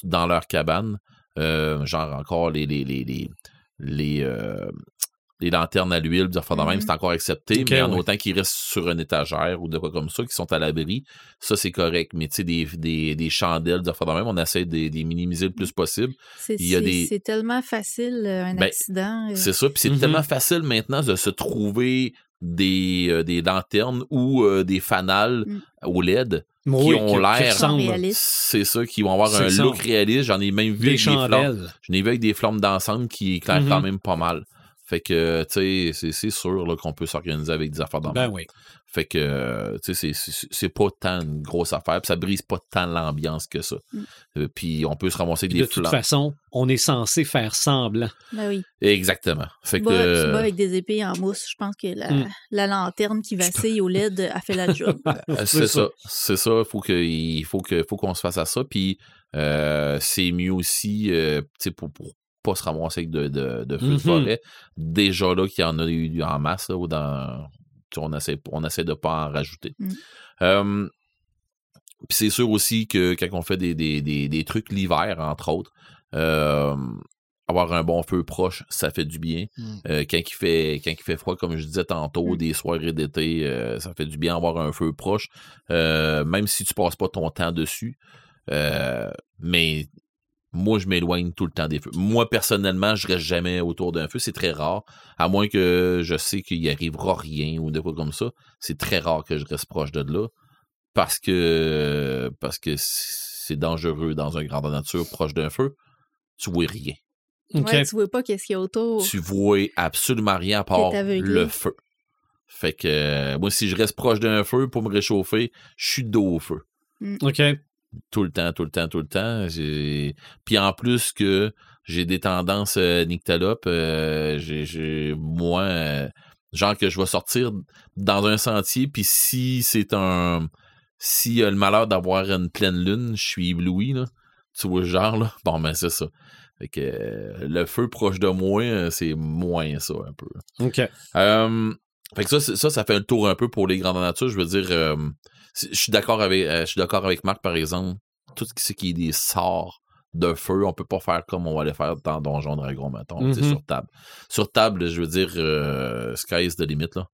dans leur cabane. Euh, genre encore les les les les, les, euh, les lanternes à l'huile, des de même, Mhm. c'est encore accepté, mais en ouais. autant qu'ils restent sur une étagère ou de quoi comme ça, qui sont à l'abri, ça c'est correct. Mais tu sais, des, des, des chandelles, des de même, on essaie de les minimiser le plus possible. C'est Il y a c'est- des- c'est tellement facile, euh, un Ben, accident. C'est ça, puis c'est Mhm. tellement facile maintenant de se trouver des, euh, des lanternes ou euh, des fanales Mm. au LED. Oui, ont qui- l'air- qui. C'est ça, qui vont avoir un ça. look réaliste. J'en ai même vu Des avec des flammes. chandelles. J'en ai vu avec des flammes d'ensemble qui éclairent Mhm. quand même pas mal. Fait que, tu sais, c'est- sûr qu'on peut s'organiser avec des affaires dans Ben oui. Fait que, tu sais, c'est- pas tant une grosse affaire, puis ça brise pas tant l'ambiance que ça. Mm. Euh, puis on peut se ramasser avec Puis de des toute façon, on est censé faire semblant. Ben oui. Exactement. Fait Tu que, bats, tu avec des épées en mousse. Je pense que la, Mm. la lanterne qui vacille au LED a fait la job. Euh, C'est ça. C'est ça. Faut que, il faut que, faut qu'on se fasse à ça. Puis euh, c'est mieux aussi, euh, tu sais, pour, pour pas se ramasser avec de, de, de feux de Mhm. forêt. Déjà là, qu'il y en a eu en masse, là, ou dans, on essaie, on essaie de pas en rajouter. Mm. Euh, puis c'est sûr aussi que quand on fait des, des, des, des trucs l'hiver, entre autres, euh, avoir un bon feu proche, ça fait du bien. Mm. Euh, quand, il fait, quand il fait froid, comme je disais tantôt, Mm. des soirées d'été, euh, ça fait du bien avoir un feu proche, euh, même si tu passes pas ton temps dessus. Mais moi, je m'éloigne tout le temps des feux. Moi, personnellement, je reste jamais autour d'un feu. C'est très rare. À moins que je sais qu'il y arrivera rien ou de quoi comme ça. C'est très rare que je reste proche de là. Parce que parce que c'est dangereux dans un grand nature proche d'un feu. Tu vois rien. OK. Ouais, tu vois pas qu'est-ce qu'il y a autour. Tu vois absolument rien à part le feu. Fait que moi, si je reste proche d'un feu pour me réchauffer, je suis dos au feu. OK. Tout le temps, tout le temps, tout le temps. Puis en plus que j'ai des tendances euh, nyctalopes, euh, j'ai, j'ai- moi, euh, genre que je vais sortir dans un sentier, puis si c'est un... S'il y a le malheur d'avoir une pleine lune, je suis ébloui, là. Tu vois genre, là? Bon, ben c'est ça. Fait que le feu proche de moi, c'est moins ça, un peu. OK. Fait que ça, ça, ça fait le tour un peu pour les grandes natures. Je veux dire, je suis d'accord avec, euh, je suis d'accord avec Marc, par exemple. Tout ce qui est des sorts de feu, on peut pas faire comme on va les faire dans Donjon Dragon, mettons, Mhm. sur table. Sur table, je veux dire, euh, sky is the limit, là.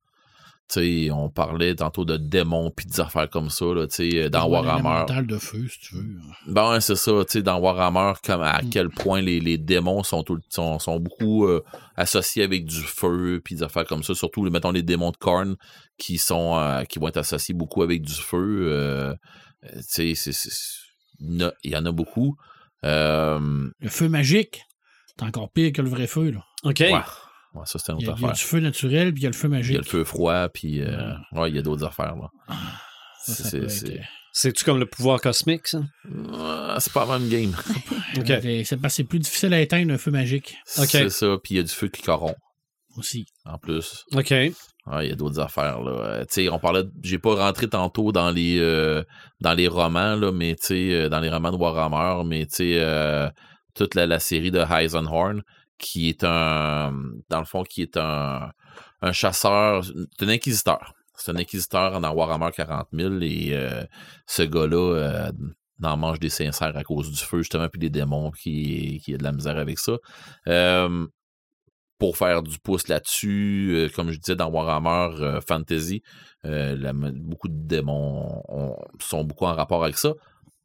Tu sais, on parlait tantôt de démons puis des affaires comme ça, là, tu sais, dans Warhammer. de feu, si tu veux. Ben ouais, c'est ça, tu sais, dans Warhammer, comme à Mm. quel point les, les démons sont, tout, sont, sont beaucoup euh, associés avec du feu, puis des affaires comme ça, surtout, mettons, les démons de Korn, qui sont euh, qui vont être associés beaucoup avec du feu, euh, tu sais, c'est- c'est- il y en a- il y en a beaucoup. Euh, Le feu magique, c'est encore pire que le vrai feu. Là. OK. ouais. Ouais, ça, c'est une Il y, a, il y a affaire. du feu naturel, puis il y a le feu Il y magique. a le feu froid, puis euh, ouais, il y a d'autres affaires, là. C'est- c'est- être- C'est-tu comme le pouvoir cosmique, ça? Ouais, c'est pas la même game. OK. euh, C'est parce que c'est plus difficile à éteindre un feu magique Ok. C'est ça, puis il y a du feu qui corrompt, aussi. en plus. OK. Ouais, il y a d'autres affaires là. Euh, tu sais, on parlait, de- j'ai pas rentré tantôt dans les euh, dans les romans là, mais tu sais, euh, dans les romans de Warhammer, mais tu sais, euh, toute la, la série de Heisenhorn, qui est un, dans le fond, qui est un un chasseur, un inquisiteur. C'est un inquisiteur dans Warhammer 40 000 et euh, ce gars-là euh, n'en mange des sincères à cause du feu justement puis des démons qui qui a de la misère avec ça. Euh, pour faire du pouce là-dessus, euh, comme je disais dans Warhammer Fantasy, beaucoup de démons ont- sont beaucoup en rapport avec ça.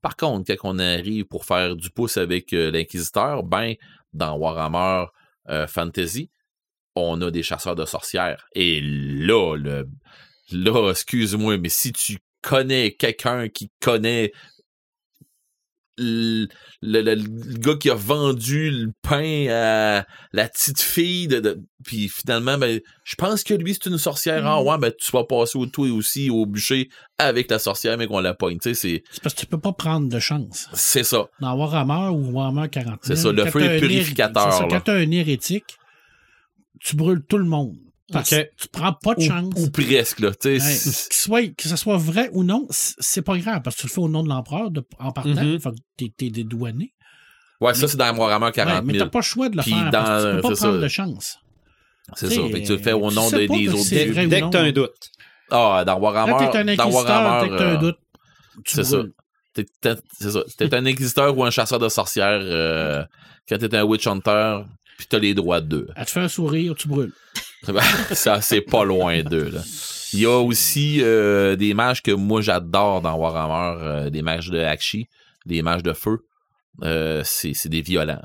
Par contre, quand on arrive pour faire du pouce avec euh, l'Inquisiteur, ben, dans Warhammer euh, Fantasy, on a des chasseurs de sorcières. Et là, le, là, excuse-moi, mais si tu connais quelqu'un qui connaît le, le- le- le gars qui a vendu le pain à la petite fille de, de- puis finalement ben je pense que lui c'est une sorcière ah Mhm. ouais ben tu vas passer au toi aussi au bûcher avec la sorcière mais qu'on la pogne tu sais c'est C'est parce que tu peux pas prendre de chance. c'est ça Dans Warhammer ou Warhammer 40 C'est 000, ça, le feu t'as est purificateur. Quand tu as un hérétique, tu brûles tout le monde. Parce que tu prends pas de chance. ou presque là Ouais, soit- que ce soit vrai ou non, c'est pas grave parce que tu le fais au nom de l'empereur en partant. Mhm. Fait que t'es, dédouané. ouais ça c'est dans Warhammer 40 Ouais, mais 000 t'as pas le choix de le Puis faire dans- parce que tu peux pas prendre ça. de chance. c'est ça sais, fait que tu le fais au nom de- des autres ou Dès que t'as un doute. ah dans Quand Warhammer t'es un dans inquisiteur, Warhammer dès que t'as un euh, doute, ça. T'es, c'est ça. T'es un inquisiteur ou un chasseur de sorcières. euh, quand t'es un Witch Hunter, puis t'as les droits d'eux. Elle te fait un sourire, tu brûles. ça, c'est pas loin d'eux, là. Il y a aussi euh, des mages que moi j'adore dans Warhammer, euh, des mages de Akshi, des mages de feu. Euh, c'est c'est des violents.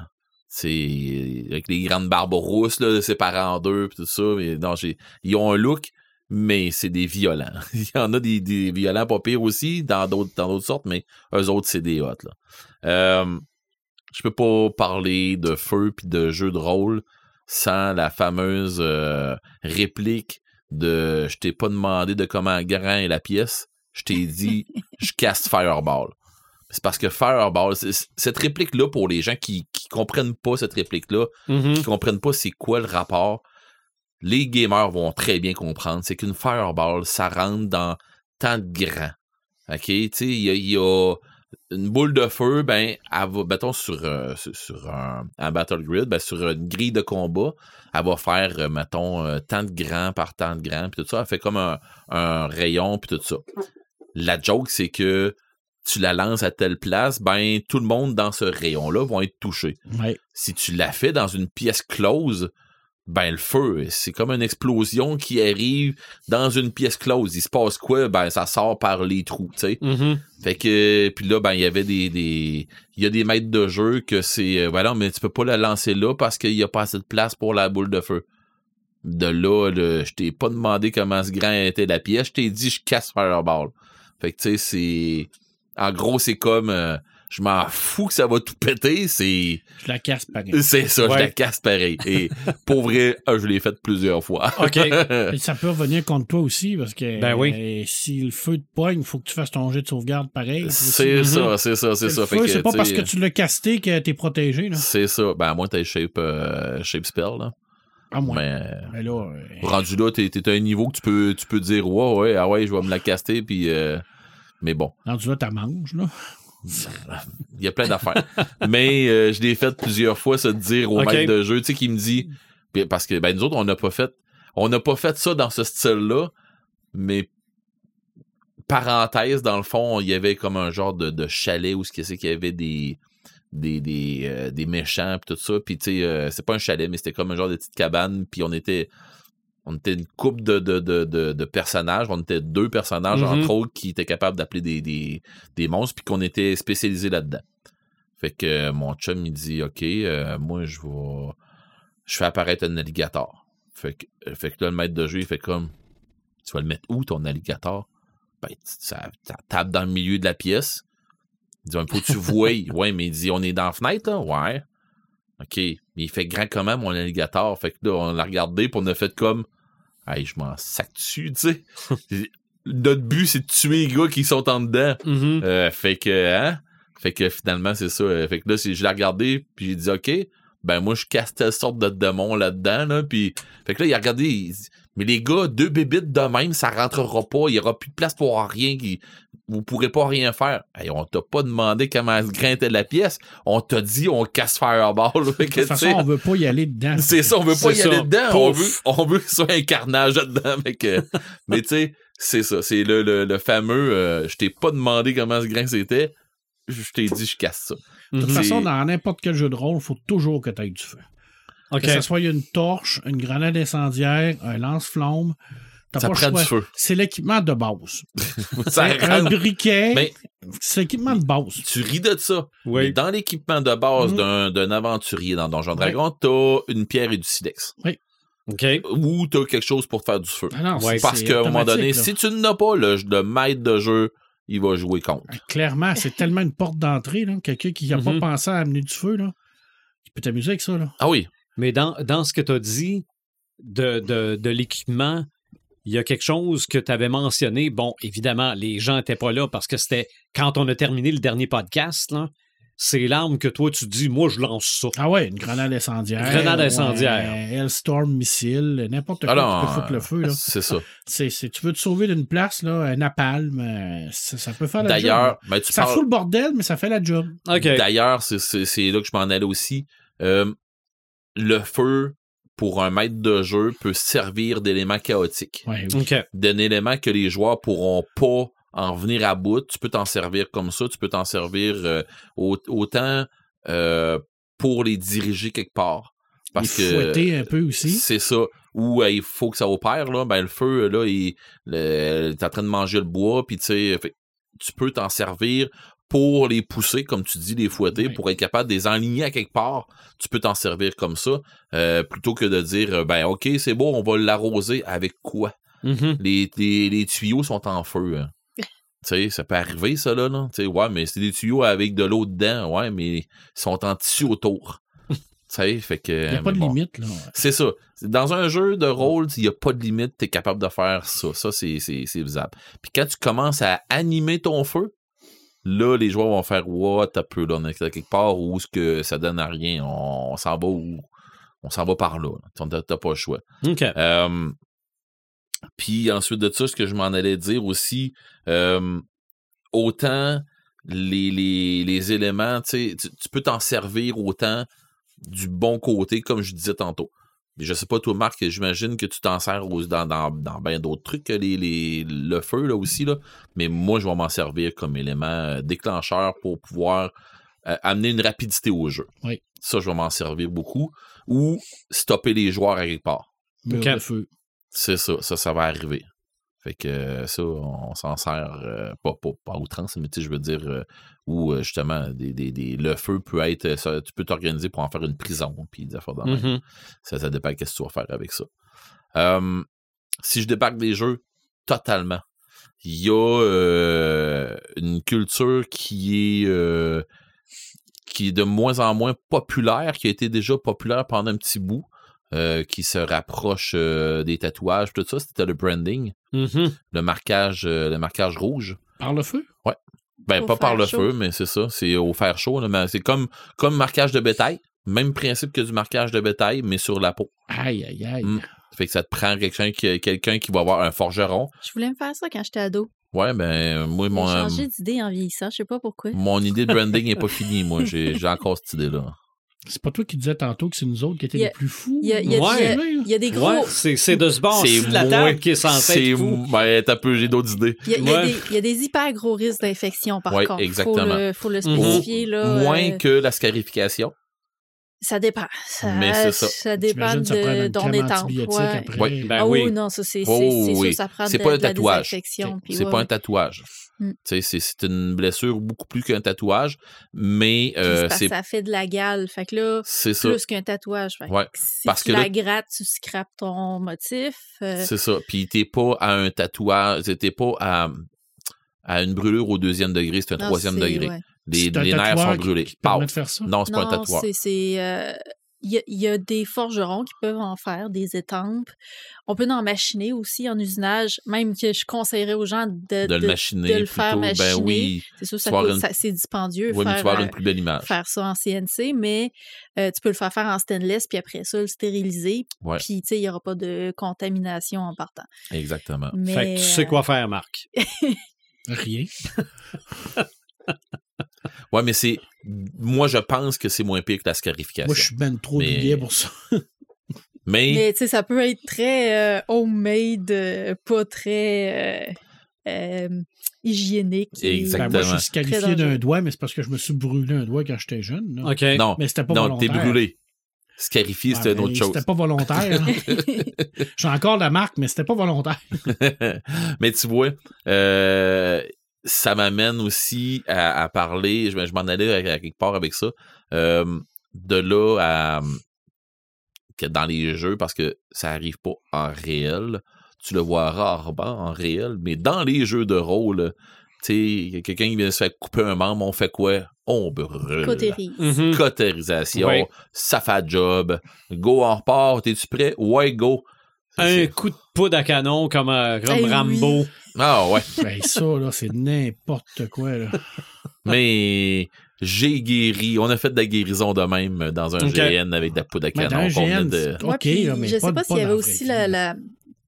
C'est avec les grandes barbes rousses, là, séparées en deux, pis tout ça. Mais non, j'ai- ils ont un look, mais c'est des violents. Il y en a des, des violents pas pires aussi, dans d'autres dans d'autres sortes, mais eux autres, c'est des hot. Là. Je peux pas parler de feu puis de jeu de rôle sans la fameuse euh, réplique de je t'ai pas demandé de comment grand est la pièce, je t'ai dit je casse Fireball. C'est parce que Fireball, cette réplique-là, pour les gens qui, qui comprennent pas cette réplique-là, Mhm. qui comprennent pas c'est quoi le rapport, les gamers vont très bien comprendre. C'est qu'une Fireball, ça rentre dans tant de grand. OK? Tu sais, il y a, il y a une boule de feu, ben, elle va, mettons, sur, euh, sur, sur un, un Battle Grid, ben, sur une grille de combat, elle va faire, euh, mettons, euh, tant de grand par tant de grand, puis tout ça. Elle fait comme un, un rayon, puis tout ça. La joke, c'est que tu la lances à telle place, ben, tout le monde dans ce rayon-là vont être touchés Ouais. si tu l'as fait dans une pièce close, ben le feu, c'est comme une explosion qui arrive dans une pièce close. Il se passe quoi? Ben ça sort par les trous, tu sais. Mhm. Fait que puis là, ben il y avait des. des il y a des maîtres de jeu que c'est. euh, voilà, mais tu peux pas la lancer là parce qu'il y a pas assez de place pour la boule de feu. De là, le- je t'ai pas demandé comment ce grand était la pièce, je t'ai dit je casse Fireball. Fait que tu sais, c'est. En gros, c'est comme euh, je m'en fous que ça va tout péter, c'est. Je la casse pareil. C'est ça, je la casse pareil. Et pour vrai, euh, je l'ai fait plusieurs fois. OK. Et ça peut revenir contre toi aussi, parce que Ben oui. euh, si le feu te poigne, il faut que tu fasses ton jet de sauvegarde pareil. c'est ça, c'est ça, c'est ça. C'est pas parce que tu l'as casté que t'es protégé. Là. C'est ça. Ben, à moins que t'aies shape, euh, shape spell, là. À moins. Mais Mais là, euh, rendu là, t'es, t'es à un niveau que tu peux, tu peux dire, ouais, ouais, ah ouais, je vais me la caster, puis. euh, mais bon, rendu là, t'as mange, là. il y a plein d'affaires. mais euh, je l'ai fait plusieurs fois, se dire au Ok. maître de jeu, tu sais, qui me dit. Parce que, ben, nous autres, on n'a pas fait. On n'a pas fait ça dans ce style-là, mais parenthèse, dans le fond, il y avait comme un genre de, de chalet où ce que c'est qu'il y avait des des des, euh, des méchants puis tout ça puis tu sais euh, c'est pas un chalet mais c'était comme un genre de petite cabane puis on était on était une couple de, de, de, de, personnages on était deux personnages Mhm. entre autres qui étaient capables d'appeler des, des, des monstres puis qu'on était spécialisés là-dedans fait que euh, mon chum il dit ok euh, moi je vais je fais apparaître un alligator fait que, euh, fait que là le maître de jeu il fait comme tu vas le mettre où ton alligator? Ben ça, ça tape dans le milieu de la pièce il dit, faut que tu vois. ouais, mais il dit, on est dans la fenêtre, là? Ouais. OK. Mais il fait grand comment, mon alligator? Fait que là, on l'a regardé, puis on a fait comme, hey, je m'en sac dessus, tu sais. Notre but, c'est de tuer les gars qui sont en dedans. Mhm. Euh, fait que, hein? Fait que finalement, c'est ça. Fait que là, je l'ai regardé, puis j'ai dit, OK, ben moi, je casse telle sorte de démon là-dedans, là. Puis, fait que là, il a regardé, il mais les gars, deux bébites de même, ça rentrera pas. Il y aura plus de place pour rien. qui- Vous pourrez pas rien faire. Hey, on t'a pas demandé comment se grintait la pièce. On t'a dit, on casse Fireball. De toute façon, on veut pas y aller dedans. c'est ça, on veut pas y aller dedans. On veut, on veut que ce soit un carnage là-dedans. Fait que, mais tu sais, c'est ça. C'est le, le, le fameux, euh, je t'ai pas demandé comment ce grain c'était. Je t'ai dit, je casse ça. De toute façon, dans n'importe quel jeu de rôle, il faut toujours que tu aies du feu. Que ce soit une torche, une grenade incendiaire, un lance-flamme. T'as Ça pas le prend du feu. C'est l'équipement de base. Ça un rentre. briquet, Mais- c'est l'équipement de base. Tu ris de ça. Mais Oui. dans l'équipement de base Mhm. d'un, d'un aventurier dans Donjon Dragon, t'as une pierre et du silex. OK. Ou t'as quelque chose pour te faire du feu. Ah non, Ouais, c'est- Parce c'est qu'à un moment donné, automatique, là. si tu n'as pas, le, le maître de jeu, il va jouer contre. Clairement, c'est tellement une porte d'entrée. là. Quelqu'un qui n'a Mhm. pas pensé à amener du feu, là. tu peux t'amuser avec ça. Là. Ah oui. Mais dans, dans ce que tu as dit de, de, de l'équipement, il y a quelque chose que tu avais mentionné. Bon, évidemment, les gens n'étaient pas là parce que c'était quand on a terminé le dernier podcast. là, C'est l'arme que toi, tu dis, moi, je lance ça. Ah ouais, une grenade incendiaire. Grenade ou un incendiaire. Hellstorm missile, n'importe quoi Alors, qui peut foutre le feu. Là. c'est ça. C'est, c'est- tu veux te sauver d'une place, là, un napalm, euh, ça, ça peut faire la job. D'ailleurs, là. ben, tu ça parles- fout le bordel, mais ça fait la job. D'ailleurs, c'est- c'est c'est là que je m'en allais aussi. Euh, le feu, pour un maître de jeu, peut servir d'élément chaotique. Ouais, oui. OK. D'un élément que les joueurs pourront pas en venir à bout. Tu peux t'en servir comme ça. Tu peux t'en servir euh, au- autant euh, pour les diriger quelque part. Parce Les que fouetter un peu aussi. c'est ça. Ou euh, il faut que ça opère, là. Ben, le feu, là, il, le, t'es en train de manger le bois, puis tu sais, fait- tu peux t'en servir pour les pousser, comme tu dis, les fouetter, Oui. pour être capable de les enligner à quelque part. Tu peux t'en servir comme ça, euh, plutôt que de dire, euh, ben, OK, c'est beau, on va l'arroser avec quoi? Mhm. Les, les, les tuyaux sont en feu. hein. tu sais, ça peut arriver, ça, là. là. Tu sais, ouais, mais c'est des tuyaux avec de l'eau dedans, ouais, mais ils sont en tissu autour. tu sais, fait que. Il n'y a pas de bon. limite, là. C'est ça. Dans un jeu de rôle, il n'y a pas de limite, tu es capable de faire ça. Ça, c'est visible. Puis quand tu commences à animer ton feu, là, les joueurs vont faire What t'as peu là, on est à quelque part où ce que ça donne à rien. On, on s'en va où? On s'en va par là. là. T'as t'as pas le choix. Euh, puis ensuite de ça, ce que je m'en allais dire aussi, euh, autant les, les, les éléments, tu, sais, tu tu peux t'en servir autant du bon côté, comme je disais tantôt. Mais je sais pas, toi, Marc, j'imagine que tu t'en sers aux- dans, dans, dans bien d'autres trucs que les, les, le feu, là aussi, là. Mais moi, je vais m'en servir comme élément euh, déclencheur pour pouvoir euh, amener une rapidité au jeu. Oui. Ça, je vais m'en servir beaucoup. Ou stopper les joueurs à quelque part. De feu. C'est ça, ça, ça va arriver. Fait que euh, ça, on s'en sert euh, pas, pas, pas à outrance, mais tu sais, je veux dire, euh, où euh, justement, des, des, des- le feu peut être, euh, ça, tu peux t'organiser pour en faire une prison, puis des affaires même. Mhm. Ça, ça dépend de ce que tu vas faire avec ça. Euh, si je débarque des jeux, totalement. Il y a euh, une culture qui est euh, qui est de moins en moins populaire, qui a été déjà populaire pendant un petit bout, euh, qui se rapproche euh, des tatouages, tout ça, c'était le branding, Mhm. le marquage, euh, le marquage rouge. Par le feu? Ben, Au pas par le chaud. feu, mais c'est ça. C'est au fer chaud. là, mais c'est comme, comme marquage de bétail. Même principe que du marquage de bétail, mais sur la peau. Aïe, aïe, aïe. Mm. Fait que ça te prend quelqu'un qui, quelqu'un qui va avoir un forgeron. Je voulais me faire ça quand j'étais ado. Ouais, ben, moi, J'ai mon, euh, changé d'idée en vieillissant, je sais pas pourquoi. mon idée de branding n'est pas finie, moi. J'ai j'ai encore cette idée-là. C'est pas toi qui disais tantôt que c'est nous autres qui y a- les plus fous? il y y a- Ouais. Il y a des gros. Ouais, c'est c'est de ce bord C'est de la moins- table qui est censé C'est, être fou. ben, t'as peu, j'ai d'autres idées. Il y, y Ouais. y a des hyper gros risques d'infection, par Ouais, contre. exactement. Faut le, faut le Mhm. spécifier, là. Moins euh, que la scarification. Ça dépend. Ça, Mais c'est ça. ça dépend ça de ton antibiotique ouais. Ben ah oui. oui, non, ça, c'est Oh, c'est- c'est oui. sûr, ça prend C'est de, pas un de la tatouage. C'est pas un tatouage. Mm. Sais, C'est une blessure beaucoup plus qu'un tatouage, mais euh, c'est ça fait de la gale. Fait que là, c'est ça. plus qu'un tatouage. Fait que si parce tu que là- la grattes, tu scrapes ton motif. euh, C'est ça. Puis t'es pas à un tatouage, t'es pas à, à une brûlure au deuxième degré, c'est un non, troisième degré. ouais. Les, nerfs sont brûlés. Qui? Non, c'est pas un tatouage. c'est- c'est. euh, Il y, a, il y a des forgerons qui peuvent en faire, des étampes. On peut en machiner aussi en usinage, même que je conseillerais aux gens de, De le machiner de le faire. Ben machiner. oui. C'est sûr, ça coûte- une- ça- c'est dispendieux Oui, mais tu faire, vas avoir euh, une plus belle image. faire ça en CNC, mais euh, tu peux le faire faire en stainless, puis après ça, le stériliser. Ouais. Puis, tu sais, il n'y aura pas de contamination en partant. Exactement. Mais, Fait que tu sais euh, quoi faire, Marc? Rien. Ouais, mais c'est. Moi, je pense que c'est moins pire que la scarification. Moi, je suis ben trop Mais- pour ça. Mais, Mais tu sais, ça peut être très euh, homemade, euh, pas très euh, euh, hygiénique. Exactement. Ben, moi, je suis qualifié d'un doigt, mais c'est parce que je me suis brûlé un doigt quand j'étais jeune. là. OK. non, Mais c'était pas non, t'es brûlé. Scarifié, Ouais, c'était une mais autre chose. C'était pas volontaire. hein. J'ai encore la marque, mais c'était pas volontaire. Mais tu vois, euh, ça m'amène aussi à, à parler, je, je m'en allais à, à quelque part avec ça, euh, de là à que dans les jeux, parce que ça arrive pas en réel, tu le vois rarement en réel, mais dans les jeux de rôle, tu sais, quelqu'un qui vient se faire couper un membre, on fait quoi? On brûle. Cotérie. Mhm. Cotérisation, Oui. ça fait job. Go en repart, t'es-tu prêt? Ouais, go. Un coup de poudre à canon comme, euh, comme Eh oui. Rambo. Ah ouais. Ben, ça, là, c'est n'importe quoi. Là. Mais j'ai guéri. On a fait de la guérison de même dans un. GN avec de la poudre à dans canon. GN, de- c'est- Ouais, OK, puis là, mais je sais pas pas s'il y avait aussi la, la-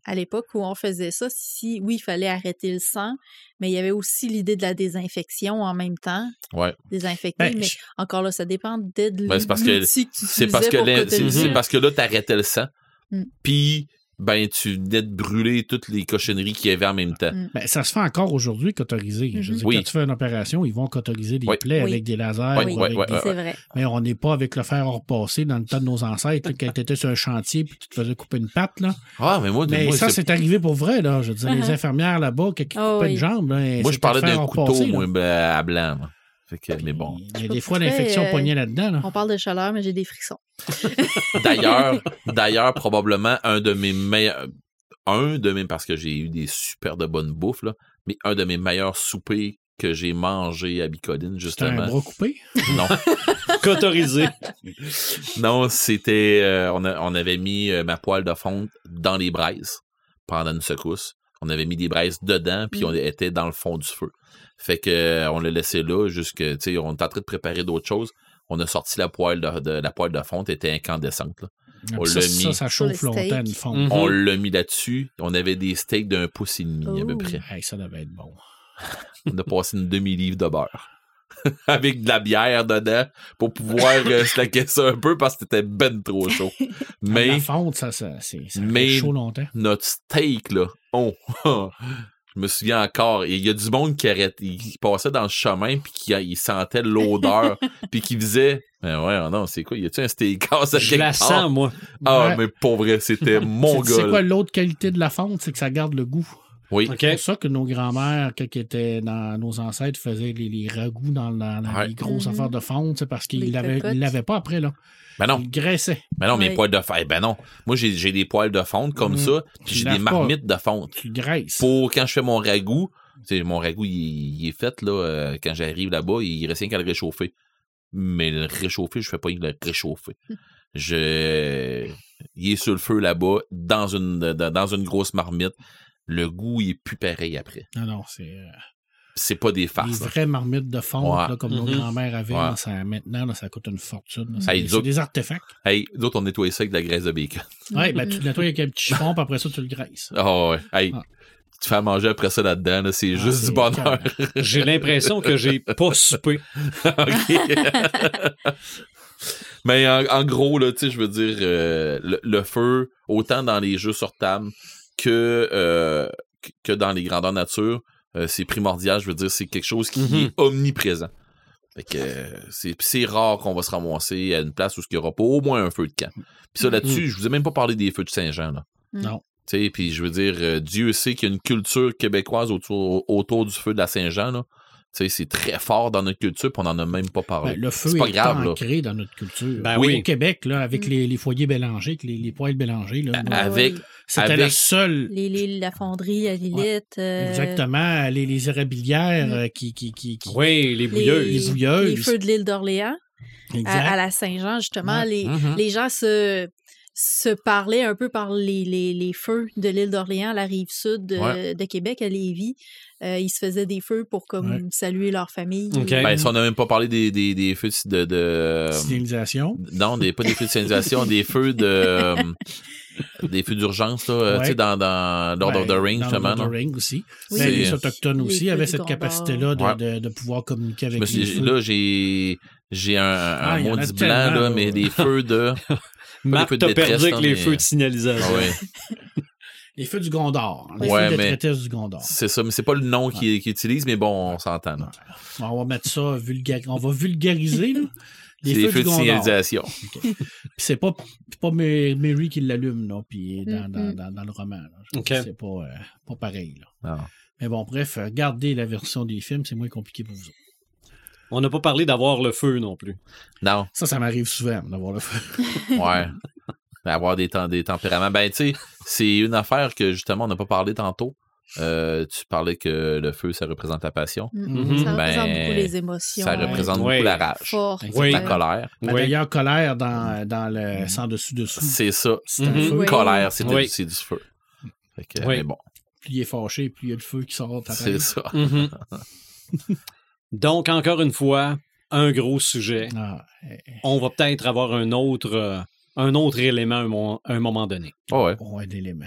à l'époque où on faisait ça, si oui, il fallait arrêter le sang, mais il y avait aussi l'idée de la désinfection en même temps. Ouais. Désinfecter, Ben, mais je- encore là, ça dépend de Ben, c'est parce que- que tu C'est parce que, là- c'est cotériser. c'est parce que là, t'arrêtais le sang. Mm. Puis ben tu venais de brûler toutes les cochonneries qu'il y avait en même temps. Mm. Ben, ça se fait encore aujourd'hui qu'autoriser. Je veux dire, Oui. quand tu fais une opération, ils vont qu'autoriser des Oui. plaies Oui. avec des lasers. Oui, ou oui, avec oui, des- oui. C'est vrai. Mais on n'est pas avec le fer repassé dans le temps de nos ancêtres, là, quand tu étais sur un chantier puis tu te faisais couper une patte. Là. Ah, mais moi, Mais moi, ça, c'est- c'est arrivé pour vrai. Là. Je veux dire, les Uh-huh. infirmières là-bas, qui coupaient Oh, oui. une jambe. Là, moi, je parlais d'un couteau, repassé, là. moi, ben, à blanc. moi. Fait que, mais bon. Il y a des fois, l'infection euh, poignait là-dedans. Là. On parle de chaleur, mais j'ai des frissons. D'ailleurs, d'ailleurs, probablement un de mes meilleurs, un de mes, parce que j'ai eu des super de bonnes bouffes, là, mais un de mes meilleurs soupers que j'ai mangé à Bicoline, C'était un justement. bras coupé? Non, Qu'autorisé. non, c'était, euh, on, a- on avait mis euh, ma poêle de fonte dans les braises pendant une secousse. On avait mis des braises dedans, puis Mm. on était dans le fond du feu. Fait que euh, on l'a laissé là, jusque, tu sais, on était en train de préparer d'autres choses. On a sorti la poêle de, de- la poêle de fonte était incandescente. là. On ça, l'a ça, mis. ça Sur chauffe longtemps, une fonte. Mhm. On l'a mis là-dessus. On avait des steaks d'un pouce et demi à peu Oh. près. Hey, ça devait être bon. On a passé une demi-livre de beurre. Avec de la bière dedans pour pouvoir euh, se laquer ça un peu parce que c'était ben trop chaud. Mais La fonte, ça, ça, c'est, ça mais- chaud longtemps. notre steak, là, oh, je me souviens encore, il y a du monde qui arrête, qui passait dans le chemin puis qui il sentait l'odeur puis qui disait, ben ouais, oh non, c'est quoi, y a-tu un steakhouse à Je quelque la part? sens, moi. Ah, Ouais. mais pour vrai, c'était mon C'est- C'est quoi gars. l'autre qualité de la fonte? C'est que ça garde le goût. Oui. C'est pour ça que nos grands-mères, quand ils étaient dans nos ancêtres, faisaient les, les ragoûts dans, dans- dans Ouais. les grosses Mhm. affaires de fonte, c'est parce qu'ils l'avaient l'avaient pas après, là. Ben non, Ils graissaient. ben non, mes Ouais. poils de fonte, ben non. Moi, j'ai j'ai des poils de fonte comme Mhm. ça, puis j'ai des pas. marmites de fonte. Tu graisses. Pour quand je fais mon ragoût, tu sais, mon ragoût, il, il est fait, là, euh, quand j'arrive là-bas, il reste rien qu'à le réchauffer. Mais le réchauffer, je fais pas le réchauffer. Je, il est sur le feu là-bas, dans une, dans dans une grosse marmite. Le goût, il est plus pareil après. Non, non, c'est euh, C'est pas des des farces. là. vraies marmites de fonte, Ouais. là, comme nos Mhm. grands-mères avaient. Ouais. là, ça, maintenant, là, ça coûte une fortune. C'est Hey, des- c'est des artefacts. Hey, d'autres, on nettoie ça avec de la graisse de bacon. Ouais, ben, tu le nettoies avec un petit chiffon, puis après ça, tu le graisses. Oh, ouais. Hey, Ah. tu fais à manger après ça là-dedans, là, c'est Ah, juste du bonheur. J'ai l'impression que j'ai pas soupé. OK. Mais en, en gros, là, tu sais, je veux dire, euh, le, le feu, autant dans les jeux sur table que, euh, que- que dans les grandeurs nature, euh, c'est primordial. Je veux dire, c'est quelque chose qui Mhm. est omniprésent. Fait que euh, c'est rare qu'on va se ramasser à une place où il n'y aura pas au moins un feu de camp. Puis ça, là-dessus, je vous ai même pas parlé des feux de Saint-Jean, là. Non. Tu sais, puis je veux dire, euh, Dieu sait qu'il y a une culture québécoise autour, autour du feu de la Saint-Jean, là. C'est très fort dans notre culture, puis on n'en a même pas parlé. Ben, le feu c'est pas est grave, là. ancré dans notre culture. Ben Au oui. Québec, là, avec Mm. les, les foyers Bélangers, avec les, les poêles Bélangers, là, avec- c'était avec- la seule Les, les, la fonderie à Lilith. euh, Exactement, les, les érablières Mm. euh, qui, qui, qui, qui- Oui, les bouilleuses. Les bouilleuses. Les feux de l'île d'Orléans. Exact. À, à la Saint-Jean, justement, Ouais. les, Mhm. les gens se, se parlaient un peu par les, les, les feux de l'île d'Orléans, la rive sud de, Ouais. de Québec, à Lévis. Euh, ils se faisaient des feux pour comme Ouais. saluer leur famille. Ben, si on n'a même pas parlé des, des, des feux de. de Signalisation. non, des, pas des feux de signalisation, des feux de. des feux d'urgence, là. euh, Ouais. Tu sais, dans, dans Lord of the Rings, dans justement. Lord of the Rings aussi. Oui. Les Autochtones aussi avaient cette capacité-là de, Ouais. de, de pouvoir communiquer avec les feux. là, j'ai. J'ai un, un Ah, maudit blanc, là. mais des feux de. Marc, feux t'as perdu avec les mais- feux de signalisation. Ah ouais. Les feux du Gondor. Les Ouais, feux de mais- détresse du Gondor. C'est ça, mais c'est pas le nom qu'ils utilisent, mais bon, on s'entend. On va mettre ça vulgaire. On va vulgariser, là. C'est des feux de Gondor. signalisation. Puis c'est pas, pas Ma- Mary qui l'allume, là, puis dans, Mm, dans, dans, dans le roman. là. Je OK. trouve que C'est pas, euh, pas pareil, là. Non. Mais bon, bref, euh, gardez la version des films, c'est moins compliqué pour vous. autres. On n'a pas parlé d'avoir le feu non plus. Non. Ça, ça m'arrive souvent d'avoir le feu. Ouais. Avoir des, temps, des tempéraments. Ben, tu sais, c'est une affaire que justement, on n'a pas parlé tantôt. Euh, tu parlais que le feu, ça représente la passion. Mhm. Ça Ben, représente beaucoup les émotions. Ça représente Ouais. beaucoup la rage. Fort. Oui. La colère. Mais Oui. D'ailleurs, colère dans, dans le sans dessus-dessous. C'est ça. C'est un feu. Oui. Colère, c'est Oui. du, feu. Fait que, Oui. Mais bon, Plus il est fâché, plus il y a le feu qui sort. c'est ça. Donc, encore une fois, un gros sujet. Ah, eh, On va peut-être avoir un autre, euh, un autre élément à un, moment donné. Oh, ouais. bon, un élément.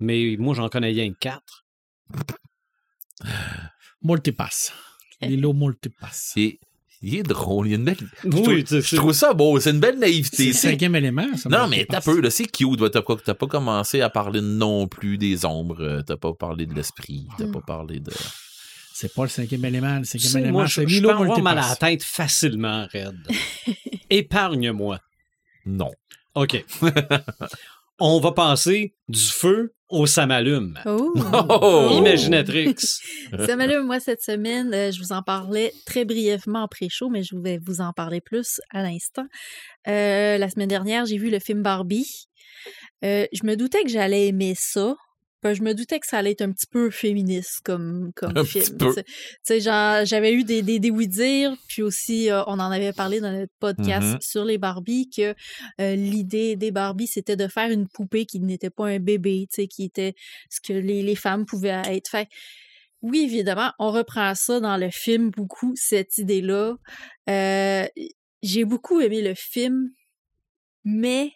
Mais moi, j'en connais rien quatre. Multipass. Les lots multipass. Il, Il est drôle, il y a une belle. je, Oui, trouve, je trouve ça beau, c'est une belle naïveté. C'est le cinquième élément, ça. Non, mais t'as peu, là, c'est cute. T'as pas, t'as pas commencé à parler non plus des ombres. euh, T'as pas parlé de l'esprit. T'as Mm. pas parlé de. C'est pas le cinquième élément. Le Tu cinquième sais, élément, moi, je, c'est je peux mal à la tête facilement, Red. Épargne-moi. Non. OK. On va passer du feu au samalume. Oh! Oh! Imaginatrix. Ça m'allume, moi, cette semaine, euh, je vous en parlais très brièvement en pré-show, mais je vais vous en parler plus à l'instant. Euh, la semaine dernière, j'ai vu le film Barbie. Euh, je me doutais que j'allais aimer ça. Ben, je me doutais que ça allait être un petit peu féministe comme, comme Un film. j'avais eu des, des, des oui-dire, puis aussi, euh, on en avait parlé dans notre podcast Mhm. sur les Barbies, que euh, l'idée des Barbies, c'était de faire une poupée qui n'était pas un bébé, tu sais, qui était ce que les, les femmes pouvaient être. Fait oui, évidemment, on reprend ça dans le film beaucoup, cette idée-là. Euh, j'ai beaucoup aimé le film, mais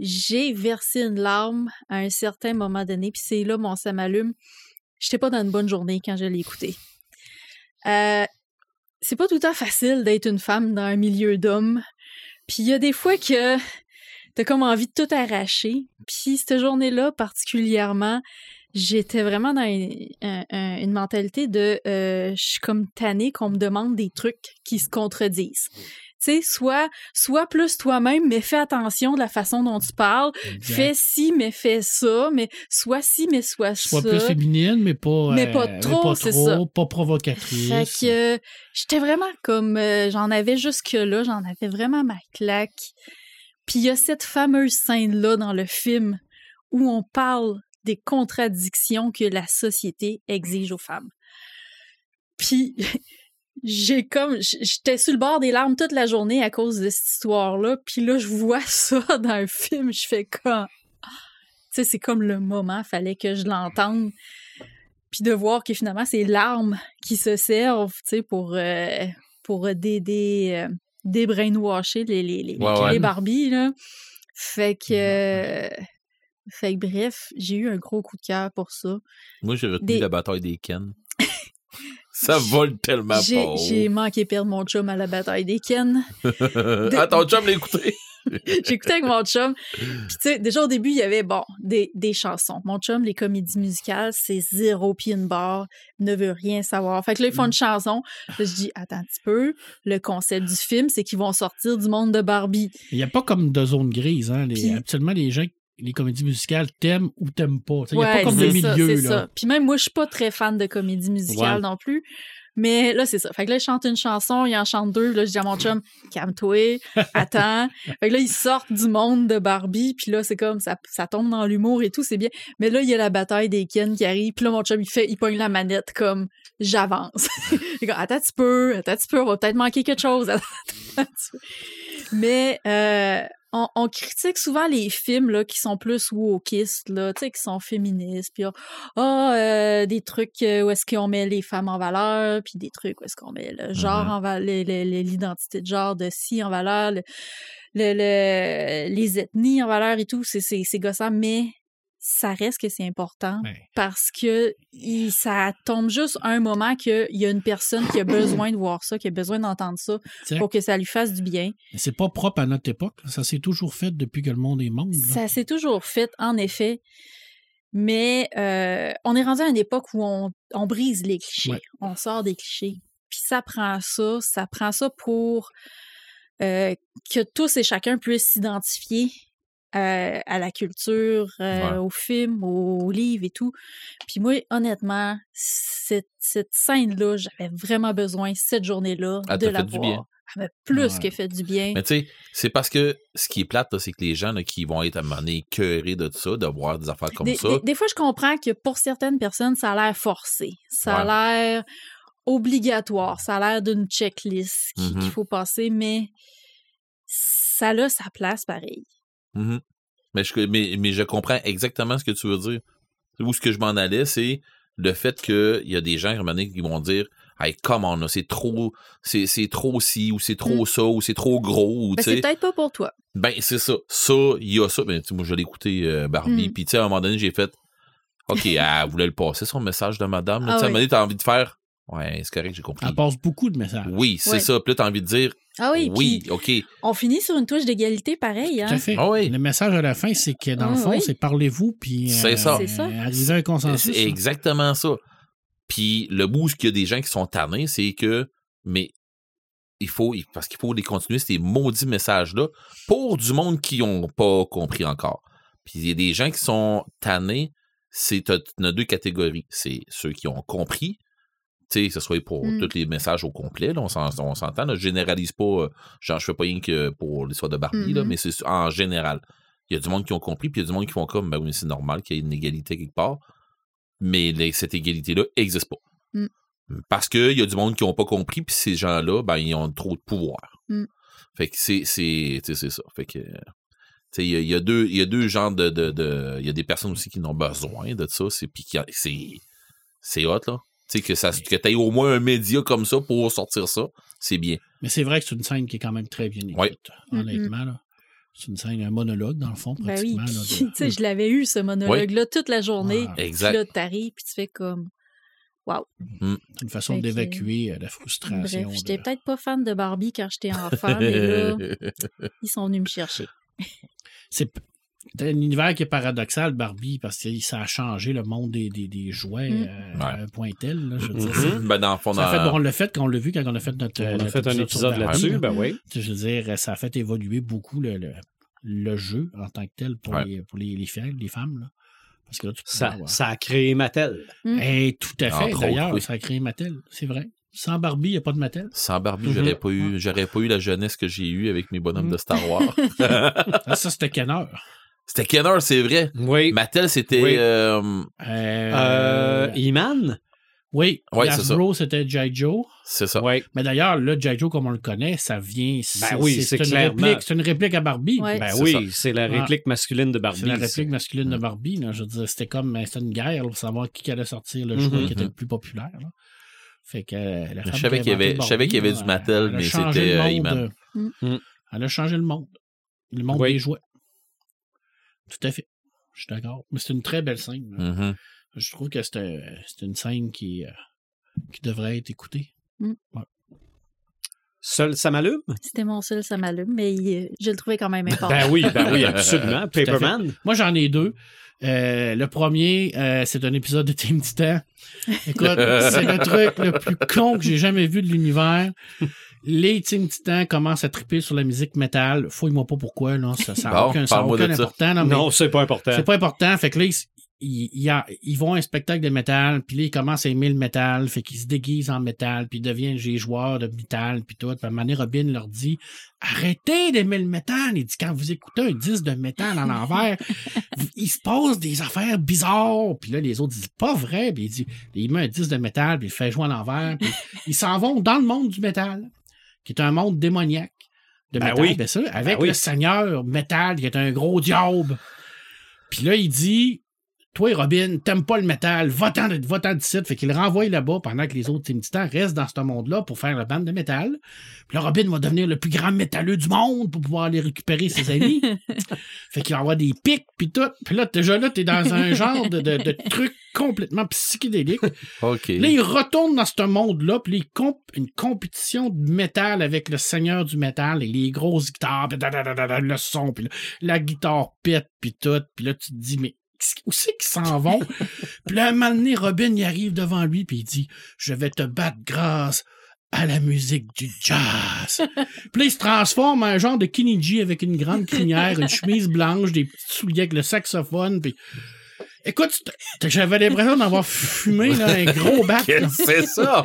j'ai versé une larme à un certain moment donné, puis c'est là mon ça m'allume. J'étais pas dans une bonne journée quand je l'ai écouté. Euh, c'est pas tout le temps facile d'être une femme dans un milieu d'hommes. Puis il y a des fois que t'as comme envie de tout arracher. Puis cette journée-là, particulièrement, j'étais vraiment dans une, un- un- une mentalité de euh, je suis comme tannée qu'on me demande des trucs qui se contredisent. Tu sais, soit, soit plus toi-même, mais fais attention de la façon dont tu parles. Exact. Fais ci, mais fais ça. Mais soit ci, mais soit Soit ça. plus féminine, mais pas, Mais euh, pas trop, pas, c'est trop, ça. pas provocatrice. Fait que euh, j'étais vraiment comme euh, j'en avais jusque-là, j'en avais vraiment ma claque. Puis il y a cette fameuse scène-là dans le film où on parle des contradictions que la société exige aux femmes. Puis j'ai comme j'étais sur le bord des larmes toute la journée à cause de cette histoire-là, puis là je vois ça dans un film, je fais comme tu sais c'est comme le moment, fallait que je l'entende puis de voir que finalement c'est l'arme qui se servent tu sais pour euh, pour des euh, débrainwasher les les les, Ouais, ouais. les Barbies là fait que euh, fait que bref j'ai eu un gros coup de cœur pour ça Moi, j'ai retenu Des- la bataille des Ken. ça vole tellement j'ai pas. j'ai manqué perdre mon chum à la bataille des Ken ah, ton chum l'a écouté? J'écoutais avec mon chum. Puis, tu sais, déjà au début, il y avait, bon, des, des chansons. Mon chum, les comédies musicales, c'est zéro pied une barre, ne veut rien savoir. Fait que là, ils font une chanson. Là, je dis, attends un petit peu. Le concept du film, c'est qu'ils vont sortir du monde de Barbie. Il n'y a pas comme de zone grise. Hein. Les, Puis- Habituellement, les gens, les comédies musicales t'aiment ou t'aiment pas. Il n'y a pas comme de ça, milieu. c'est là. ça. Puis même moi, je suis pas très fan de comédie musicale Ouais. non plus. Mais là, c'est ça. Fait que là, il chante une chanson, il en chante deux. Là, je dis à mon chum, calme-toi, attends. fait que là, ils sortent du monde de Barbie. Puis là, c'est comme, ça, ça tombe dans l'humour et tout, c'est bien. Mais là, il y a la bataille des Ken qui arrive. Puis là, mon chum, il fait, il pogne la manette comme, j'avance. il comme, attends un petit peu, attends un petit peu, on va peut-être manquer quelque chose. Attends un petit peu. Mais euh, on, on critique souvent les films là, qui sont plus wokistes, là, tu sais, qui sont féministes, puis ah, euh, des trucs euh, où est-ce qu'on met les femmes en valeur, puis des trucs où est-ce qu'on met le genre Mhm. en valeur, l'identité de genre de ci en valeur, le, le- le- les ethnies en valeur et tout, c'est gossant, mais ça reste que c'est important Ouais. parce que il- ça tombe juste à un moment qu'il y a une personne qui a besoin de voir ça, qui a besoin d'entendre ça pour que ça lui fasse du bien. C'est pas propre à notre époque. Ça s'est toujours fait depuis que le monde est monde. là. Ça s'est toujours fait, en effet. Mais euh, on est rendu à une époque où on, on brise les clichés. Ouais. On sort des clichés. Puis ça prend ça. Ça prend ça pour euh, que tous et chacun puissent s'identifier euh, à la culture, euh, Ouais. au film, aux livres et tout. Puis moi, honnêtement, cette, cette scène-là, j'avais vraiment besoin, cette journée-là, Elle de la fait du voir. bien. Elle m'a plus Ouais. que fait du bien. Mais tu sais, c'est parce que ce qui est plate, c'est que les gens là, qui vont être à un moment donné de ça, de voir des affaires comme des, ça. des- des fois, je comprends que pour certaines personnes, ça a l'air forcé. Ça Ouais. a l'air obligatoire. Ça a l'air d'une checklist qui- qu'il Mhm. faut passer, mais ça a sa place pareil. Mhm. mais, je, mais, mais je comprends exactement ce que tu veux dire. Où ce que je m'en allais, c'est le fait qu'il y a des gens à un moment donné, qui vont dire Hey, comment on c'est trop, c'est, trop ci, ou c'est trop Mm. ça, ou c'est trop gros, Ben, c'est peut-être pas pour toi. Ben, c'est ça. Ça, il y a ça. Ben, moi, je l'ai écouté, euh, Barbie. Mm. Puis, tu sais, à un moment donné, j'ai fait OK, elle voulait le passer, son message de madame. là. Ah à un moment donné, t'as envie de faire Ouais, c'est correct, j'ai compris. Elle passe beaucoup de messages. Oui, c'est Ouais. ça. Puis là, t'as envie de dire, Ah oui, oui, OK. on finit sur une touche d'égalité pareil. Tout Hein? à fait. Ah oui. Le message à la fin, c'est que dans le Ah fond, oui. c'est parlez-vous, puis C'est ça. C'est ça. arriver à un consensus. C'est exactement ça. Puis le bout qu'il y a des gens qui sont tannés, c'est que, mais il faut, parce qu'il faut les continuer, ces maudits messages-là, pour du monde qui n'ont pas compris encore. Puis il y a des gens qui sont tannés, c'est, t'as, t'as deux catégories. C'est ceux qui ont compris, que ce soit pour Mm. tous les messages au complet, là, on, s'en- on s'entend, je généralise pas, euh, genre, je fais pas rien que pour l'histoire de Barbie, là, Mhm. mais c'est en général. Il y a du monde qui ont compris, puis il y a du monde qui font comme, ben oui, c'est normal qu'il y ait une égalité quelque part, mais les- cette égalité-là n'existe pas. Mm. Parce qu'il y a du monde qui n'ont pas compris, puis ces gens-là, ben, ils ont trop de pouvoir. Mm. Fait que c'est, ça. Fait que, il y, a- il y a deux, il y a deux genres de, de, de- il y a des personnes aussi qui n'ont besoin de ça, c'est, puis qui- c'est, c'est hot, là. Tu sais, que ça, que t'aies au moins un média comme ça pour sortir ça, c'est bien. Mais c'est vrai que c'est une scène qui est quand même très bien écrite, Ouais. honnêtement. là. C'est une scène, un monologue, dans le fond, Ben oui, pratiquement. puis, là, tu de- sais, je l'avais eu, ce monologue-là, toute la journée. Ah, Puis Exact. là, t'arrives, puis tu fais comme... une façon Fait que- d'évacuer euh, la frustration. Bref, j'étais de- peut-être pas fan de Barbie quand j'étais enfant, mais là, ils sont venus me chercher. C'est un univers qui est paradoxal, Barbie, parce que ça a changé le monde des, des, des jouets Mm. euh, à un point tel. là, je veux dire, ben, dans le fond, Ça a fait, bon, on l'a fait quand on l'a vu, quand on a fait notre. On a notre fait un épisode là-dessus, là. ben oui. Je veux dire, ça a fait évoluer beaucoup le, le, le jeu en tant que tel pour, Ouais. les, pour les, les, filles, les femmes. Là. Parce que là, tu peux Ça, ça a créé Mattel. Eh, tout à fait, Entre d'ailleurs, autres, oui. ça a créé Mattel, c'est vrai. Sans Barbie, il n'y a pas de Mattel. sans Barbie, Mhm. j'aurais pas eu, j'aurais pas eu la jeunesse que j'ai eue avec mes bonhommes Mhm. de Star Wars. Ah, ça, c'était Kenner. C'était Kenner, c'est vrai. Oui. Mattel, c'était, Oui. euh, Euh, oui, Ouais, c'est ça. Hasbro, c'était G.I. Joe. c'est ça. Oui. Mais d'ailleurs, là, G.I. Joe, comme on le connaît, ça vient. Ben oui, c'est une réplique. C'est une réplique à Barbie. Ben C'est oui, c'est la réplique masculine de Barbie. C'est la réplique masculine de Mm. Barbie. Là. Je veux dire, c'était comme ben, c'était une guerre là, pour savoir qui allait sortir le jouet Mhm. qui était le plus populaire. là. Fait que euh, la femme Je savais qu'il y avait- je savais qu'il y avait du Mattel, mais c'était, le euh, monde, He-Man. Mm. Mm. Elle a changé le monde. Le monde Oui. des jouets. Tout à fait. Je suis d'accord. Mais c'est une très belle scène. Mhm. Je trouve que c'est un- c'est une scène qui, euh, qui devrait être écoutée. Seul ça m'allume? C'était mon seul, ça m'allume, mais je le trouvais quand même important. Ben oui, ben oui, absolument. Paperman? Moi, j'en ai deux. Euh, le premier, euh, c'est un épisode de Team Titan. Écoute, c'est le truc le plus con que j'ai jamais vu de l'univers. Les Team Titans commencent à triper sur la musique métal. Fouille-moi pas pourquoi, là. Ça n'a Bon, aucun, ça aucun important. là, Non, c'est pas important. c'est pas important. Fait que là, ils, ils, ils a- ils vont à un spectacle de métal, puis là, ils commencent à aimer le métal, fait qu'ils se déguisent en métal, puis ils deviennent des joueurs de métal, puis tout. Puis à un moment donné, Robin leur dit « Arrêtez d'aimer le métal! » Il dit « Quand vous écoutez un disque de métal en l'envers, il se passe des affaires bizarres. » Puis là, les autres disent « Pas vrai! » Puis il dit il met un disque de métal, puis il fait jouer à l'envers, puis ils s'en vont dans le monde du métal, qui est un monde démoniaque de Ben métal, oui. bien sûr, avec Ben oui. le seigneur métal, qui est un gros diable. Puis là, il dit Toi, Robin, t'aimes pas le métal, va-t'en de- va-t'en d'ici. Fait qu'il le renvoie là-bas pendant que les autres Team Titans restent dans ce monde-là pour faire la bande de métal. Puis là, Robin va devenir le plus grand métalleux du monde pour pouvoir aller récupérer ses amis. fait qu'il va avoir des pics, puis tout. Puis là, déjà là, t'es dans un genre de, de, de truc complètement psychédélique. OK. Là, il retourne dans ce monde-là, puis là, il comp- une compétition de métal avec le seigneur du métal et les grosses guitares, puis da, da, da, da, da, le son, puis là, la guitare pète, puis tout. Puis là, tu te dis, mais où c'est qu'ils s'en vont? puis là, un moment donné, Robin, il arrive devant lui, puis il dit, je vais te battre grâce à la musique du jazz. puis là, il se transforme en un genre de Kenny G avec une grande crinière, une chemise blanche, des petits souliers avec le saxophone, puis... Écoute, j'avais l'impression d'avoir fumé là, un gros bat. là. Qu'est-ce que c'est ça?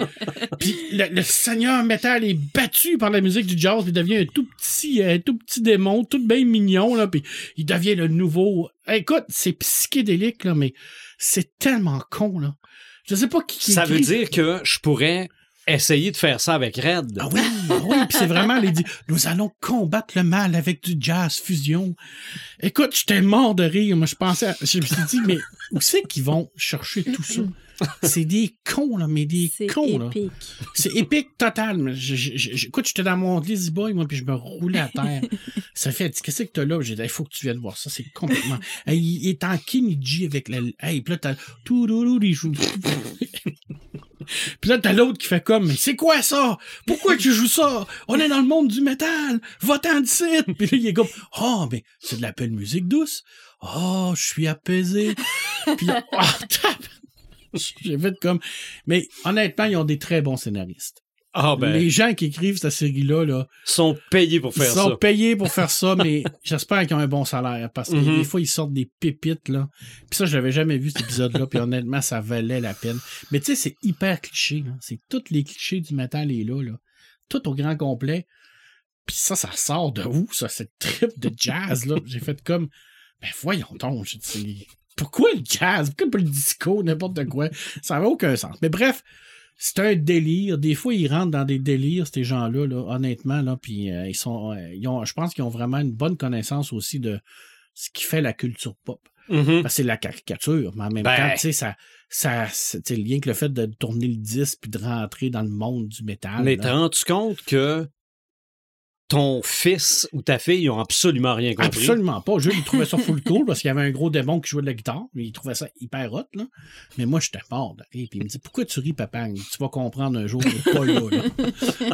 Puis le, le seigneur métal est battu par la musique du jazz. Il devient un tout petit, un tout petit démon, tout bien mignon. Là, puis il devient le nouveau. Écoute, c'est psychédélique, là, mais c'est tellement con. Là. Je sais pas qui. qui Ça veut dire que je pourrais essayer de faire ça avec Red. Ah oui, ah oui, puis c'est vraiment les dit nous allons combattre le mal avec du jazz fusion. Écoute, j'étais mort de rire, moi je pensais, à- je me suis dit mais où c'est qu'ils vont chercher tout ça? C'est des cons là, mais des cons là. épique. C'est épique total. mais je- je- je- écoute, j'étais dans mon Lazy Boy, moi, puis je me roulais à terre. ça fait, qu'est-ce que t'as là? J'ai dit, il faut que tu viennes voir ça. C'est complètement. Il est en Kenny G avec la. Hey, puis là, t'as. Touloulou, il joue. Puis là, t'as l'autre qui fait comme, mais c'est quoi ça? Pourquoi tu joues ça? On est dans le monde du métal! Va-t'en d'ici! Puis là, il est comme, oh, mais c'est de la belle musique douce. Oh, je suis apaisé. Puis là, oh! J'ai fait comme, mais honnêtement, ils ont des très bons scénaristes. Ah ben, Les gens qui écrivent cette série-là, là, sont payés pour ils faire sont ça. payés pour faire ça, mais j'espère qu'ils ont un bon salaire parce que Mhm. des fois, ils sortent des pépites, là. Puis ça, je l'avais jamais vu, cet épisode-là, puis honnêtement, ça valait la peine. Mais tu sais, c'est hyper cliché, là. C'est tous les clichés du métal est là, là. Tout au grand complet. Puis ça, ça sort de où, ça, cette trip de jazz, là? J'ai fait comme, ben voyons donc, je dis, pourquoi le jazz? Pourquoi pas le disco, n'importe quoi? Ça n'avait aucun sens. Mais bref, c'est un délire. Des fois, ils rentrent dans des délires, ces gens-là, là, honnêtement, là, puis euh, ils sont, euh, ils ont, je pense qu'ils ont vraiment une bonne connaissance aussi de ce qui fait la culture pop. Mhm. Que c'est la caricature, mais en même Ben. temps, tu sais, ça, ça, lien que le fait de tourner le disque puis de rentrer dans le monde du métal. Mais là. t'as rendu compte que ton fils ou ta fille ont absolument rien compris? Absolument pas. Jules, il trouvait ça full cool parce qu'il y avait un gros démon qui jouait de la guitare. Il trouvait ça hyper hot, là. Mais moi, j'étais mort de rire. Puis il me dit, pourquoi tu ris, papa? Tu vas comprendre un jour, mais pas là, là.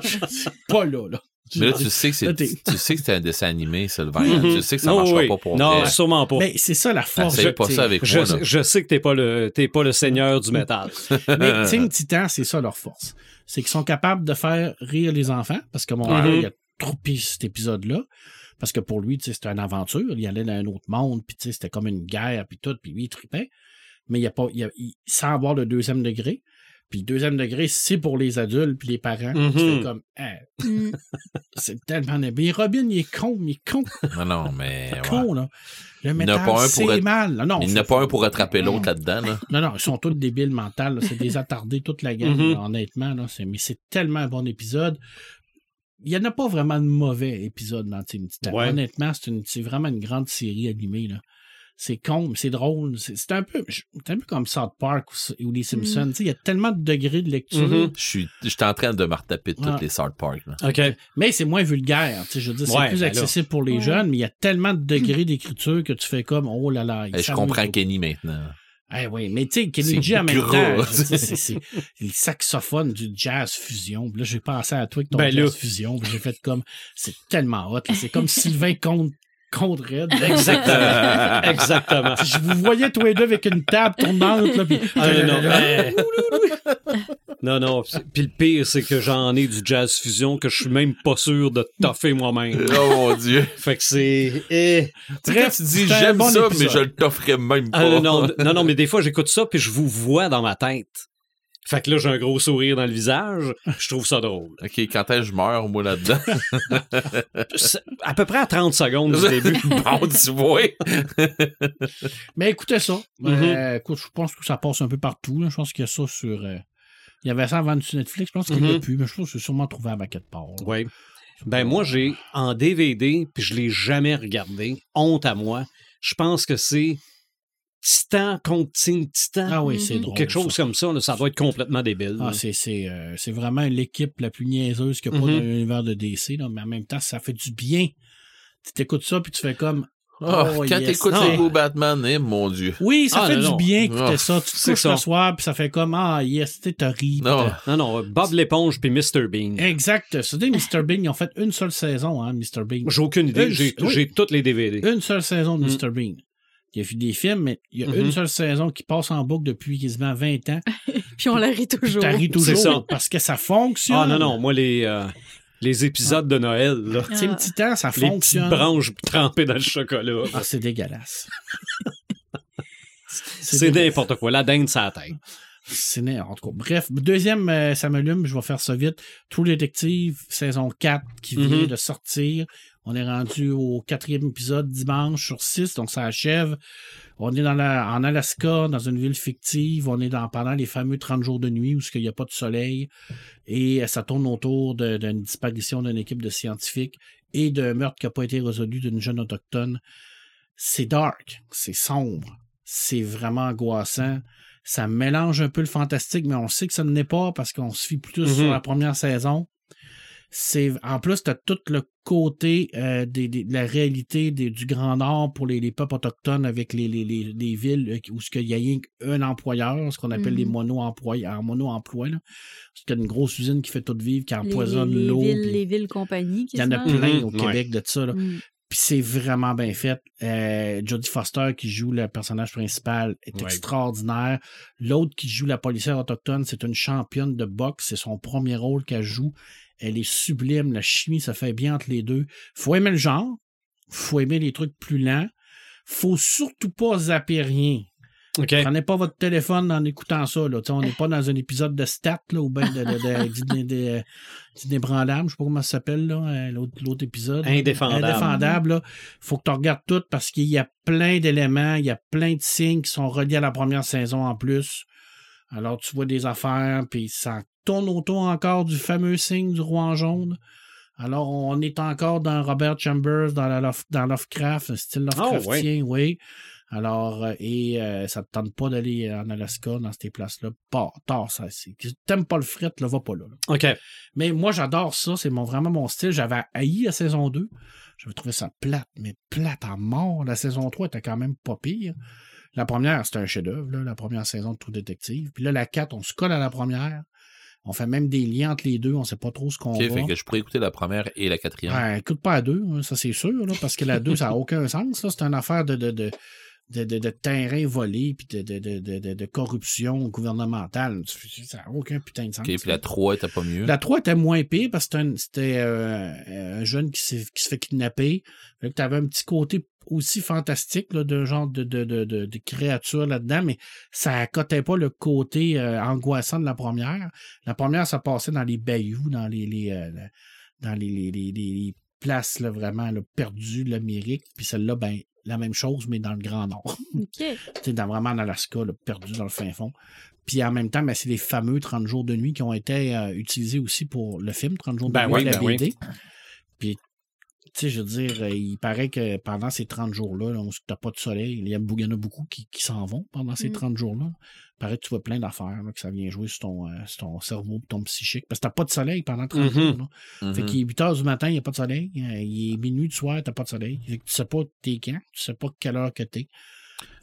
Je pas là, là. Mais là, tu sais que c'est, tu sais que c'est un dessin animé, Sylvain. Mhm. Tu sais que ça Non, marchera oui. pas pour Non, vrai. sûrement pas. Mais c'est ça la force. Essaye pas ça avec je, moi, là. je sais que t'es pas le t'es pas le seigneur du métal. Mais Team Titan, c'est ça leur force. C'est qu'ils sont capables de faire rire les enfants, parce que mon Mhm. père, il a troupé cet épisode-là. Parce que pour lui, tu sais, c'était une aventure. Il allait dans un autre monde, puis tu sais, c'était comme une guerre, puis tout, puis lui, il tripait. Mais il y a pas, il y a- il- sans avoir le deuxième degré. Puis le deuxième degré, c'est pour les adultes puis les parents. Tu fais comme, ah, Mm. c'est tellement... Mais Robin, il est con, il est con, Non, non, mais. ouais. con, là. Le métal, c'est être- mal. Non, non, Il n'y en c'est- a pas un pour attraper l'autre là-dedans. Là. non, non, ils sont tous débiles mentales. C'est des attardés toute la Mhm. là, honnêtement. Là. C'est- Mais c'est tellement un bon épisode. Il n'y en a pas vraiment de mauvais épisodes dans Teen Titan. Ouais. Honnêtement, c'est, une, c'est vraiment une grande série animée. Là. C'est con, mais c'est drôle. C'est, c'est un peu c'est un peu comme South Park ou, ou les Simpsons. Tu sais, Il y a tellement de degrés de lecture, Mhm. Je suis, je suis en train de me retaper toutes Ouais. les South Park. Là. OK. mais c'est moins vulgaire. Tu sais, Je veux dire, c'est Ouais, plus ben accessible pour les Ouais. jeunes, mais il y a tellement de degrés d'écriture que tu fais comme, oh là là. Eh, je comprends. Kenny maintenant. Eh oui, mais tu sais, Kenny G en même gros. temps, c'est, le saxophone du jazz fusion. Puis là, j'ai pensé à toi avec ton Ben jazz là. fusion. j'ai fait comme, c'est tellement hot. C'est comme Sylvain contre, contre Red. Exactement. Exactement. Je vous voyais tous les deux avec une table tournante. Là, puis... Ah, non, non. Non, non. Puis le pire, c'est que j'en ai du jazz fusion que je suis même pas sûr de toffer moi-même. Oh mon Dieu. Fait que c'est. eh. Quand tu dis j'aime bon ça, épisode. mais je le t'offrais même pas. Ah, non, non, non, non, mais des fois, j'écoute ça, puis je vous vois dans ma tête. Fait que là, j'ai un gros sourire dans le visage. Je trouve ça drôle. Ok, quand est-ce que je meurs, moi, là-dedans? À peu près à 30 secondes du début. bon, tu vois. Mais écoutez ça. Mhm. Euh, écoute, je pense que ça passe un peu partout. là. Je pense qu'il y a ça sur. euh, Il y avait ça avant sur Netflix. Je pense qu'il Mhm. l'a plus, mais je pense que c'est sûrement trouvé à quelque part. Oui. Ben, moi, j'ai en DVD, puis je l'ai jamais regardé. Honte à moi. Je pense que c'est Titan contre Teen Titan. Ah oui, c'est Mhm. ou drôle. quelque chose ça. comme ça. là, ça doit être complètement débile. Ah, c'est, c'est, euh, c'est vraiment l'équipe la plus niaiseuse qu'il n'y a pas Mhm. dans l'univers de DC, là, mais en même temps, ça fait du bien. Tu t'écoutes ça, puis tu fais comme. Oh, Oh, quand yes. t'écoutes les beaux Batman, eh, mon Dieu. Oui, ça Ah, fait non, du non. bien écouter Ah, ça. Tu te c'est couches ça. le soir, puis ça fait comme Ah, yes, t'as ri. Non. Non, non, Bob l'éponge puis Mr. Bean. Exact. C'était Mr. Bean. Ils ont fait une seule saison, hein, Mr. Bean. J'ai aucune idée. J'ai oui. j'ai toutes les DVD. Une seule saison de Mm. Mr. Bean. Il a fait des films, mais il y a une seule saison qui passe en boucle depuis quasiment 20 ans. Puis on la rit toujours. Ri toujours ça. parce que ça fonctionne. Ah non, non, moi, les, euh, les épisodes de Noël, là, Tu petit temps, ça les petites fonctionne. branches trempées dans le chocolat, Ah, c'est dégueulasse. c'est n'importe quoi. La dinde, ça tête. C'est né- en tout cas. Bref, deuxième, euh, ça m'allume, je vais faire ça vite. True Detective, saison 4, qui vient Mhm. de sortir. On est rendu au quatrième épisode dimanche sur 6, donc ça achève. On est dans la, en Alaska, dans une ville fictive. On est dans, pendant les fameux 30 jours de nuit où il n'y a pas de soleil. Et euh, ça tourne autour d'une disparition d'une équipe de scientifiques et d'un meurtre qui n'a pas été résolu d'une jeune autochtone. C'est dark, c'est sombre, c'est vraiment angoissant. Ça mélange un peu le fantastique, mais on sait que ça ne l'est pas parce qu'on se fie plutôt Mhm. sur la première saison. C'est en plus, tu as tout le côté euh, des, des- de la réalité des- du Grand Nord pour les, les peuples autochtones avec les, les, les, les villes euh, où ce qu'il y a rien qu'un employeur, ce qu'on appelle les Mhm. mono-emplois, en mono-emploi. là. Parce qu'il y a une grosse usine qui fait tout vivre, qui empoisonne les, l'eau. les villes compagnies. Il y en a plein Mhm, au ouais. Québec de ça. Là. Mm. Puis c'est vraiment bien fait. Euh, Jodie Foster qui joue le personnage principal est Ouais. extraordinaire. L'autre qui joue la policière autochtone, c'est une championne de boxe. C'est son premier rôle qu'elle joue. Elle est sublime. La chimie, ça fait bien entre les deux. Faut aimer le genre. Faut aimer les trucs plus lents. Faut surtout pas zapper rien. OK. Prenez pas votre téléphone en écoutant ça. Là. On n'est pas dans un épisode de stat là, ou bien de, de, de, je sais pas comment ça s'appelle, euh, l'autre, l'autre épisode. Indéfendable. Indéfendable. Là. Faut que tu regardes tout parce qu'il y a plein d'éléments, il y a plein de signes qui sont reliés à la première saison en plus. Alors tu vois des affaires, puis ça tourne autour encore du fameux signe du roi en jaune. Alors, on est encore dans Robert Chambers, dans, la Lof- dans Lovecraft, un style Ah, Lovecraftien, oui. Alors, euh, et euh, ça te tente pas d'aller en Alaska, dans ces places-là. Pas tard, ça. T'aimes pas le fret, là, va pas là. là. OK. Mais moi, j'adore ça. C'est mon, vraiment mon style. J'avais haï la saison 2. J'avais trouvé ça plate, mais plate à mort. La saison 3 était quand même pas pire. La première, c'était un chef-d'œuvre, la première saison de Trou Détective. Puis là, la 4, on se colle à la première. On fait même des liens entre les deux. On sait pas trop ce qu'on Ok, va. fait que je pourrais écouter la première et la quatrième. Ben, écoute pas à deux, hein, ça c'est sûr, là, parce que la deux, ça n'a aucun sens. là. C'est une affaire de, de, de, de, de, de terrain volé puis de, de, de, de, de- de corruption gouvernementale. Ça n'a aucun putain de sens. Ok, puis la 3 était pas mieux. La 3 était moins pire parce que c'était un- c'était euh, un jeune qui, s'est- qui se fait kidnapper. Tu avais un petit côté aussi fantastique là, de genre de, de, de, de, de créature là-dedans, mais ça accotait pas le côté euh, angoissant de la première. La première, ça passait dans les bayous, dans les, les, euh, dans les, les, les- les places là, vraiment là, perdues de l'Amérique. Puis celle-là, ben, la même chose, mais dans le Grand Nord. OK. Tu sais, dans, vraiment en Alaska, là, perdu dans le fin fond. Puis en même temps, ben, c'est les fameux 30 jours de nuit qui ont été euh, utilisés aussi pour le film 30 jours de Ben nuit, oui, la ben. BD. Tu sais, je veux dire, euh, il paraît que pendant ces 30 jours-là, là, où t'as pas de soleil, il y, a, il y en a beaucoup qui, qui s'en vont pendant ces Mm. 30 jours-là. Il paraît que tu vois plein d'affaires, là, que ça vient jouer sur ton, euh, sur ton cerveau, ton psychique. Parce que t'as pas de soleil pendant 30 Mhm. jours. Là. Fait qu'il est 8 heures du matin, il n'y a pas de soleil. Euh, il est minuit du soir, t'as pas de soleil. Fait que tu sais pas t'es quand, tu sais pas quelle heure que t'es.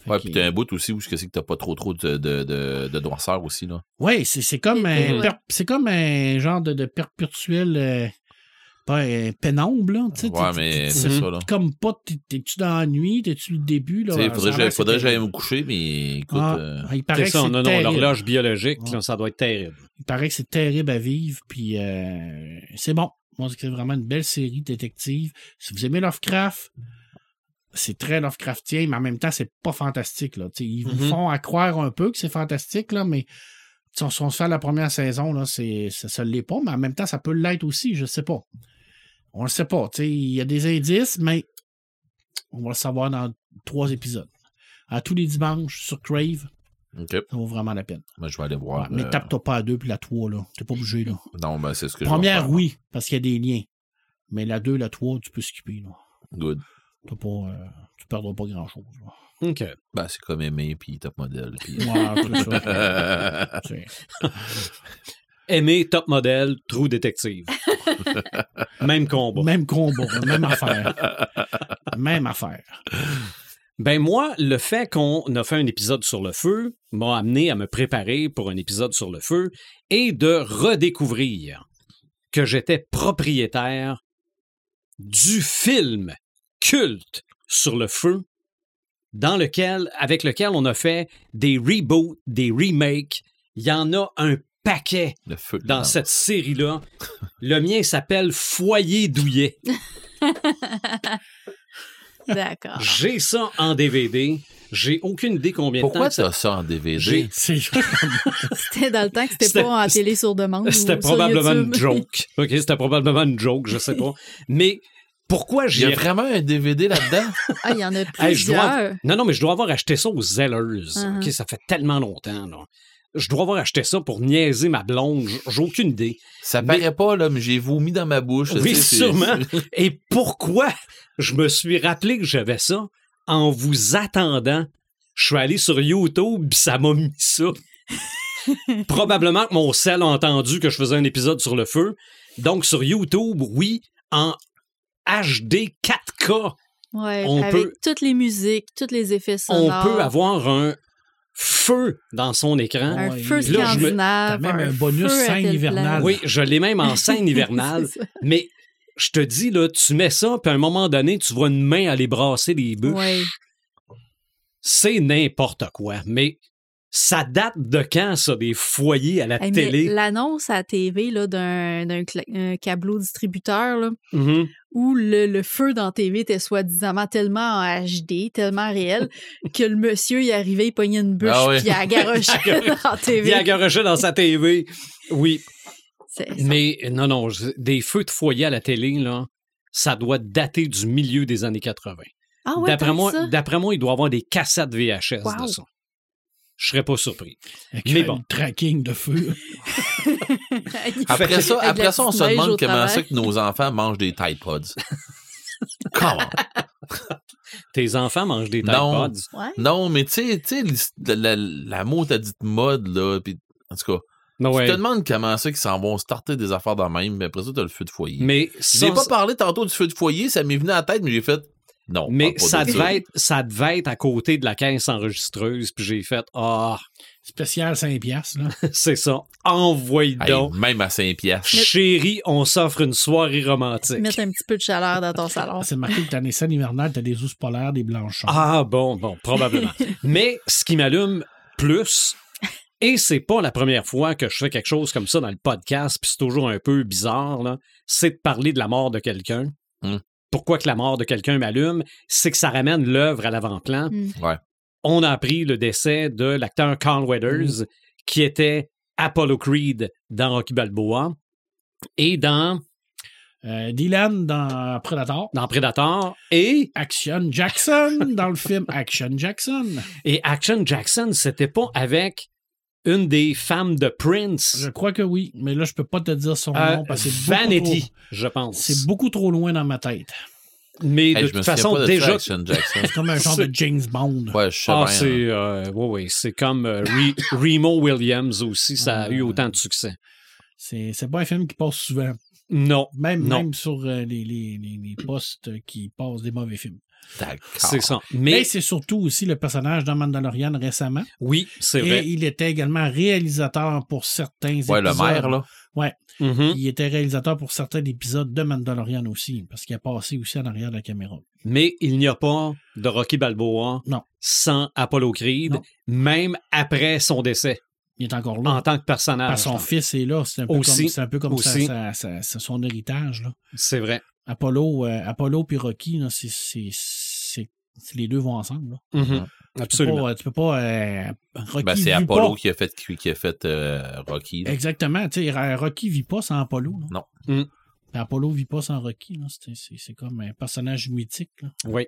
Fait Ouais, puis t'as un bout aussi où c'est que t'as pas trop trop de, de, de, de noirceur aussi, là. Oui, c'est c'est comme, un c'est comme un genre de, de perpétuel. euh, pas un pénombre, là. tu sais, Ouais, tu- mais tu- c'est ça, là. Comme pas, t'es- t'es-tu dans la nuit, t'es-tu le début, là? Ça faudrait a que j'aille- faudrait que c'est j'aille me coucher, mais écoute. Ah, euh, il paraît C'est que ça, c'est non, non, l'horloge biologique, Ouais. là, ça doit être terrible. Il paraît que c'est terrible à vivre, puis euh, c'est bon. Moi, c'est vraiment une belle série détective. Si vous aimez Lovecraft, c'est très Lovecraftien, mais en même temps, c'est pas fantastique. Là. Ils vous Mhm. font à croire un peu que c'est fantastique, là, mais si on, se fait la première saison, là, c'est, ça, ça l'est pas, mais en même temps, ça peut l'être aussi, je sais pas. On le sait pas. tu sais, Il y a des indices, mais on va le savoir dans trois épisodes. À tous les dimanches sur Crave, ça vaut vraiment la peine. ben, je vais aller voir. Ouais, mais euh, tape-toi pas à deux puis la trois, là. T'es pas obligé, là. Non, ben, c'est ce que je Première, faire. oui, parce qu'il y a des liens. Mais la 2, la 3, tu peux skipper. Là. Good. T'as pas, euh, tu perdras pas grand-chose. OK. Ben, c'est comme aimer, puis top modèle. Puis... Ouais, c'est ça. Aimer Top Model, Trou Détective. Même combat. Même combat, même affaire. Même affaire. Ben moi, le fait qu'on a fait un épisode sur le feu m'a amené à me préparer pour un épisode sur le feu et de redécouvrir que j'étais propriétaire du film culte sur le feu dans lequel avec lequel on a fait des reboots, des remakes, il y en a un paquet Le feu de dans cette série-là. Le mien s'appelle Foyer douillet. D'accord. J'ai ça en DVD. J'ai aucune idée combien de Pourquoi temps. que ça- t'as ça en DVD? J'ai- C'était dans le temps que c'était pas en télé sur demande. C'était probablement YouTube. une joke. OK, c'était probablement une joke, je sais pas. Mais pourquoi Il y a j'ai vraiment un DVD là-dedans? Ah, il y en a Hey, je dois- plusieurs. Non, non, mais je dois avoir acheté ça aux Zellers. Uh-huh. OK, ça fait tellement longtemps, là. Je dois avoir acheté ça pour niaiser ma blonde. J'ai aucune idée. Ça Mais- paraît pas, là, mais j'ai vomi dans ma bouche. Oui, sûrement. Et pourquoi je me suis rappelé que j'avais ça en vous attendant? Je suis allé sur YouTube, pis ça m'a mis ça. Probablement que mon sel a entendu que je faisais un épisode sur le feu. Donc, sur YouTube, oui, en HD 4K, Ouais, On avec peut- toutes les musiques, tous les effets on sonores. peut avoir un feu dans son écran. un Ouais, feu là, je me- scandinave. T'as même un bonus scène hivernale. Oui, je l'ai même en scène hivernale. Mais je te dis, là, tu mets ça, puis à un moment donné, tu vois une main aller brasser les bûches. Ouais. C'est n'importe quoi. Mais ça date de quand, ça, des foyers à la Hey, télé? L'annonce à la TV d'un, câbleau distributeur là, Mhm. où le, le feu dans la TV était soi-disant tellement en HD, tellement réel, que le monsieur il arrivait, il pognait une bûche, Ah puis il a garoché dans la TV. Il a garoché dans sa TV. Oui, mais non, non, des feux de foyer à la télé, là, ça doit dater du milieu des années 80. Ah ouais, d'après, moi, d'après moi, il doit y avoir des cassettes VHS Wow. de ça. Je serais pas surpris. Avec Mais bon. tracking de feu. Après ça, après on se demande comment ça que nos enfants mangent des Tide Pods. Comment? Tes enfants mangent des Tide Non. Pods? Ouais. Non, mais tu sais, la, la, la mot t'as dit mode, là, pis, en tout cas, ouais. tu te demandes comment ça qu'ils s'en vont starter des affaires dans le même, mais après ça, t'as le feu de foyer. Mais, Je n'ai sans- pas parlé tantôt du feu de foyer, ça m'est venu à la tête, mais j'ai fait, non. mais ça, de devait être, ça devait être à côté de la caisse enregistreuse, puis j'ai fait Ah, Spécial 5 piastres, là. c'est ça. Envoie Hey, donc. même à 5 piastres. Chérie, on s'offre une soirée romantique. Mettre un petit peu de chaleur dans ton salon. Ah, C'est marqué que t'as des scènes hivernales, t'as des ours polaires, des blanchons. Ah bon, bon, probablement. Mais ce qui m'allume plus, et c'est pas la première fois que je fais quelque chose comme ça dans le podcast, puis c'est toujours un peu bizarre, là, c'est de parler de la mort de quelqu'un. Hmm. Pourquoi que la mort de quelqu'un m'allume? C'est que ça ramène l'œuvre à l'avant-plan. Mm. Ouais. On a appris le décès de l'acteur Carl Weathers, qui était Apollo Creed dans Rocky Balboa et dans, Euh, Dylan dans Predator. dans Predator et Action Jackson dans le film Action Jackson. Et Action Jackson, c'était pas avec une des femmes de Prince, Je crois que oui, mais là, je peux pas te dire son euh, nom parce que c'est beaucoup Vanity, trop- je pense. C'est beaucoup trop loin dans ma tête. Mais Hey, de je toute façon, pas de ça, déjà. Jackson. C'est comme un genre de James Bond. Ouais, je sais Ah, bien, c'est euh, ouais, ouais, c'est comme euh, Re- Remo Williams aussi, ça a eu Ah. autant de succès. C'est c'est pas un film qui passe souvent. Non, Même, Non. même sur euh, les, les, les, les postes qui passent des mauvais films. C'est ça. Mais Mais c'est surtout aussi le personnage dans Mandalorian récemment. oui, c'est Et vrai. il était également réalisateur pour certains Ouais, le épisodes. maire, là. Mhm. Il était réalisateur pour certains épisodes de Mandalorian aussi, parce qu'il a passé aussi en arrière de la caméra. Mais il n'y a pas de Rocky Balboa Non. sans Apollo Creed, Non. même après son décès, Il est encore là. en tant que personnage. Parce son fils est là. C'est un peu Aussi. comme, c'est un peu comme Aussi. son héritage. Là. C'est vrai. Apollo, euh, Apollo puis Rocky, là, c'est, c'est, c'est- c'est- les deux vont ensemble. Là. Mhm. Tu peux Absolument. pas, tu peux pas euh, Rocky Ben, c'est vit Apollo pas. qui a fait, qui a fait euh, Rocky. là. Exactement. tu sais, Rocky vit pas sans Apollo. là. Non. Mm. Apollo vit pas sans Rocky. là. C'est, c'est- c'est comme un personnage mythique. là. Oui.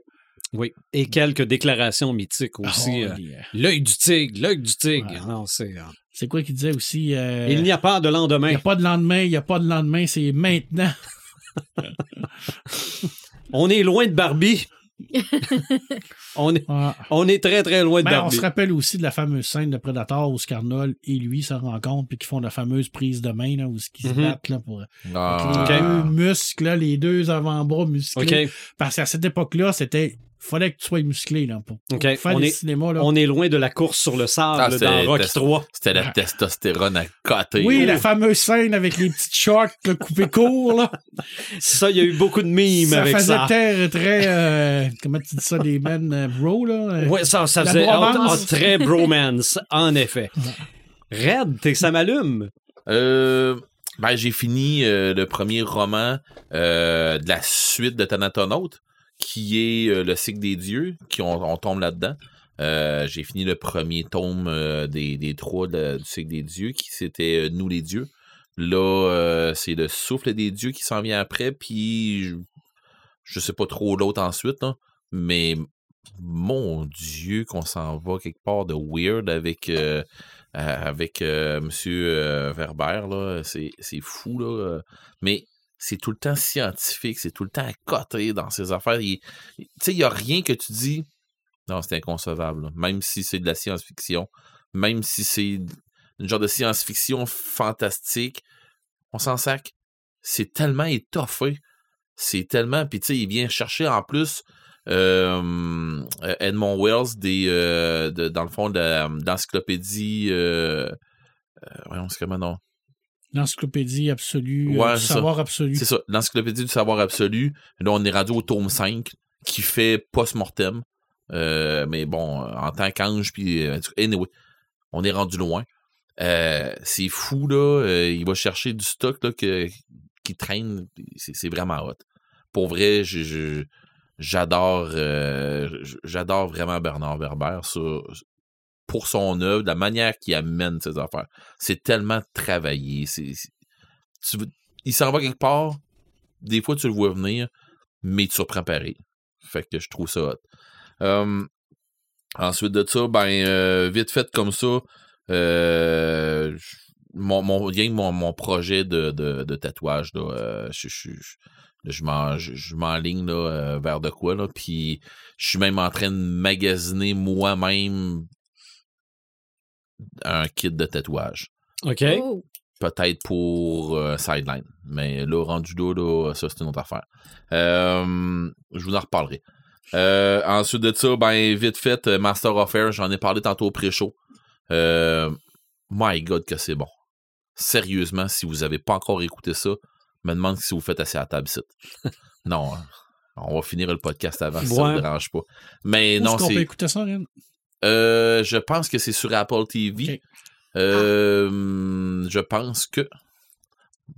Oui. Et quelques déclarations mythiques aussi. Ah, euh, les, euh, L'œil du tigre, l'œil du tigre. Ouais. Non, c'est, euh, c'est quoi qu'il disait aussi? euh, Il n'y a pas de il lendemain. n'y a pas de lendemain, il n'y a pas de lendemain, c'est maintenant. On est loin de Barbie. on, est, on est très, très loin de Ben, on Barbie. se rappelle aussi de la fameuse scène de Predator où Scarnol et lui se rencontrent puis qu'ils font la fameuse prise de main là, où ils se Mhm. battent là, pour Ah, les deux muscles, là, les deux avant-bras musclés. Parce qu'à cette époque-là, c'était fallait que tu sois musclé là, pour, pour OK. faire On est- cinéma. Là. On est loin de la course sur le Ah, sable c'est- dans Rocky test- 3. C'était la testostérone à côté. Oui, Oh. la fameuse scène avec les petites shorts coupées court. Là. Ça, il y a eu beaucoup de mimes ça avec faisait ça. très, très euh, comment tu dis ça, des men euh, bro, là? euh, Ouais, ça, ça faisait ah, ah, très bromance, en effet. Red, t'es ça m'allume. Euh, ben, j'ai fini euh, le premier roman euh, de la suite de Thanatonaut, qui est euh, Le cycle des dieux, qui on, tombe là-dedans. Euh, j'ai fini le premier tome euh, des, des trois du cycle des dieux, qui c'était Nous les dieux. Là, c'est le souffle des dieux qui s'en vient après, puis je, je sais pas trop l'autre ensuite, là, mais mon Dieu qu'on s'en va quelque part de weird avec avec Monsieur Verber, là, c'est, fou, là. Mais c'est tout le temps scientifique, c'est tout le temps à côté dans ces affaires. Il- Tu sais, n'y a rien que tu dis. Non, c'est inconcevable. Même si c'est de la science-fiction, même si c'est une genre de science-fiction fantastique, on s'en sac. c'est tellement étoffé. C'est tellement. Puis, tu sais, il vient chercher en plus euh, Edmond Wells des, euh, dans le fond de l'encyclopédie. Euh, euh, voyons, c'est comment non? L'encyclopédie absolue, Ouais, euh, du ça. savoir absolu. C'est ça, l'encyclopédie du savoir absolu. Là, on est rendu au tome 5 qui fait post-mortem. Euh, mais bon, en tant qu'ange, puis euh, anyway, on est rendu loin. Euh, c'est fou, là. euh, il va chercher du stock là, que, qui traîne. C'est, vraiment hot. Pour vrai, j'adore euh, j'adore vraiment Bernard Werber sur- pour son œuvre, la manière qu'il amène ses affaires. C'est tellement travaillé. Il s'en va quelque part, des fois tu le vois venir, mais tu surprends pareil. Fait que je trouve ça hot. Euh, ensuite de ça, ben, euh, vite fait comme ça, euh, mon, mon, mon, mon projet de, de, tatouage, là, euh, je, je, je, je m'en- je- je m'enligne euh, vers de quoi, là, puis je suis même en train de magasiner moi-même un kit de tatouage OK. Oh, peut-être pour euh, Sideline. Mais là, rendu là, là, ça, c'est une autre affaire. Euh, je vous en reparlerai. Euh, ensuite de ça, ben, vite fait, euh, Master of Air, j'en ai parlé tantôt au pré-show. Euh, my God, que c'est bon. Sérieusement, si vous avez pas encore écouté ça, me demande si vous faites assez à la table ici. non, hein. on va finir le podcast avant si ça Ouais. vous dérange pas. Mais Où non, est-ce qu'on peut c'est. écouter ça, Ren? Euh, je pense que c'est sur Apple TV. Euh, Je pense que.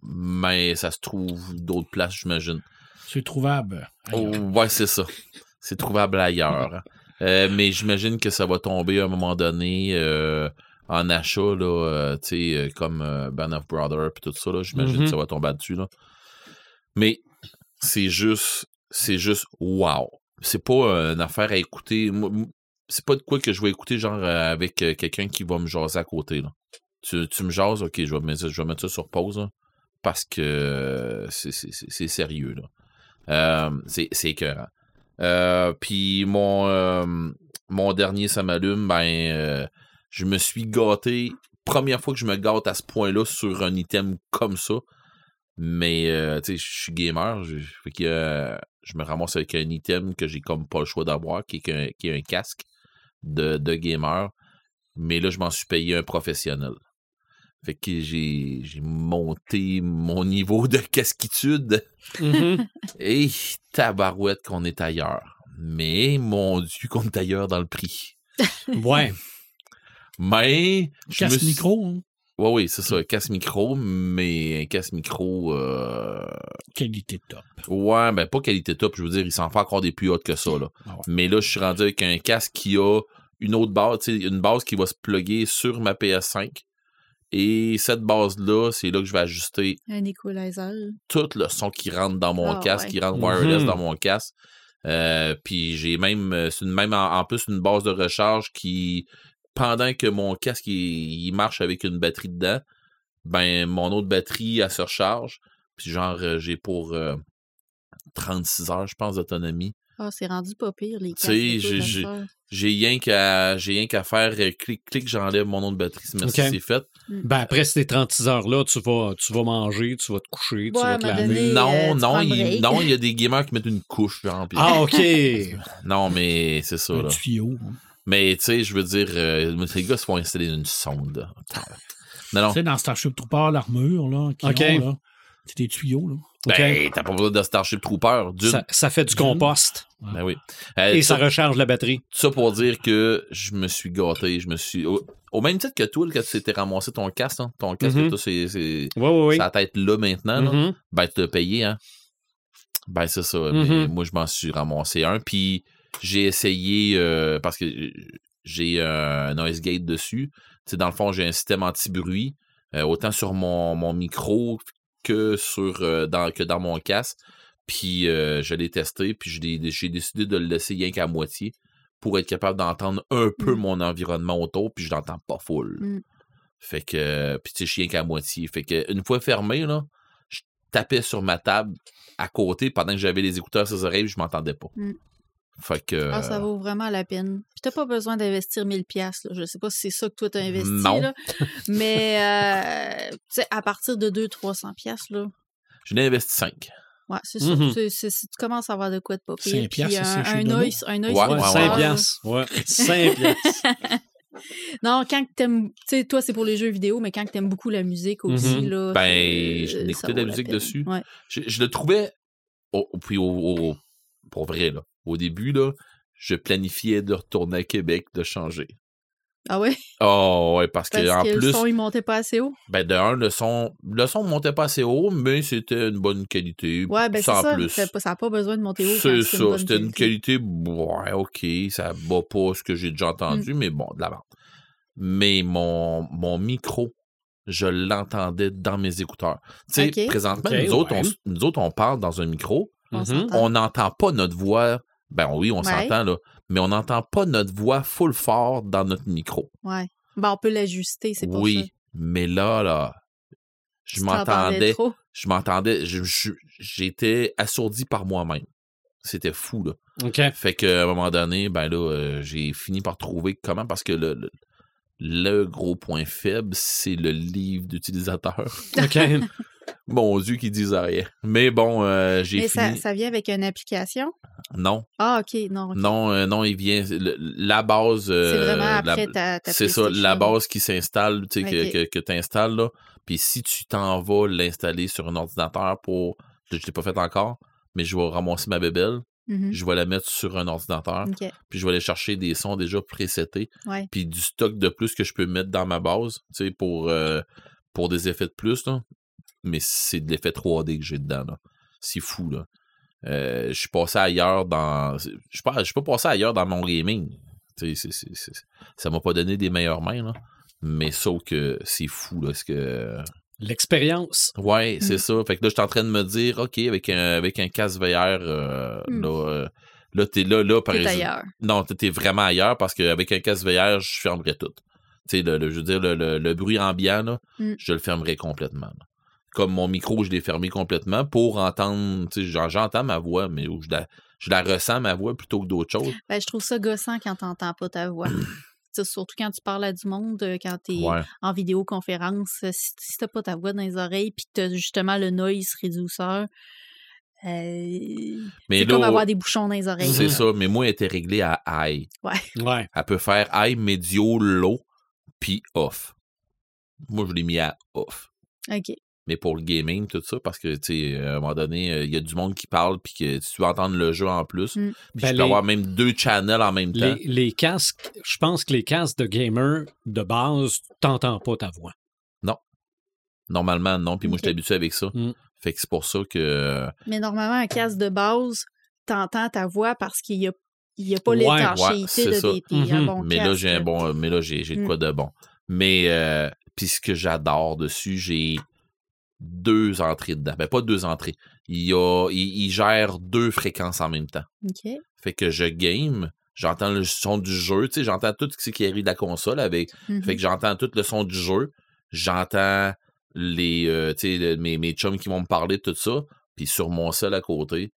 Mais ça se trouve d'autres places, j'imagine. C'est trouvable. Oh, ouais, c'est ça. C'est trouvable ailleurs. hein. Euh, mais j'imagine que ça va tomber à un moment donné euh, en achat, là, tu sais, comme Band of Brothers puis tout ça. J'imagine que ça va tomber là-dessus, là. Mais c'est juste, c'est juste wow. C'est pas une affaire à écouter. C'est pas de quoi que je vais écouter, genre, euh, avec euh, quelqu'un qui va me jaser à côté, là. Tu, tu me jases, ok, je vais mettre, ça- je vais mettre ça sur pause, parce que euh, c'est- sérieux, là. C'est écœurant. Puis mon, mon dernier, ça m'allume, ben, je me suis gâté. Première fois que je me gâte à ce point-là sur un item comme ça. Mais, tu sais, je suis gamer. Je, me ramasse avec un item que j'ai comme pas le choix d'avoir, qui, qui est un casque de, de gamer. Mais là, je m'en suis payé un professionnel. Fait que j'ai j'ai monté mon niveau de casquitude. Mhm. Et tabarouette qu'on est ailleurs. Mais mon Dieu, qu'on est ailleurs dans le prix. Ouais. Mais. je me Casse suis- micro, hein? Ouais, oui, c'est ça. Casse micro, mais un casse micro. euh, qualité top. Ouais, ben pas qualité top, je veux dire, il s'en fait encore des plus hautes que ça, là. Ah ouais. Mais là, je suis rendu avec un casque qui a une autre base, tu sais, une base qui va se plugger sur ma PS5. Et cette base-là, c'est là que je vais ajuster un equalizer. tout le son qui rentre dans mon Ah, casque, ouais. qui rentre wireless Mhm. dans mon casque. Euh, puis j'ai même, une, même en, en plus une base de recharge qui, pendant que mon casque il, il marche avec une batterie dedans, ben mon autre batterie elle se recharge. Puis genre euh, j'ai pour euh, 36 heures, je pense, d'autonomie. Ah, c'est rendu pas pire, les sais, casques. et tout, j'ai- rien qu'à j'ai rien qu'à faire euh, clic clic, j'enlève mon autre batterie, c'est fait. Ben après ces 36 heures-là, tu vas, tu vas manger, tu vas te coucher, tu vas te laver. donné, euh, non, tu non, il, non, il y a des gamers qui mettent une couche, genre, Ah, OK. Non, mais c'est ça, Un là. tuyau. Mais, tu sais, je veux dire, euh, les gars se font installer une sonde. Non, non. Tu sais, dans Starship Trooper, l'armure, là, qui Ok. ont, là, c'est des tuyaux, là. Ben, t'as pas besoin de Starship Trooper, d'une. Ça, ça fait du compost Ben oui. Euh, et ça ça, recharge la batterie. ça pour dire que je me suis gâté, je me suis... Au, au même titre que toi, quand tu t'étais ramassé ton casque, hein, ton casque, Mhm. toi, c'est... c'est Oui, oui, oui. Sa tête là maintenant, là. Mhm. ben tu l'as payé, hein. Ben c'est ça. Mhm. Mais moi, je m'en suis ramassé un. Puis j'ai essayé euh, parce que j'ai un noise gate dessus. Dans le fond, j'ai un système anti-bruit, euh, autant sur mon, mon micro que sur euh, dans, que dans mon casque. Puis euh, je l'ai testé, puis j'ai décidé de le laisser rien qu'à moitié pour être capable d'entendre un peu Mm. mon environnement autour, puis je l'entends pas full. Mm. Fait que, euh, puis tu sais, je suis rien qu'à moitié. Fait que une fois fermé, là, je tapais sur ma table à côté pendant que j'avais les écouteurs sur les oreilles, je m'entendais pas. Mm. Fait que. Ah, ça vaut vraiment la peine. Puis t'as pas besoin d'investir 1000 pièces. Je sais pas si c'est ça que toi t'as investi Non. là, mais euh, tu sais à partir de 2 300 pièces là. Je l'ai investi 5. Ouais, c'est ça. Mhm. C'est- c'est- tu commences à avoir de quoi de pas pire. Cinq Puis piastres, c'est un, un œil, un œil Ouais, sur le ouais, sort, 5 là. piastres. Ouais. 5 piastres. Non, quand que t'aimes, tu sais, toi c'est pour les jeux vidéo, mais quand que t'aimes beaucoup la musique aussi, Mhm. là. Ben, j'ai écouté de la musique dessus. Ouais. Je, je le trouvais, puis au, au- pour vrai, là, au début, là, je planifiais de retourner à Québec, de changer. Ah ouais? Oh, ouais, parce, Parce que en que plus, le son, il montait pas assez haut? ben, de un, le son, le son montait pas assez haut, mais c'était une bonne qualité. Ouais, ben c'est sans ça. plus. Ça n'a pas besoin de monter haut. C'est ça, c'était une qualité, ouais, ok, ça bat pas ce que j'ai déjà Mm. entendu, mais bon, de la vente. Mais mon, mon micro, je l'entendais dans mes écouteurs. Tu sais, Ok. présentement, nous, autres, ouais. on, nous autres, on parle dans un micro, On Mhm. on n'entend pas notre voix, ben oui, on Ouais. s'entend, là, mais on n'entend pas notre voix full fort dans notre micro. Ouais. Ben, on peut l'ajuster, c'est pour Oui, ça. mais là, là, je m'entendais, je m'entendais, j'étais assourdi par moi-même. C'était fou, là. OK. Fait qu'à un moment donné, ben là, euh, j'ai fini par trouver comment, parce que le, le, le gros point faible, c'est le livre d'utilisateur. OK. Mon Dieu, qui disent rien. Mais bon, euh, j'ai Mais ça, fini. ça vient avec une application? Non, Ah, OK, non. non, euh, non, il vient. le- la base. C'est euh, vraiment la- après ta, ta C'est ça, la base qui s'installe, tu sais, que, que, tu installes, là. Puis si tu t'en vas l'installer sur un ordinateur pour. Je ne l'ai pas fait encore, mais je vais ramasser ma bébelle, Mhm. je vais la mettre sur un ordinateur, puis je vais aller chercher des sons déjà présetés, Ouais. puis du stock de plus que je peux mettre dans ma base, tu sais, pour, euh, pour des effets de plus, là. Mais c'est de l'effet 3D que j'ai dedans. C'est fou, là. Euh, je suis passé ailleurs dans. Je suis pas, je suis pas passé ailleurs dans mon gaming. Tu sais, ça m'a pas donné des meilleures mains, là. Mais sauf que c'est fou, là. Ce que... L'expérience. Ouais, c'est Mm. ça. Fait que là, je suis en train de me dire, OK, avec un, avec un casque VR, euh, Mm. là, euh, là, t'es là, là, par T'es exemple. ailleurs. Non, t'es vraiment ailleurs parce qu'avec un casque VR, je fermerais tout. Tu sais, le, le- je veux dire, le, le- le bruit ambiant, là, Mm. je le fermerais complètement. là. Comme mon micro, je l'ai fermé complètement pour entendre, tu sais, j'en- j'entends ma voix, mais je la, je la ressens, ma voix, plutôt que d'autres choses. Ben, je trouve ça gossant quand t'entends pas ta voix. Surtout quand tu parles à du monde, euh, quand t'es Ouais. en vidéoconférence, euh, si, si t'as pas ta voix dans les oreilles, puis que t'as justement le noise réduceur, euh, Mais comme avoir des bouchons dans les oreilles. c'est ça, mais moi, elle était réglée à high. Ouais. Elle peut faire high, médio, low, puis off. Moi, je l'ai mis à off. OK. Mais pour le gaming, tout ça, parce que, tu sais, à un moment donné, euh, il y a du monde qui parle, puis que tu veux entendre le jeu en plus. Mm. Puis Ben, je peux les- avoir même deux channels en même temps. Les, les casques, je pense que les casques de gamer de base, t'entends pas ta voix. Normalement, non, puis moi, je suis habitué avec ça. Mm. Fait que c'est pour ça que... Mais normalement, un casque de base, t'entends ta voix parce qu'il y a, il y a pas Ouais, l'étanchéité ouais, de ça. des, des- un Mhm. bon Mais là, j'ai un bon... euh, Mais là, j'ai j'ai de Mm. quoi de bon. Mais, euh, puis ce que j'adore dessus, j'ai deux entrées dedans. Ben, pas deux entrées. Il, a, il, il gère deux fréquences en même temps. Fait que je game, j'entends le son du jeu, tu sais, j'entends tout ce qui arrive de la console avec. Fait que j'entends tout le son du jeu. J'entends les euh, tu sais, mes, mes chums qui vont me parler de tout ça. Puis sur mon seul à côté,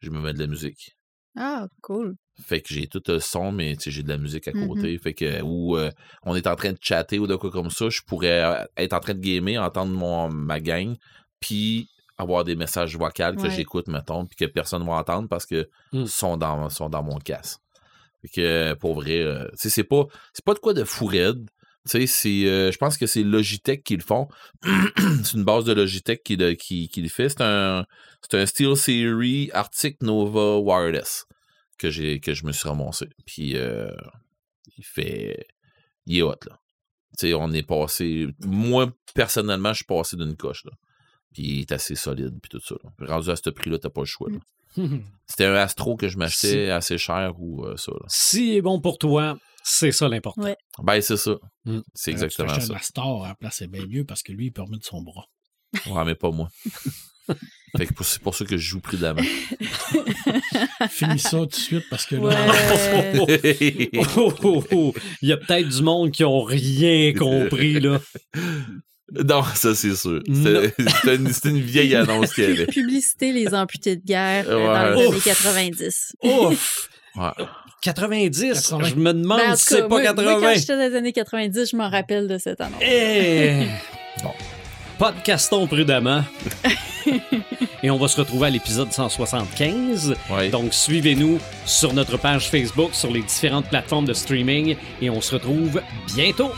je me mets de la musique. Ah, cool. Fait que j'ai tout le son, mais j'ai de la musique à Mhm. côté. Fait que ou euh, on est en train de chatter ou de quoi comme ça, je pourrais euh, être en train de gamer, entendre mon, ma gang, puis avoir des messages vocaux que Ouais. j'écoute, mettons, puis que personne ne va entendre parce que Mm. sont dans sont dans mon casque. Fait que pour vrai, euh, tu sais, c'est pas c'est pas de quoi de fou raide. Tu sais, c'est, euh, je pense que c'est Logitech qui le font. c'est une base de Logitech qui le, qui, qui le fait. C'est un, c'est un SteelSeries Arctic Nova Wireless que j'ai, que je me suis ramassé. Puis, euh, il fait, il est hot, là. Tu sais, on est passé, moi, personnellement, je suis passé d'une coche, là. Puis, il est assez solide, puis tout ça. là. Rendu à ce prix-là, t'as pas le choix, là. C'était un Astro que je m'achetais assez cher ou euh, ça, là. Si est bon pour toi, c'est ça l'important. Ouais. Ben, c'est ça. Mm. C'est Euh, tu exactement ça. la Star à la place, c'est bien mieux parce que lui, il peut remettre son bras. Ouais, mais pas moi. fait que c'est pour ça que je joue prudemment. Finis ça tout de suite parce que là, Ouais. Oh, oh, oh. Il y a peut-être du monde qui ont rien compris, là. non, ça c'est sûr. C'était une, vieille annonce qu'il y avait. Publicité les amputés de guerre euh, Ouais. dans les années Ouf. 90. Ouf! Ouais. 90, 80. je me demande Ben, en si c'est pas moi, 80. Moi, quand j'étais dans les années 90, je m'en rappelle de cette annonce. Eh! Bon. Podcastons prudemment. et on va se retrouver à l'épisode 175. Ouais. Donc, suivez-nous sur notre page Facebook, sur les différentes plateformes de streaming et on se retrouve bientôt.